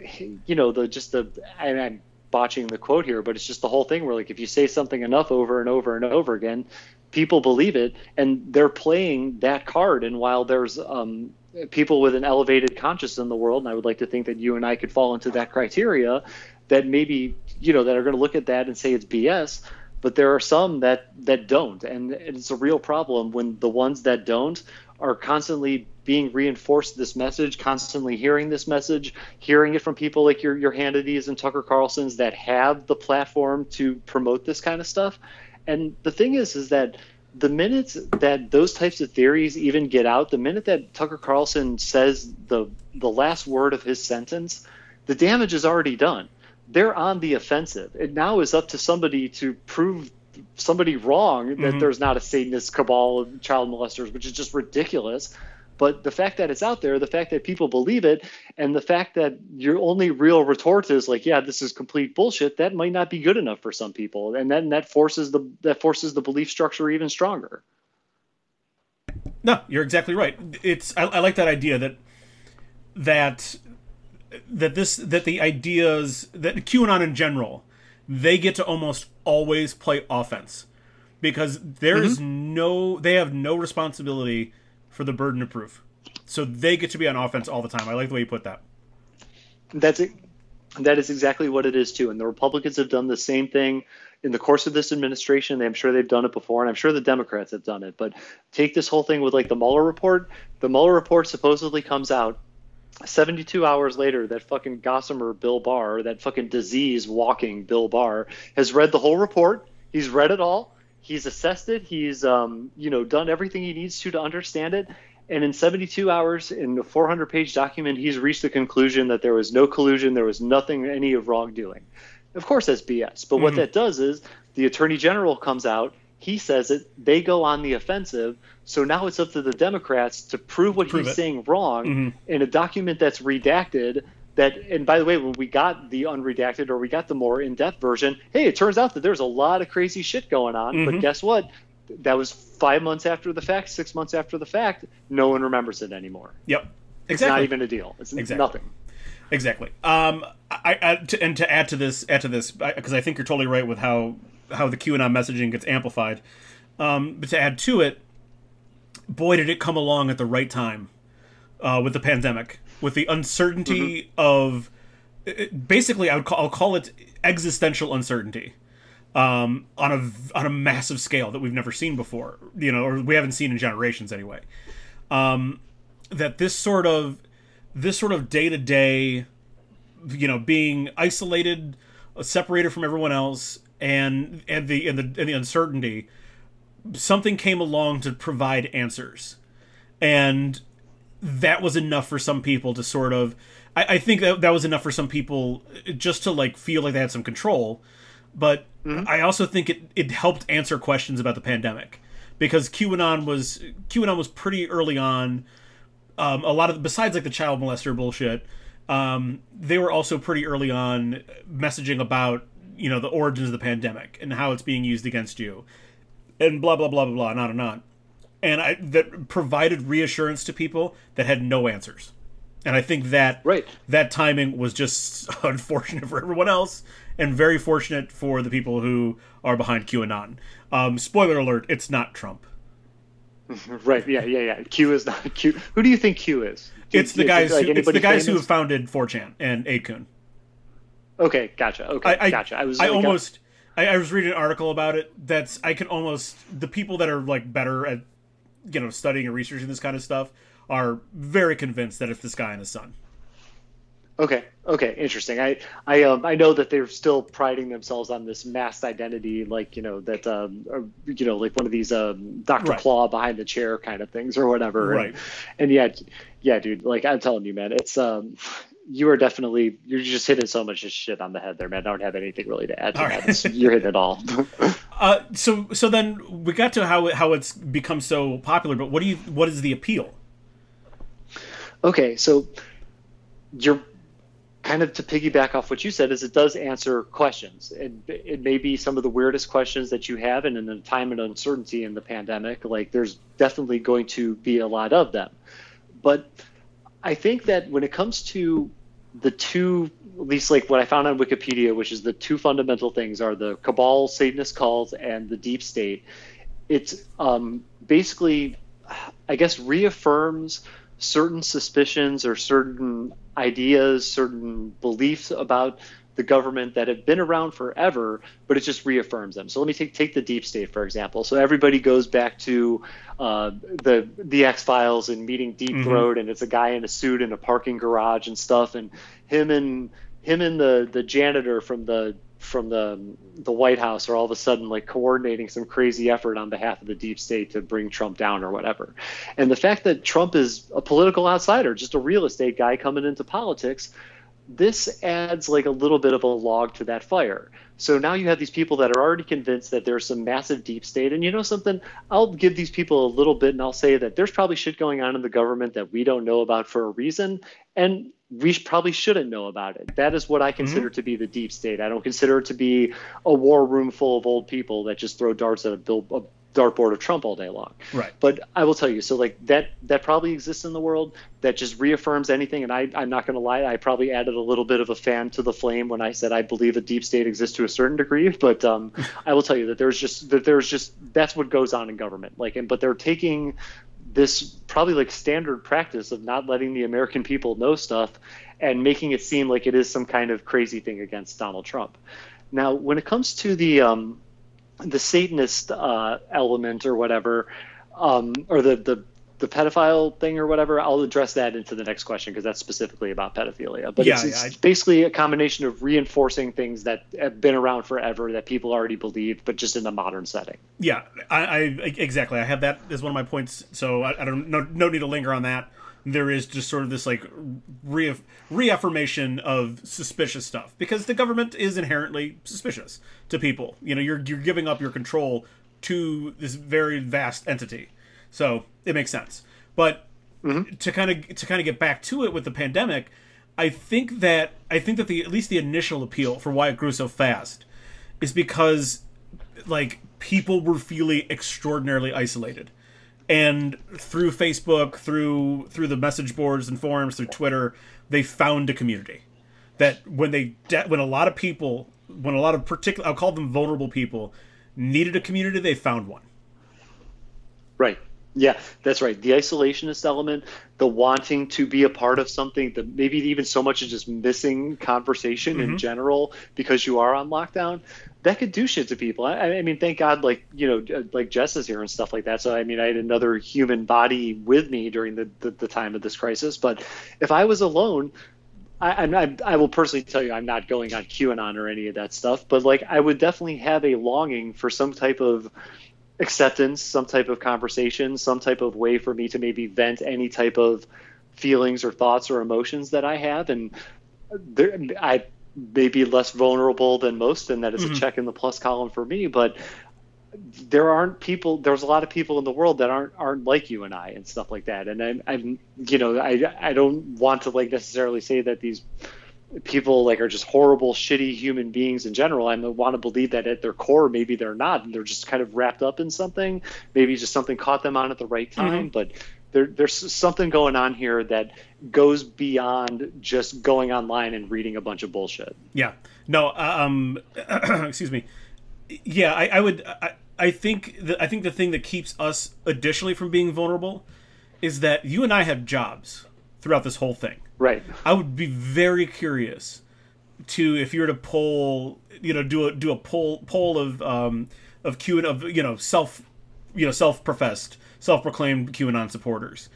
you know the just the and I'm botching the quote here, but it's just the whole thing where like if you say something enough over and over and over again, people believe it, and they're playing that card. And while there's um, people with an elevated conscience in the world, and I would like to think that you and I could fall into that criteria, that maybe you know that are going to look at that and say it's BS. But there are some that that don't, and it's a real problem when the ones that don't are constantly being reinforced this message, constantly hearing this message, hearing it from people like your your Hannitys and Tucker Carlsons that have the platform to promote this kind of stuff. And the thing is, is that the minute that those types of theories even get out, the minute that Tucker Carlson says the the last word of his sentence, the damage is already done. They're on the offensive. It now is up to somebody to prove somebody wrong that Mhm. there's not a Satanist cabal of child molesters, which is just ridiculous. But the fact that it's out there, the fact that people believe it, and the fact that your only real retort is like, "Yeah, this is complete bullshit," that might not be good enough for some people, and then that forces the that forces the belief structure even stronger. No, you're exactly right. It's I, I like that idea that that that this that the ideas that QAnon in general they get to almost always play offense because there is mm-hmm. no they have no responsibility for the burden of proof. So they get to be on offense all the time. I like the way you put that. That's it. That is exactly what it is too. And the Republicans have done the same thing in the course of this administration. I'm sure they've done it before, and I'm sure the Democrats have done it. But take this whole thing with like the Mueller report. The Mueller report supposedly comes out 72 hours later. That fucking gossamer Bill Barr, that fucking disease walking Bill Barr, has read the whole report. He's read it all. He's assessed it. He's um, you know done everything he needs to to understand it. And in 72 hours, in a 400 page document, he's reached the conclusion that there was no collusion, there was nothing, any of wrongdoing. Of course, that's BS. But what that does is the attorney general comes out, he says it, they go on the offensive. So now it's up to the Democrats to prove what Prove he's it. saying wrong Mhm. in a document that's redacted. That and by the way, when we got the unredacted or we got the more in-depth version, hey, it turns out that there's a lot of crazy shit going on. Mhm. But guess what? That was five months after the fact, six months after the fact. No one remembers it anymore. Yep. It's Exactly. not even a deal. It's Exactly. nothing. Exactly. Um, I, I to, and to add to this, add to this, because I think you're totally right with how how the QAnon messaging gets amplified. Um, but to add to it, boy, did it come along at the right time uh, with the pandemic, with the uncertainty of basically, I would call I'll call it existential uncertainty um, on a on a massive scale that we've never seen before. You know, or we haven't seen in generations anyway. Um, that this sort of this sort of day to day, you know, being isolated, separated from everyone else, and and the and the and the uncertainty, something came along to provide answers, and that was enough for some people to sort of. I, I think that that was enough for some people just to like feel like they had some control, but I also think it it helped answer questions about the pandemic because QAnon was QAnon was pretty early on. Um, a lot of besides like the child molester bullshit um, they were also pretty early on messaging about you know the origins of the pandemic and how it's being used against you and blah blah blah blah blah and on and on and I that provided reassurance to people that had no answers and I think that Right. that timing was just unfortunate for everyone else and very fortunate for the people who are behind QAnon. Um, spoiler alert: it's not Trump. Right. Yeah. Yeah. Yeah. Q is not Q. Who do you think Q is? Do you- It's the do guys. think, like, who, it's the guys who famous? have founded 4chan and 8kun. Okay. Gotcha. Okay. I, I gotcha. I was. I like, almost. I, I was reading an article about it. That's I can almost the people that are like better at, you know, studying and researching this kind of stuff are very convinced that it's this guy and his son. Okay. Okay. Interesting. I I um I know that they're still priding themselves on this masked identity, like you know that um or, you know like one of these um Doctor Right. Claw behind the chair kind of things or whatever. Right. And, and yeah, yeah, dude. Like I'm telling you, man, it's um you are definitely you're just hitting so much shit on the head there, man. I don't have anything really to add to All that. right. You're hitting it all. Uh, so so then we got to how how it's become so popular. But what do you what is the appeal? Okay, so you're kind of to piggyback off what you said is it does answer questions. It, it may be some of the weirdest questions that you have, and in a time of uncertainty in the pandemic, like there's definitely going to be a lot of them. But I think that when it comes to the two, at least like what I found on Wikipedia, which is the two fundamental things are the cabal Satanist calls and the deep state. It's um, basically, I guess, reaffirms certain suspicions or certain ideas, certain beliefs about the government that have been around forever, but it just reaffirms them. So let me take take the deep state for example. So everybody goes back to uh, the the X Files and meeting Deep Throat, and it's a guy in a suit in a parking garage and stuff, and him and him and the the janitor from the from the the White House are all of a sudden like coordinating some crazy effort on behalf of the deep state to bring Trump down or whatever. And the fact that Trump is a political outsider, just a real estate guy coming into politics, this adds like a little bit of a log to that fire. So now you have these people that are already convinced that there's some massive deep state. And you know something? I'll give these people a little bit and I'll say that there's probably shit going on in the government that we don't know about for a reason. And we probably shouldn't know about it. That is what I mm-hmm. consider to be the deep state. I don't consider it to be a war room full of old people that just throw darts at a, bill- a dartboard of Trump all day long. Right. But I will tell you, so like that that probably exists in the world that just reaffirms anything. And I, I'm not going to lie, I probably added a little bit of a fan to the flame when I said I believe a deep state exists to a certain degree. But um, I will tell you that there's just that there's just that's what goes on in government. Like, and but they're taking this probably like standard practice of not letting the American people know stuff and making it seem like it is some kind of crazy thing against Donald Trump. Now, when it comes to the um, the Satanist uh, element or whatever, um, or the, the the pedophile thing or whatever, I'll address that into the next question because that's specifically about pedophilia. But Yeah, it's, it's yeah, I- basically a combination of reinforcing things that have been around forever that people already believed, but just in a modern setting. Yeah, I, I exactly. I have that as one of my points. So I, I don't no no need to linger on that. There is just sort of this like re- reaffirmation of suspicious stuff because the government is inherently suspicious to people. You know, you're you're giving up your control to this very vast entity, so it makes sense. But mm-hmm. to kind of to kind of get back to it with the pandemic, I think that I think that the at least the initial appeal for why it grew so fast is because like people were feeling extraordinarily isolated and through facebook through through the message boards and forums through twitter they found a community that when they de- when a lot of people when a lot of particular i'll call them vulnerable people needed a community they found one Right. Yeah, that's right. The isolationist element, the wanting to be a part of something, the maybe even so much as just missing conversation in general because you are on lockdown, that could do shit to people. I, I mean, thank God, like you know, uh, like Jess is here and stuff like that. So I mean, I had another human body with me during the the, the time of this crisis. But if I was alone, I, I'm I will personally tell you, I'm not going on QAnon or any of that stuff, but like I would definitely have a longing for some type of acceptance, some type of conversation, some type of way for me to maybe vent any type of feelings or thoughts or emotions that I have. And there, I may be less vulnerable than most, and that is a mm-hmm. check in the plus column for me, but there aren't people there's a lot of people in the world that aren't aren't like you and I and stuff like that and I'm, I'm you know I I don't want to like necessarily say that these people like are just horrible shitty human beings in general I want to believe that at their core maybe they're not and they're just kind of wrapped up in something maybe just something caught them on at the right time but there, there's something going on here that goes beyond just going online and reading a bunch of bullshit Yeah. No. Um. excuse me. Yeah. I, I would. I, I think. The, I think the thing that keeps us additionally from being vulnerable is that you and I have jobs throughout this whole thing. right I would be very curious to if you were to poll, you know, do a do a poll poll of um of Q of you know self you know self professed self proclaimed QAnon supporters,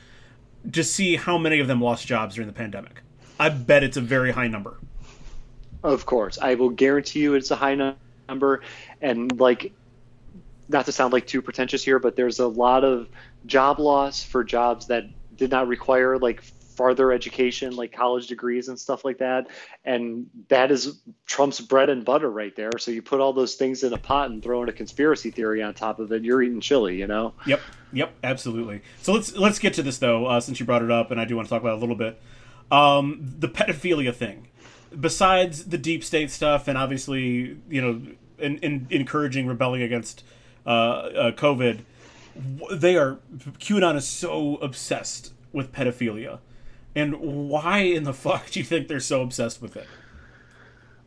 to see how many of them lost jobs during the pandemic. I bet it's a very high number. Of course, I will guarantee you it's a high number, and like, not to sound like too pretentious here, but there's a lot of job loss for jobs that did not require like farther education, like college degrees and stuff like that. And that is Trump's bread and butter right there. So you put all those things in a pot and throw in a conspiracy theory on top of it, you're eating chili, you know? Yep, yep, absolutely. So let's let's get to this though, uh, since you brought it up, and I do want to talk about it a little bit. Um, the pedophilia thing. Besides the deep state stuff, and obviously, you know, in, in encouraging rebelling against uh, uh, COVID, they are QAnon is so obsessed with pedophilia and why in the fuck do you think they're so obsessed with it?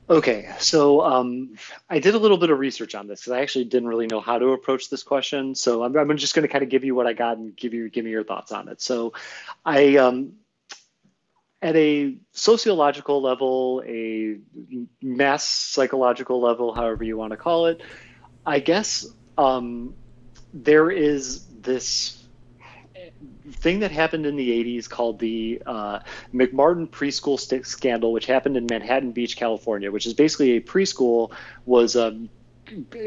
Okay, so um, I did a little bit of research on this because I actually didn't really know how to approach this question. So I'm, I'm just going to kind of give you what I got and give you give me your thoughts on it. So, I um, at a sociological level, a mass psychological level, however you want to call it, I guess um, there is this thing that happened in the 80s called the uh, McMartin preschool scandal, which happened in Manhattan Beach, California, which is basically a preschool was um,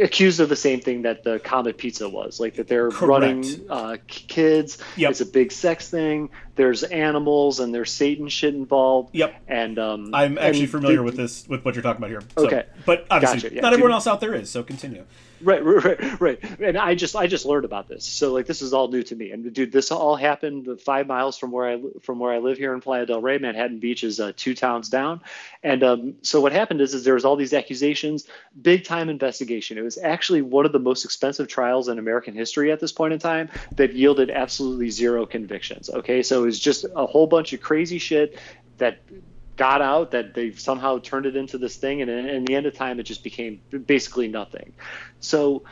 accused of the same thing that the Comet Pizza was, like that they're Correct. running uh, kids. Yep. It's a big sex thing. There's animals and there's Satan shit involved. Yep. And um, I'm actually familiar with this, with what you're talking about here. So, okay. But obviously, gotcha, yeah. not everyone else out there is. So continue. Right, right, right, And I just I just learned about this, so like this is all new to me. And dude, this all happened five miles from where I from where I live here in Playa del Rey. Manhattan Beach is uh, two towns down. And um, so what happened is is there was all these accusations, big time investigation. It was actually one of the most expensive trials in American history at this point in time that yielded absolutely zero convictions. Okay, so it was just a whole bunch of crazy shit that got out that they somehow turned it into this thing and in the end of time it just became basically nothing. So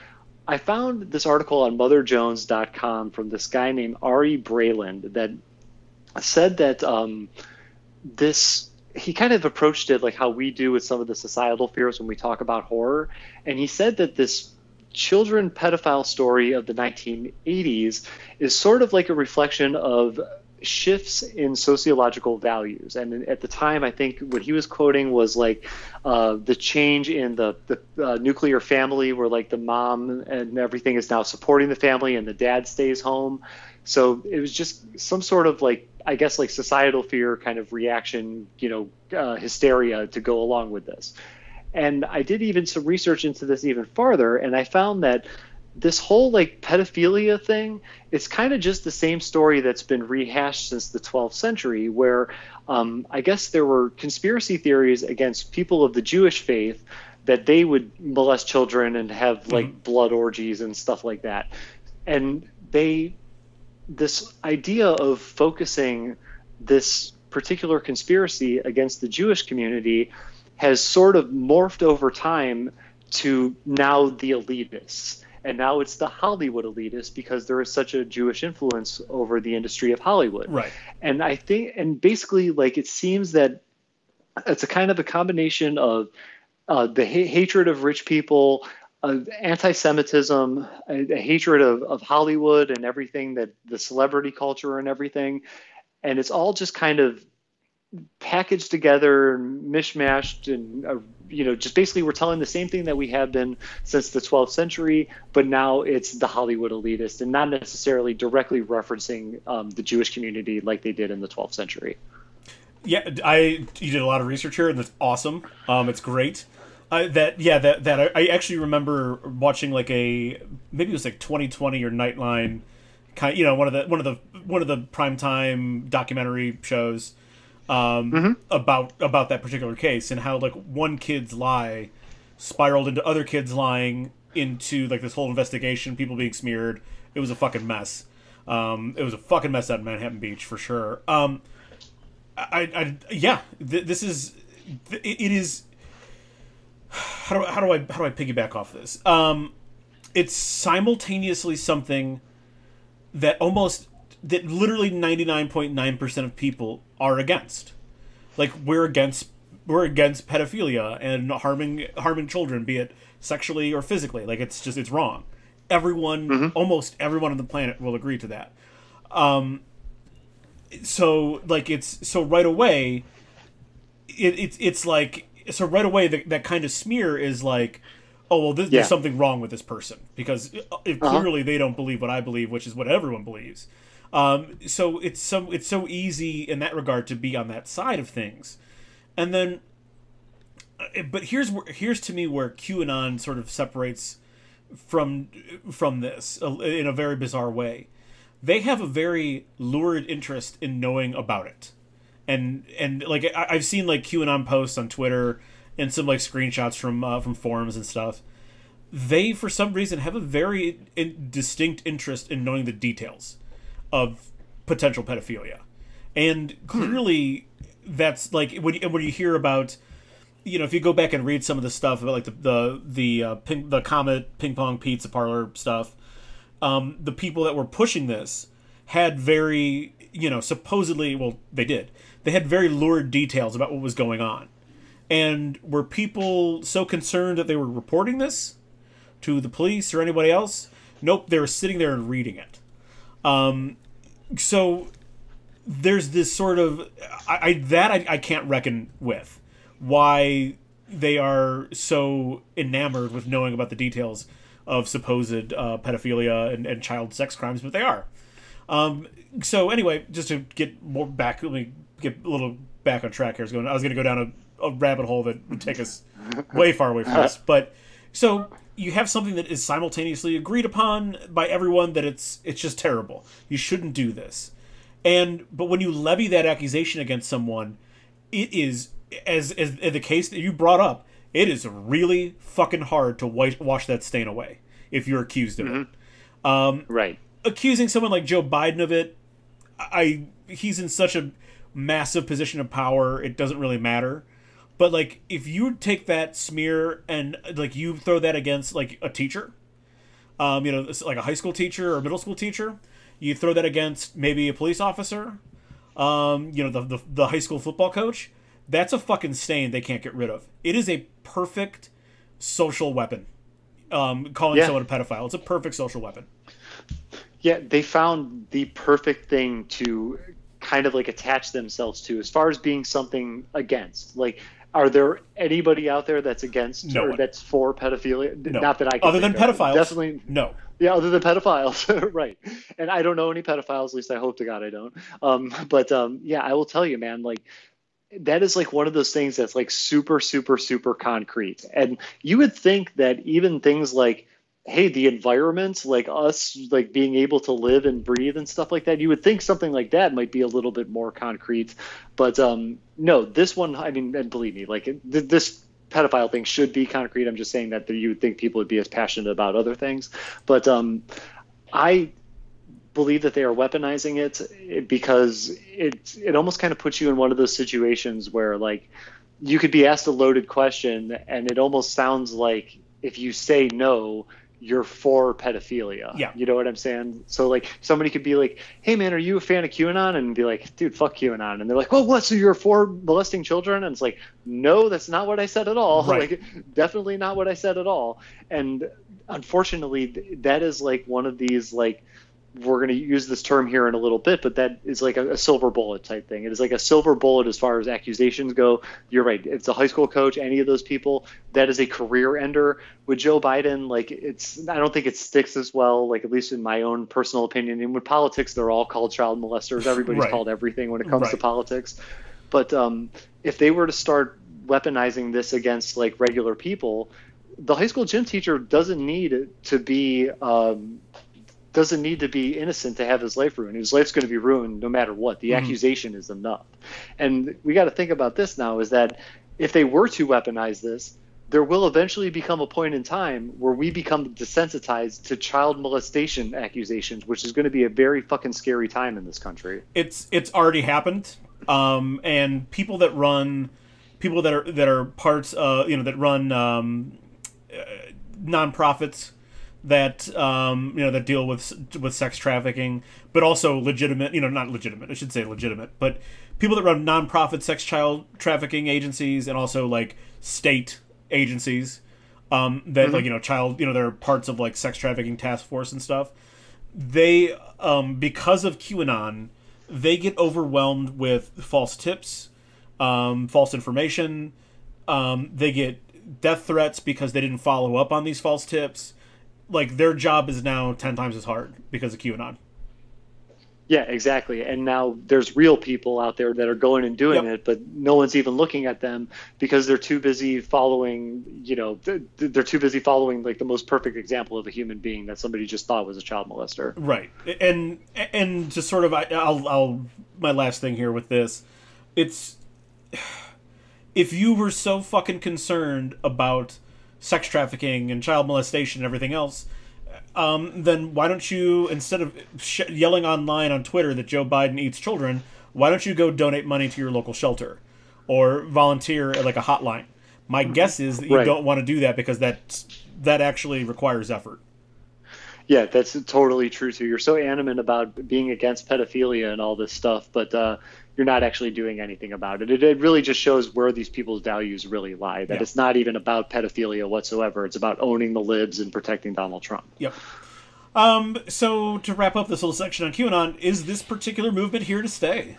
i found this article on motherjones.com from this guy named ali breland that said that um, this he kind of approached it like how we do with some of the societal fears when we talk about horror. And he said that this children pedophile story of the 1980s is sort of like a reflection of shifts in sociological values. And at the time, I think what he was quoting was like uh, the change in the, the uh, nuclear family, where like the mom and everything is now supporting the family and the dad stays home. So it was just some sort of like, I guess, like societal fear kind of reaction, you know, uh, hysteria to go along with this. And I did even some research into this even farther, and I found that this whole like pedophilia thing it's kind of just the same story that's been rehashed since the 12th century where um, i guess there were conspiracy theories against people of the jewish faith that they would molest children and have mm-hmm. like mm-hmm. blood orgies and stuff like that and they this idea of focusing this particular conspiracy against the jewish community has sort of morphed over time to now the elitists and now it's the Hollywood elitists because there is such a Jewish influence over the industry of Hollywood. Right. And I think, and basically, like it seems that it's a kind of a combination of uh, the ha- hatred of rich people, of anti-Semitism, a, a hatred of, of Hollywood and everything that the celebrity culture and everything, and it's all just kind of packaged together and mishmashed and uh, you know just basically we're telling the same thing that we have been since the 12th century but now it's the hollywood elitist and not necessarily directly referencing um, the jewish community like they did in the 12th century. Yeah i you did a lot of research here and that's awesome. Um, it's great. Uh, that yeah that that I, I actually remember watching like a maybe it was like 2020 or nightline kind you know one of the one of the one of the primetime documentary shows um, mm-hmm. about about that particular case and how like one kid's lie spiraled into other kids lying into like this whole investigation, people being smeared. It was a fucking mess. Um, it was a fucking mess out at Manhattan Beach for sure. Um, I, I yeah, th- this is th- it is. How do, how do I how do I piggyback off this? Um, it's simultaneously something that almost that literally 99.9% of people are against. Like we're against we're against pedophilia and harming harming children be it sexually or physically. Like it's just it's wrong. Everyone mm-hmm. almost everyone on the planet will agree to that. Um so like it's so right away it, it's it's like so right away the, that kind of smear is like oh well this, Yeah. there's something wrong with this person because uh, if Uh-huh. clearly they don't believe what I believe which is what everyone believes um, so it's so it's so easy in that regard to be on that side of things and then uh, but here's where here's to me where QAnon sort of separates from from this uh, in a very bizarre way. They have a very lurid interest in knowing about it, and and like I, I've seen like QAnon posts on Twitter and some like screenshots from uh, from forums and stuff. They for some reason have a very in, distinct interest in knowing the details of potential pedophilia, and clearly that's like when you, when you hear about you know, if you go back and read some of the stuff about like the the the uh, ping, the Comet ping pong pizza parlor stuff, um, the people that were pushing this had very you know supposedly well they did they had very lurid details about what was going on, and were people so concerned that they were reporting this to the police or anybody else? Nope, they were sitting there and reading it. Um, so there's this sort of I, I that I, I can't reckon with why they are so enamored with knowing about the details of supposed uh, pedophilia and, and child sex crimes, but they are. Um, so anyway, just to get more back, let me get a little back on track here. I was going, I was going to go down a, a rabbit hole that would take us way far away from this, but so you have something that is simultaneously agreed upon by everyone that it's it's just terrible. You shouldn't do this. And but when you levy that accusation against someone, it is as as in the case that you brought up, it is really fucking hard to wipe, wash that stain away if you're accused of it. Mm-hmm. Um, right. Accusing someone like Joe Biden of it, I he's in such a massive position of power, it doesn't really matter. But like if you take that smear and like you throw that against like a teacher, um, you know, like a high school teacher or middle school teacher, you throw that against maybe a police officer, um, you know, the, the the high school football coach. That's a fucking stain they can't get rid of. It is a perfect social weapon. Um, calling Yeah. someone a pedophile, it's a perfect social weapon. Yeah, they found the perfect thing to kind of like attach themselves to as far as being something against. Like, are there anybody out there that's against No or one. that's for pedophilia? No. Not that I can Other than of. pedophiles, Definitely, no. yeah, other than pedophiles, right? And I don't know any pedophiles. At least I hope to God I don't. Um, but um, yeah, I will tell you, man. Like that is like one of those things that's like super, super, super concrete. And you would think that even things like, hey, the environment, like us, like being able to live and breathe and stuff like that, you would think something like that might be a little bit more concrete. But um, no, this one, I mean, and believe me, like th- this pedophile thing should be concrete. I'm just saying that you would think people would be as passionate about other things. But um, I believe that they are weaponizing it it- because it it almost kind of puts you in one of those situations where like you could be asked a loaded question and it almost sounds like if you say no you're for pedophilia. Yeah. you know what i'm saying? So like somebody could be like hey man are you a fan of qanon? And be like dude fuck qanon. And they're like well what? So you're for molesting children? And it's like no that's not what i said at all. Right. like definitely not what i said at all. And unfortunately that is like one of these like we're going to use this term here in a little bit, but that is like a, a silver bullet type thing. It is like a silver bullet as far as accusations go. You're right. It's a high school coach, any of those people, that is a career ender. With Joe Biden, like it's, I don't think it sticks as well, like at least in my own personal opinion. And with politics, they're all called child molesters. Everybody's Right. called everything when it comes to politics. But um, if they were to start weaponizing this against like regular people, the high school gym teacher doesn't need to be um, doesn't need to be innocent to have his life ruined. His life's going to be ruined no matter what. The accusation is enough. And we got to think about this now is that if they were to weaponize this, there will eventually become a point in time where we become desensitized to child molestation accusations, which is going to be a very fucking scary time in this country. it's it's already happened um and people that run people that are that are parts uh you know that run um uh, nonprofits that um you know that deal with with sex trafficking but also legitimate you know not legitimate I should say legitimate but people that run nonprofit sex child trafficking agencies and also like state agencies um that like you know child you know they're parts of like sex trafficking task force and stuff they um because of QAnon they get overwhelmed with false tips um, false information. Um, they get death threats because they didn't follow up on these false tips. Like their job is now ten times as hard because of QAnon. Yeah, exactly. And now there's real people out there that are going and doing Yep. it, but no one's even looking at them because they're too busy following, you know, they're too busy following like the most perfect example of a human being that somebody just thought was a child molester. Right, and and to sort of, I'll, I'll my last thing here with this, it's if you were so fucking concerned about sex trafficking and child molestation and everything else, um, then why don't you instead of sh- yelling online on Twitter that Joe Biden eats children, why don't you go donate money to your local shelter or volunteer at like a hotline? My guess is that you Right. don't want to do that because that that actually requires effort. Yeah, that's totally true too. You're so animate about being against pedophilia and all this stuff, but uh, you're not actually doing anything about it. it. It really just shows where these people's values really lie. That Yeah. it's not even about pedophilia whatsoever. It's about owning the libs and protecting Donald Trump. Yep. Um, so to wrap up this little section on QAnon, is this particular movement here to stay?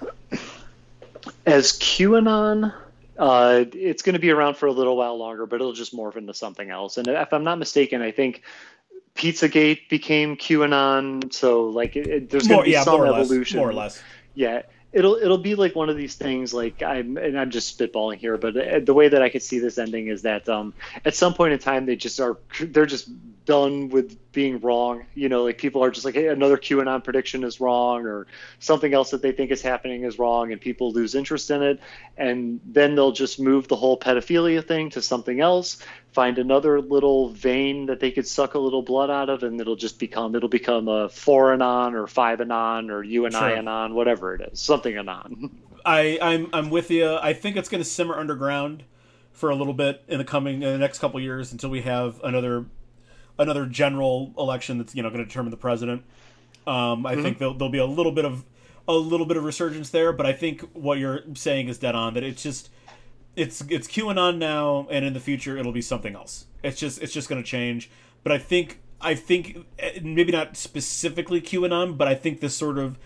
As QAnon, uh, it's going to be around for a little while longer, but it'll just morph into something else. And if I'm not mistaken, I think Pizzagate became QAnon. So like, it, it- there's going to be yeah, some more or less. evolution. More or less. Yeah, it'll it'll be like one of these things. Like I'm and I'm just spitballing here, but uh, the way that I could see this ending is that um, at some point in time they just are they're just done with being wrong. You know, like people are just like, hey, another QAnon prediction is wrong, or something else that they think is happening is wrong, and people lose interest in it, and then they'll just move the whole pedophilia thing to something else, find another little vein that they could suck a little blood out of, and it'll just become it'll become a four anon or five anon or you and Sure. I anon, whatever it is, something anon. I, I'm I'm with you. I think it's going to simmer underground for a little bit in the coming in the next couple years until we have another another general election that's you know going to determine the president. Um, I think there'll, there'll be a little bit of a little bit of resurgence there, but I think what you're saying is dead on. That it's just it's it's QAnon now, and in the future it'll be something else. It's just it's just going to change. But I think I think eh, maybe not specifically QAnon, but I think this sort of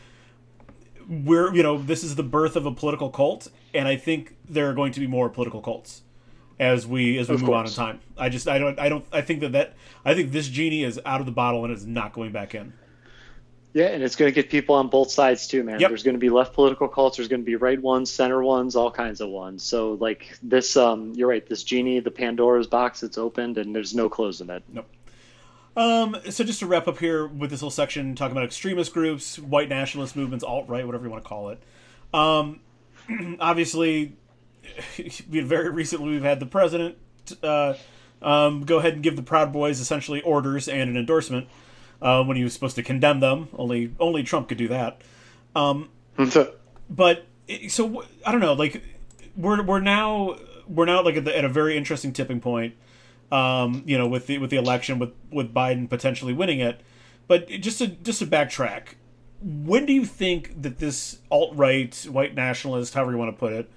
we're you know this is the birth of a political cult, and I think there are going to be more political cults as we as we Of move on in time. I just I don't I don't I think that that I think this genie is out of the bottle and is not going back in. Yeah, and it's going to get people on both sides too, man. Yep. There's going to be left political cults. There's going to be right ones, center ones, all kinds of ones. So like this, um, you're right. This genie, the Pandora's box, it's opened, and there's no closing it. Um, so just to wrap up here with this little section, talking about extremist groups, white nationalist movements, alt right, whatever you want to call it. Um, obviously, very recently we've had the president uh, um, go ahead and give the Proud Boys essentially orders and an endorsement uh, when he was supposed to condemn them. Only only Trump could do that. but so I don't know. Like we're we're now we're now like at, the, at a very interesting tipping point. Um, you know, with the with the election, with with Biden potentially winning it. But just to just to backtrack, when do you think that this alt right, white nationalist, however you want to put it,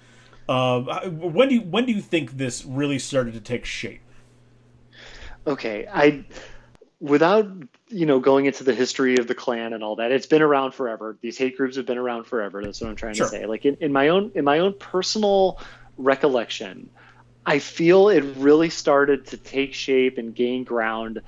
uh, when do you when do you think this really started to take shape? Okay, I without you know going into the history of the Klan and all that, it's been around forever. These hate groups have been around forever. That's what I'm trying Sure. to say. Like in, in my own in my own personal recollection, I feel it really started to take shape and gain ground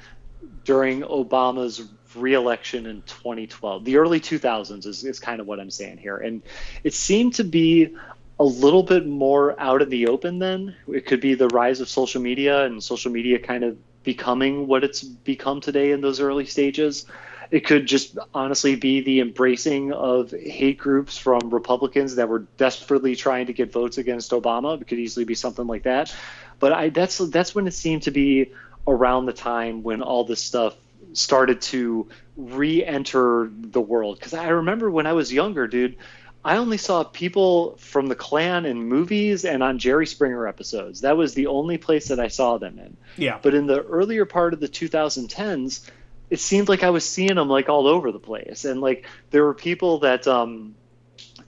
during Obama's reelection in 2012. The early 2000s is, is kind of what I'm saying here. And it seemed to be a little bit more out in the open then. It could be the rise of social media and social media kind of becoming what it's become today in those early stages. It could just honestly be the embracing of hate groups from Republicans that were desperately trying to get votes against Obama. It could easily be something like that. But I, that's that's when it seemed to be around the time when all this stuff started to re-enter the world. Because I remember when I was younger, dude, I only saw people from the Klan in movies and on Jerry Springer episodes. That was the only place that I saw them in. Yeah, But in the earlier part of the 2010s, it seemed like I was seeing them like all over the place, and like there were people that, um,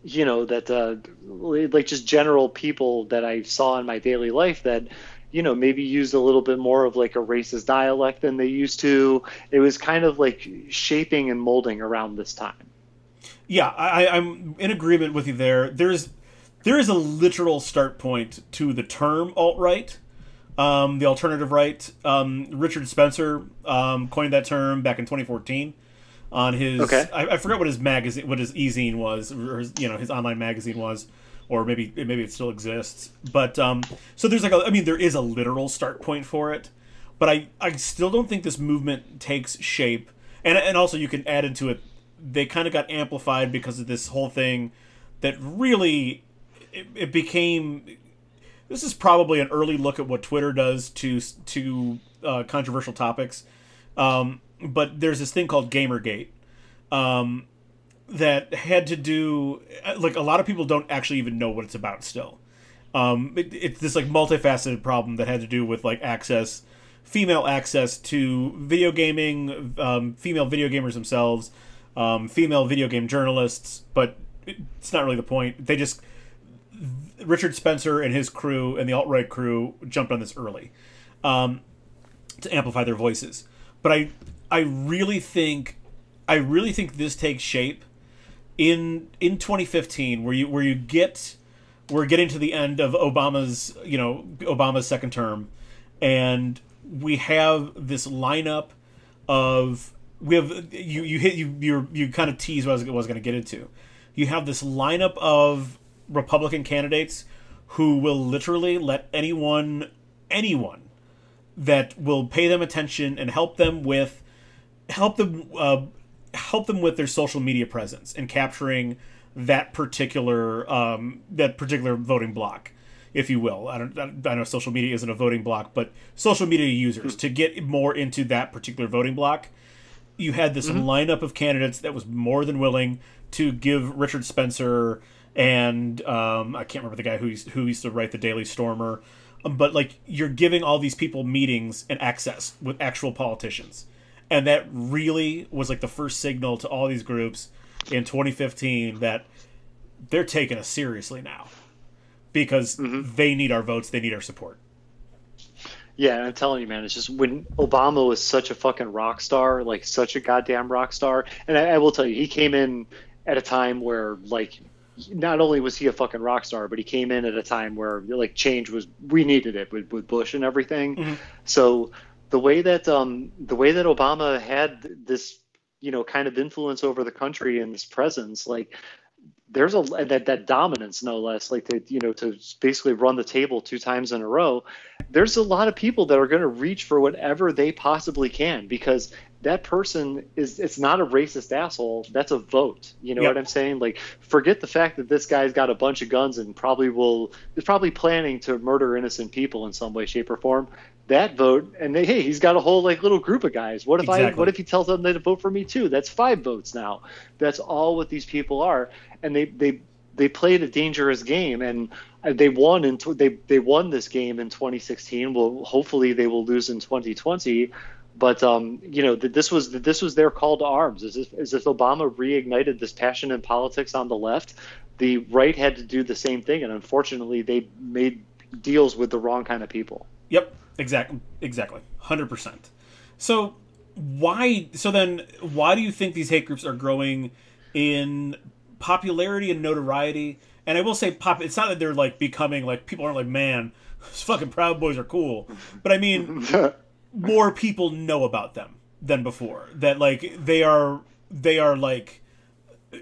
you know, that uh, like just general people that I saw in my daily life that, you know, maybe used a little bit more of like a racist dialect than they used to. It was kind of like shaping and molding around this time. Yeah, I, I'm in agreement with you there. There's there is a literal start point to the term alt right, um, the alternative right. Um, Richard Spencer um, coined that term back in 2014 on his. Okay. I, I forgot what his magazine, what his e-zine was, or his, you know, his online magazine was, or maybe maybe it still exists. But um, so there's like a, I mean, there is a literal start point for it, but I I still don't think this movement takes shape, and and also you can add into it, they kind of got amplified because of this whole thing that really it, it became this is probably an early look at what Twitter does to to uh, controversial topics. Um, but there's this thing called GamerGate um, that had to do like a lot of people don't actually even know what it's about still. Um, it, it's this like multifaceted problem that had to do with like access, female access to video gaming, um, female video gamers themselves, um, female video game journalists. But it's not really the point. They just Richard Spencer and his crew and the alt right crew jumped on this early um, to amplify their voices. But I I really think I really think this takes shape in in 2015 where you where you get we're getting to the end of Obama's you know Obama's second term and we have this lineup of we have you you hit you you you kind of tease what I was, was going to get into. You have this lineup of Republican candidates who will literally let anyone anyone that will pay them attention and help them with help them uh, help them with their social media presence and capturing that particular um, that particular voting block, if you will. I don't I know social media isn't a voting block, but social media users to get more into that particular voting block. You had this mm-hmm. lineup of candidates that was more than willing to give Richard Spencer and um, I can't remember the guy who used, who used to write the Daily Stormer, um, but like you're giving all these people meetings and access with actual politicians and that really was like the first signal to all these groups in 2015 that they're taking us seriously now because mm-hmm. they need our votes, they need our support. Yeah, I'm telling you, man, it's just when Obama was such a fucking rock star, like such a goddamn rock star. And I, I will tell you, he came in at a time where, like, not only was he a fucking rock star, but he came in at a time where, like, change was, we needed it with, with Bush and everything. Mm-hmm. So the way that um, the way that Obama had this you know kind of influence over the country and this presence like there's a that that dominance no less like to you know to basically run the table two times in a row there's a lot of people that are going to reach for whatever they possibly can because that person is it's not a racist asshole. That's a vote. You know yep. what i'm saying? Like forget the fact that this guy's got a bunch of guns and probably will is probably planning to murder innocent people in some way shape or form. That vote and they, hey he's got a whole like little group of guys. What if exactly. i what if he tells them to vote for me too? That's five votes now. That's all what these people are. And they they they played a dangerous game and uh, they won in they they won this game in 2016 well hopefully they will lose in 2020 but um, you know this was this was their call to arms as if, as if obama reignited this passion in politics on the left the right had to do the same thing and unfortunately they made deals with the wrong kind of people yep Exactly. Exactly. Hundred percent. So why? So then, why do you think these hate groups are growing in popularity and notoriety? And I will say, pop. It's not that they're like becoming like people aren't like, man, fucking Proud Boys are cool. But I mean, more people know about them than before. That like they are they are like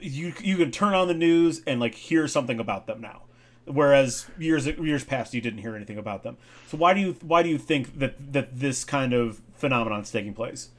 you you can turn on the news and like hear something about them now whereas years years past you didn't hear anything about them. So why do you why do you think that that this kind of phenomenon is taking place?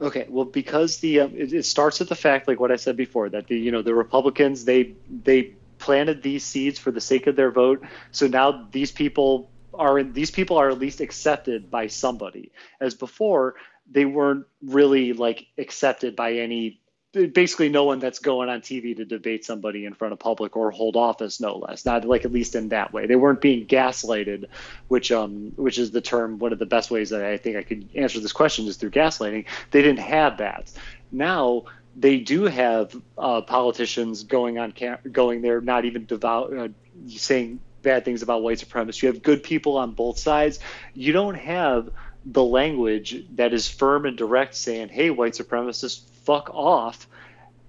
Okay, well, because the um, it, it, starts with the fact, like what I said before, that the you know the Republicans they they planted these seeds for the sake of their vote. So now these people are these people are at least accepted by somebody, as before they weren't really like accepted by any basically no one that's going on TV to debate somebody in front of public or hold office, no less. Not like at least in that way. They weren't being gaslighted, which um which is the term. One of the best ways that I think I could answer this question is through gaslighting. They didn't have that. Now they do have uh, politicians going on camp, going there, not even devout, uh, saying bad things about white supremacists. You have good people on both sides. You don't have the language that is firm and direct saying, hey, white supremacists, fuck off.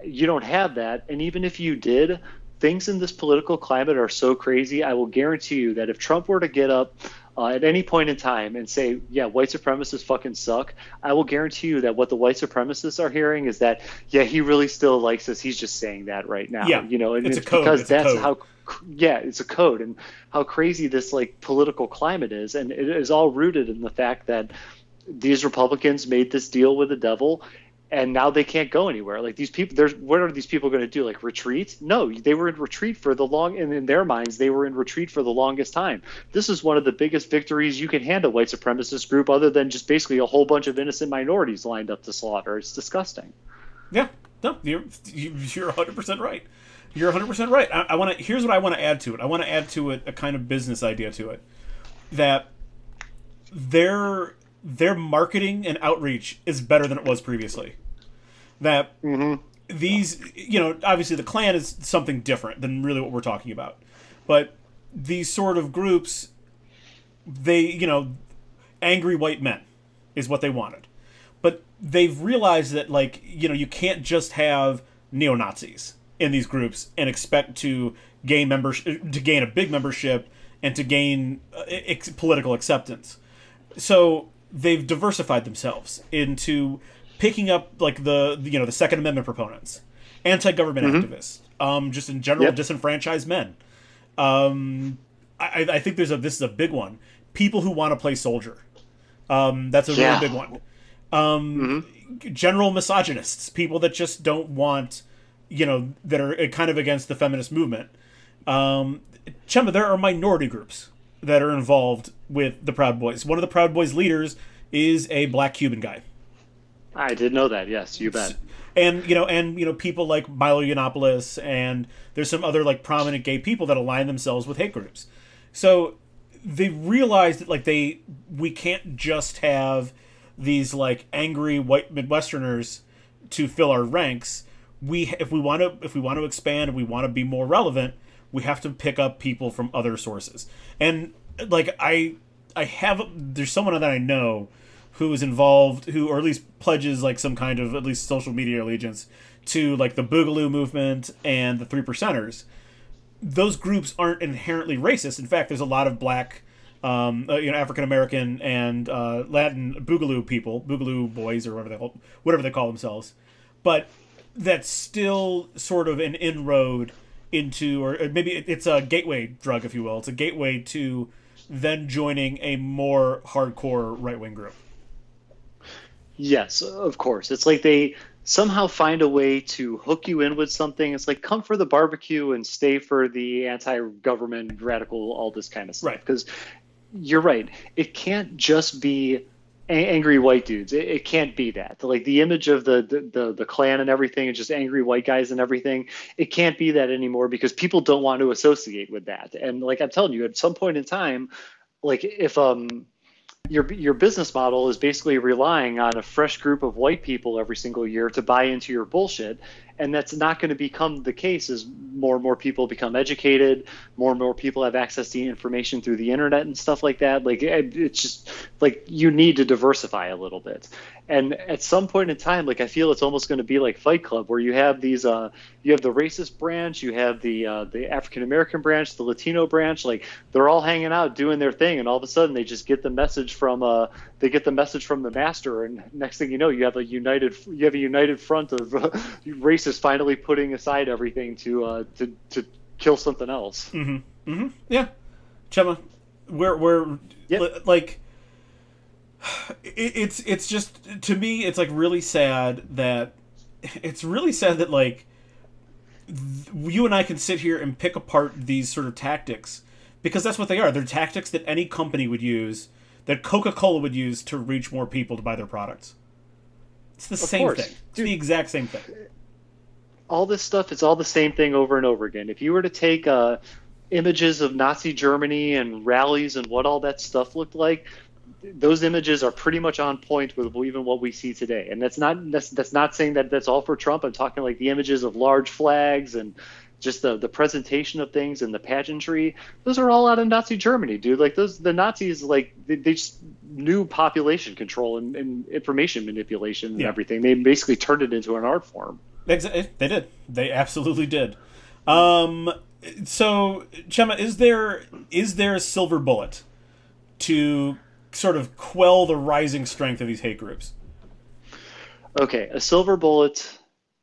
You don't have that. And even if you did, things in this political climate are so crazy. I will guarantee you that if Trump were to get up uh, at any point in time and say, yeah, white supremacists fucking suck, I will guarantee you that what the white supremacists are hearing is that, yeah, he really still likes us. He's just saying that right now. Yeah, you know, and it's, it's, because It's that's how, yeah, it's a code and how crazy this like political climate is, and it is all rooted in the fact that these Republicans made this deal with the devil. And now they can't go anywhere. Like these people, there's what are these people going to do? Like retreat? No, they were in retreat for the long, and in their minds, they were in retreat for the longest time. This is one of the biggest victories you can hand a white supremacist group, other than just basically a whole bunch of innocent minorities lined up to slaughter. It's disgusting. Yeah, no, you're you- you're 100 percent right. You're 100 percent right. I, I want to. Here's what I want to add to it. I want to add to it a kind of business idea to it that their their marketing and outreach is better than it was previously. That mm-hmm. these, you know, obviously the Klan is something different than really what we're talking about, but these sort of groups, they, you know, angry white men is what they wanted but they've realized that like you know you can't just have neo Nazis in these groups and expect to gain membership to gain a big membership and to gain uh, ex- political acceptance. So they've diversified themselves into picking up like the you know the Second Amendment proponents, anti-government activists, um, just in general Yep. disenfranchised men. Um, I, I think there's a this is a big one. People who want to play soldier. Um, that's a Yeah. really big one. Um, General misogynists, people that just don't want, you know, that are uh, kind of against the feminist movement. Um, Chema, there are minority groups that are involved with the Proud Boys. One of the Proud Boys leaders is a black Cuban guy. I did know that. Yes, you bet. and you know and you know people like Milo Yiannopoulos and there's some other like prominent gay people that align themselves with hate groups. So they realized that like they we can't just have these like angry white Midwesterners to fill our ranks. We if we want to if we want to expand and we want to be more relevant, we have to pick up people from other sources. And like I I have there's someone that I know who is involved who or at least pledges like some kind of at least social media allegiance to like the Boogaloo movement and the Three Percenters. Those groups aren't inherently racist. In fact, there's a lot of black, um, uh, you know, African American and uh, Latin Boogaloo people, Boogaloo boys or whatever they call, whatever they call themselves, but that's still sort of an inroad into, or uh, maybe it's a gateway drug, if you will. It's a gateway to then joining a more hardcore right wing group. Yes, of course. It's like they somehow find a way to hook you in with something. It's like come for the barbecue and stay for the anti-government, radical, all this kind of stuff. Right. Because you're right. It can't just be angry white dudes. It, it can't be that. Like the image of the, the the the Klan and everything, and just angry white guys and everything. It can't be that anymore because people don't want to associate with that. And like I'm telling you, at some point in time, like if um your your business model is basically relying on a fresh group of white people every single year to buy into your bullshit and that's not going to become the case as more and more people become educated more and more people have access to information through the internet and stuff like that. Like it's just like you need to diversify a little bit and at some point in time like i feel it's almost going to be like fight club where you have these uh you have the racist branch you have the uh, the african american branch the latino branch like they're all hanging out doing their thing and all of a sudden they just get the message from uh they get the message from the master and next thing you know you have a united you have a united front of uh, racists finally putting aside everything to uh to to kill something else. Mm-hmm. Yeah, Chema, we're we're Yep. li- like it's it's just to me it's like really sad that it's really sad that like th- you and I can sit here and pick apart these sort of tactics because that's what they are. They're tactics that any company would use, that Coca Cola would use to reach more people to buy their products. It's the same course. thing. It's the exact same thing. all this stuff is all the same thing over and over again if you were to take uh, images of nazi germany and rallies and what all that stuff looked like those images are pretty much on point with even what we see today and that's not that's, that's not saying that that's all for trump i'm talking like the images of large flags and just the, the presentation of things and the pageantry those are all out of nazi germany dude like those the nazis like they, they just knew population control and, and information manipulation and Yeah. everything they basically turned it into an art form They did. They absolutely did. Um, so Chema, is there is there a silver bullet to sort of quell the rising strength of these hate groups? Okay, a silver bullet.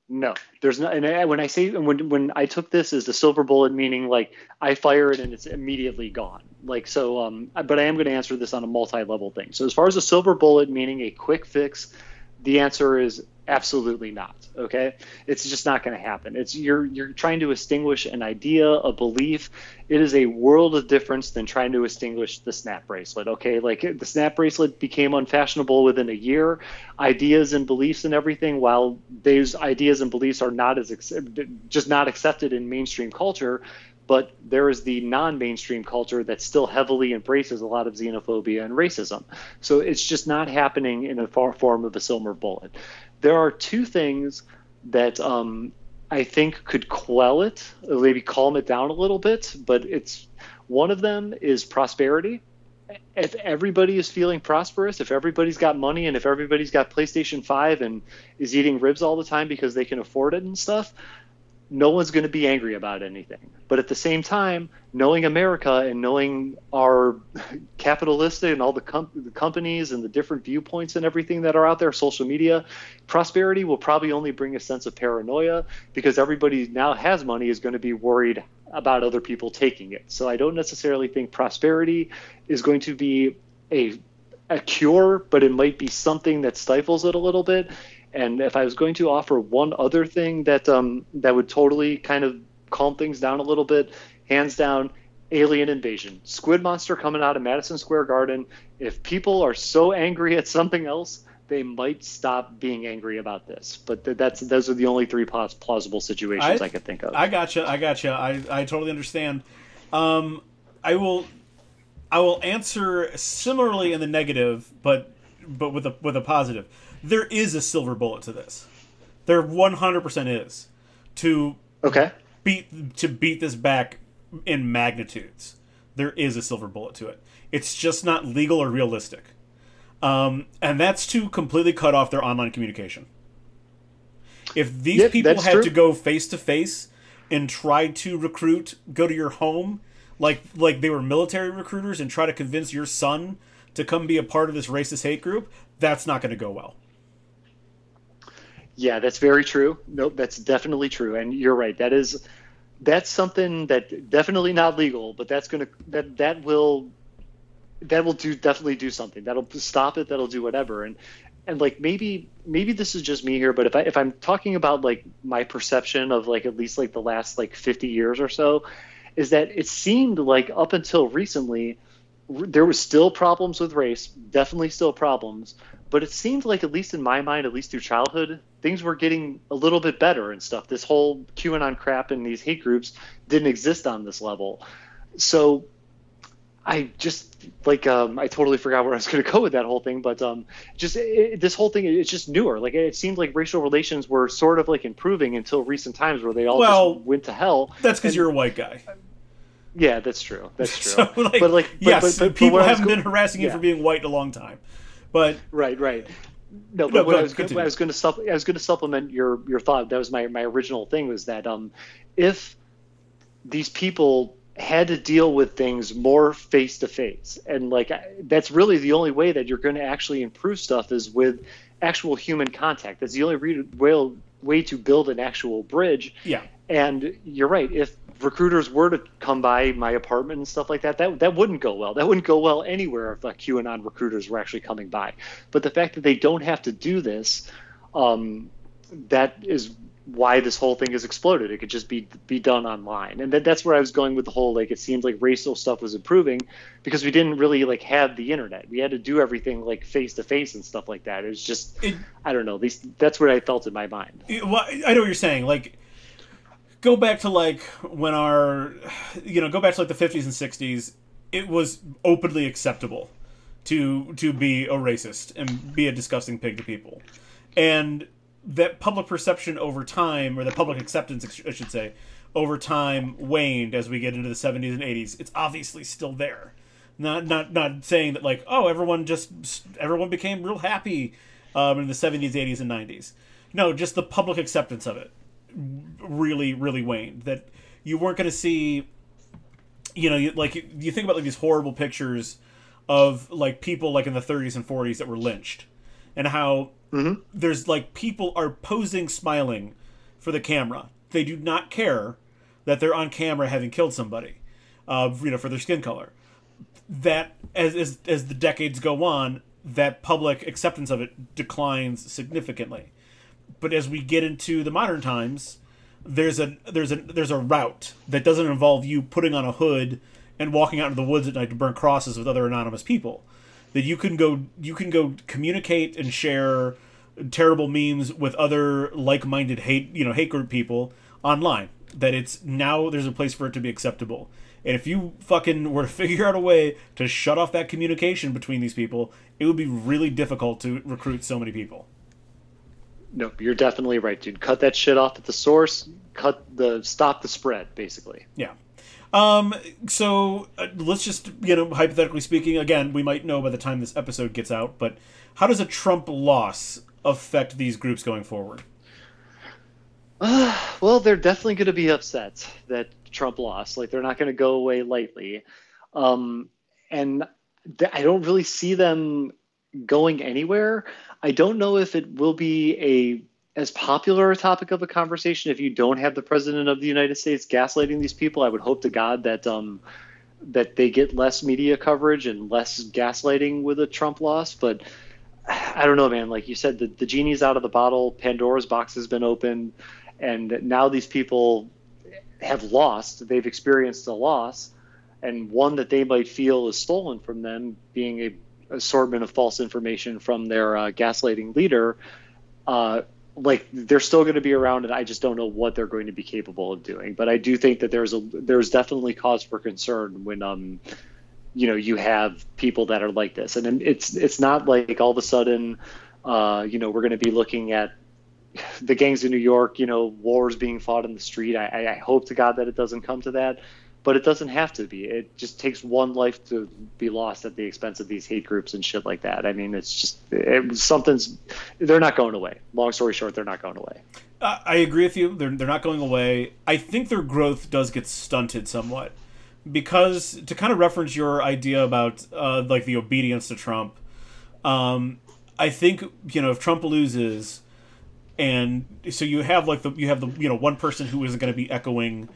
No, there's not. And when I say when when I took this as the silver bullet, meaning like I fire it and it's immediately gone. Like so. Um, but I am going to answer this on a multi-level thing. So as far as a silver bullet, meaning a quick fix, the answer is absolutely not. Okay, it's just not going to happen. It's you're you're trying to extinguish an idea, a belief. It is a world of difference than trying to extinguish the snap bracelet. Okay, like the snap bracelet became unfashionable within a year. Ideas and beliefs and everything, while those ideas and beliefs are not as just not accepted in mainstream culture, but there is the non-mainstream culture that still heavily embraces a lot of xenophobia and racism. So it's just not happening in a form of a silver bullet there are two things that um, I think could quell it, maybe calm it down a little bit. But it's one of them is prosperity. If everybody is feeling prosperous, if everybody's got money, and if everybody's got PlayStation Five and is eating ribs all the time because they can afford it and stuff, no one's going to be angry about anything. But at the same time, knowing America and knowing our capitalistic and all the, com- the, companies and the different viewpoints and everything that are out there, social media, prosperity will probably only bring a sense of paranoia because everybody now has money is going to be worried about other people taking it. So I don't necessarily think prosperity is going to be a a cure, but it might be something that stifles it a little bit. And if I was going to offer one other thing that um, that would totally kind of calm things down a little bit, hands down, alien invasion. Squid monster coming out of Madison Square Garden. If people are so angry at something else, they might stop being angry about this. But th- that's those are the only three plausible situations I, I could think of. I gotcha. I gotcha. I, I totally understand. Um, I will I will answer similarly in the negative, but but with a with a positive there is a silver bullet to this. There 100% is to okay beat to beat this back in magnitudes. There is a silver bullet to it. It's just not legal or realistic. Um, and that's to completely cut off their online communication. If these yep, people had true. to go face to face and try to recruit, go to your home, like like they were military recruiters, and try to convince your son to come be a part of this racist hate group, that's not going to go well. Yeah, that's very true. Nope, that's definitely true. And you're right. That is that's something that definitely not legal, but that's gonna that that will that will do definitely do something. That'll stop it. That'll do whatever. And and like maybe maybe this is just me here, but if I if I'm talking about like my perception of like at least like the last like 50 years or so, is that it seemed like up until recently there was still problems with race, definitely still problems, but it seemed like at least in my mind, at least through childhood, things were getting a little bit better and stuff. This whole QAnon crap and these hate groups didn't exist on this level. So I just like um, I totally forgot where I was going to go with that whole thing, but um, just it, this whole thing it's just newer. Like it seemed like racial relations were sort of like improving until recent times where they all well, just went to hell. That's because you're a white guy. Yeah, that's true. That's true. so, like, but like, yes, but, but, people haven't been harassing you for being white in a long time. But right, right. No, but no, what I was, going, I was going to supple- I was going to supplement your your thought. That was my my original thing was that um, if these people had to deal with things more face to face, and like that's really the only way that you're going to actually improve stuff is with actual human contact. That's the only re- way way to build an actual bridge. Yeah. And you're right. If recruiters were to come by my apartment and stuff like that, that that wouldn't go well. That wouldn't go well anywhere if uh, QAnon recruiters were actually coming by. But the fact that they don't have to do this, um, that is why this whole thing has exploded. It could just be be done online, and that, that's where I was going with the whole like it seemed like racial stuff was improving because we didn't really like have the internet. We had to do everything like face to face and stuff like that. It was just it, I don't know. Least that's what I felt in my mind. well, I know what you're saying. Like go back to like when our you know go back to like the 50s and 60s it was openly acceptable to to be a racist and be a disgusting pig to people. And that public perception over time or the public acceptance i should say over time waned as we get into the 70s and 80s it's obviously still there. Not not not saying that like oh everyone just everyone became real happy um, in the 70s 80s and 90s no just the public acceptance of it really really waned that you weren't going to see you know, you, like you think about like these horrible pictures of like people like in the 30s and 40s that were lynched, and how mm-hmm. there's like people are posing smiling for the camera. They do not care that they're on camera having killed somebody, uh, you know, for their skin color. That as as as the decades go on, that public acceptance of it declines significantly. But as we get into the modern times, there's a there's a there's a route that doesn't involve you putting on a hood and walking out into the woods at night to burn crosses with other anonymous people. That you can go you can go communicate and share terrible memes with other like-minded hate you know hate group people online. That it's now there's a place for it to be acceptable. And if you fucking were to figure out a way to shut off that communication between these people, it would be really difficult to recruit so many people no, you're definitely right, dude. Cut that shit off at the source. Cut the stop the spread, basically. Yeah. Um. So uh, let's just you know, hypothetically speaking, again, we might know by the time this episode gets out, but how does a Trump loss affect these groups going forward? Uh, well, they're definitely going to be upset that Trump lost. Like they're not going to go away lightly. Um, and th- I don't really see them going anywhere. I don't know if it will be a as popular a topic of a conversation if you don't have the president of the United States gaslighting these people. I would hope to God that um, that they get less media coverage and less gaslighting with a Trump loss. But I don't know, man. Like you said, the, the genie's out of the bottle. Pandora's box has been opened, and now these people have lost. They've experienced a loss, and one that they might feel is stolen from them, being a assortment of false information from their uh, gaslighting leader, uh, like they're still going to be around, and I just don't know what they're going to be capable of doing. But I do think that there's a there's definitely cause for concern when um you know you have people that are like this, and it's it's not like all of a sudden uh, you know we're going to be looking at the gangs in New York, you know, wars being fought in the street. I, I hope to God that it doesn't come to that but it doesn't have to be. It just takes one life to be lost at the expense of these hate groups and shit like that. I mean, it's just it, something's. They're not going away. Long story short, they're not going away. Uh, I agree with you. They're they're not going away. I think their growth does get stunted somewhat because to kind of reference your idea about uh, like the obedience to Trump. Um, I think you know if Trump loses, and so you have like the you have the you know one person who isn't going to be echoing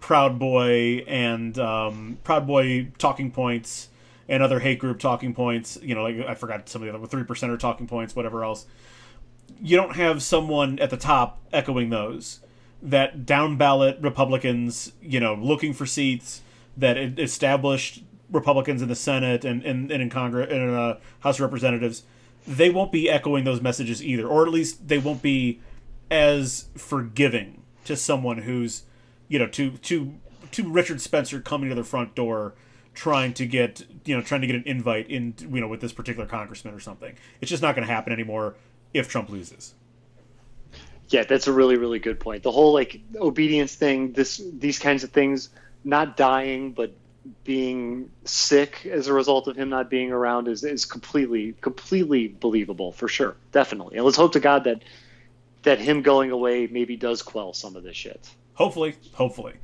Proud Boy and um, Proud Boy talking points and other hate group talking points. You know, like I forgot some of the other three percenter talking points, whatever else. You don't have someone at the top echoing those. That down ballot Republicans, you know, looking for seats that established Republicans in the Senate and, and, and in Congress and in uh, House of Representatives, they won't be echoing those messages either, or at least they won't be as forgiving to someone who's you know, to to to Richard Spencer coming to their front door trying to get you know trying to get an invite in you know with this particular congressman or something. It's just not going to happen anymore if Trump loses. Yeah, that's a really really good point. The whole like obedience thing, this these kinds of things, not dying but being sick as a result of him not being around is is completely completely believable for sure, definitely. And let's hope to God that that him going away maybe does quell some of this shit. Hopefully, hopefully.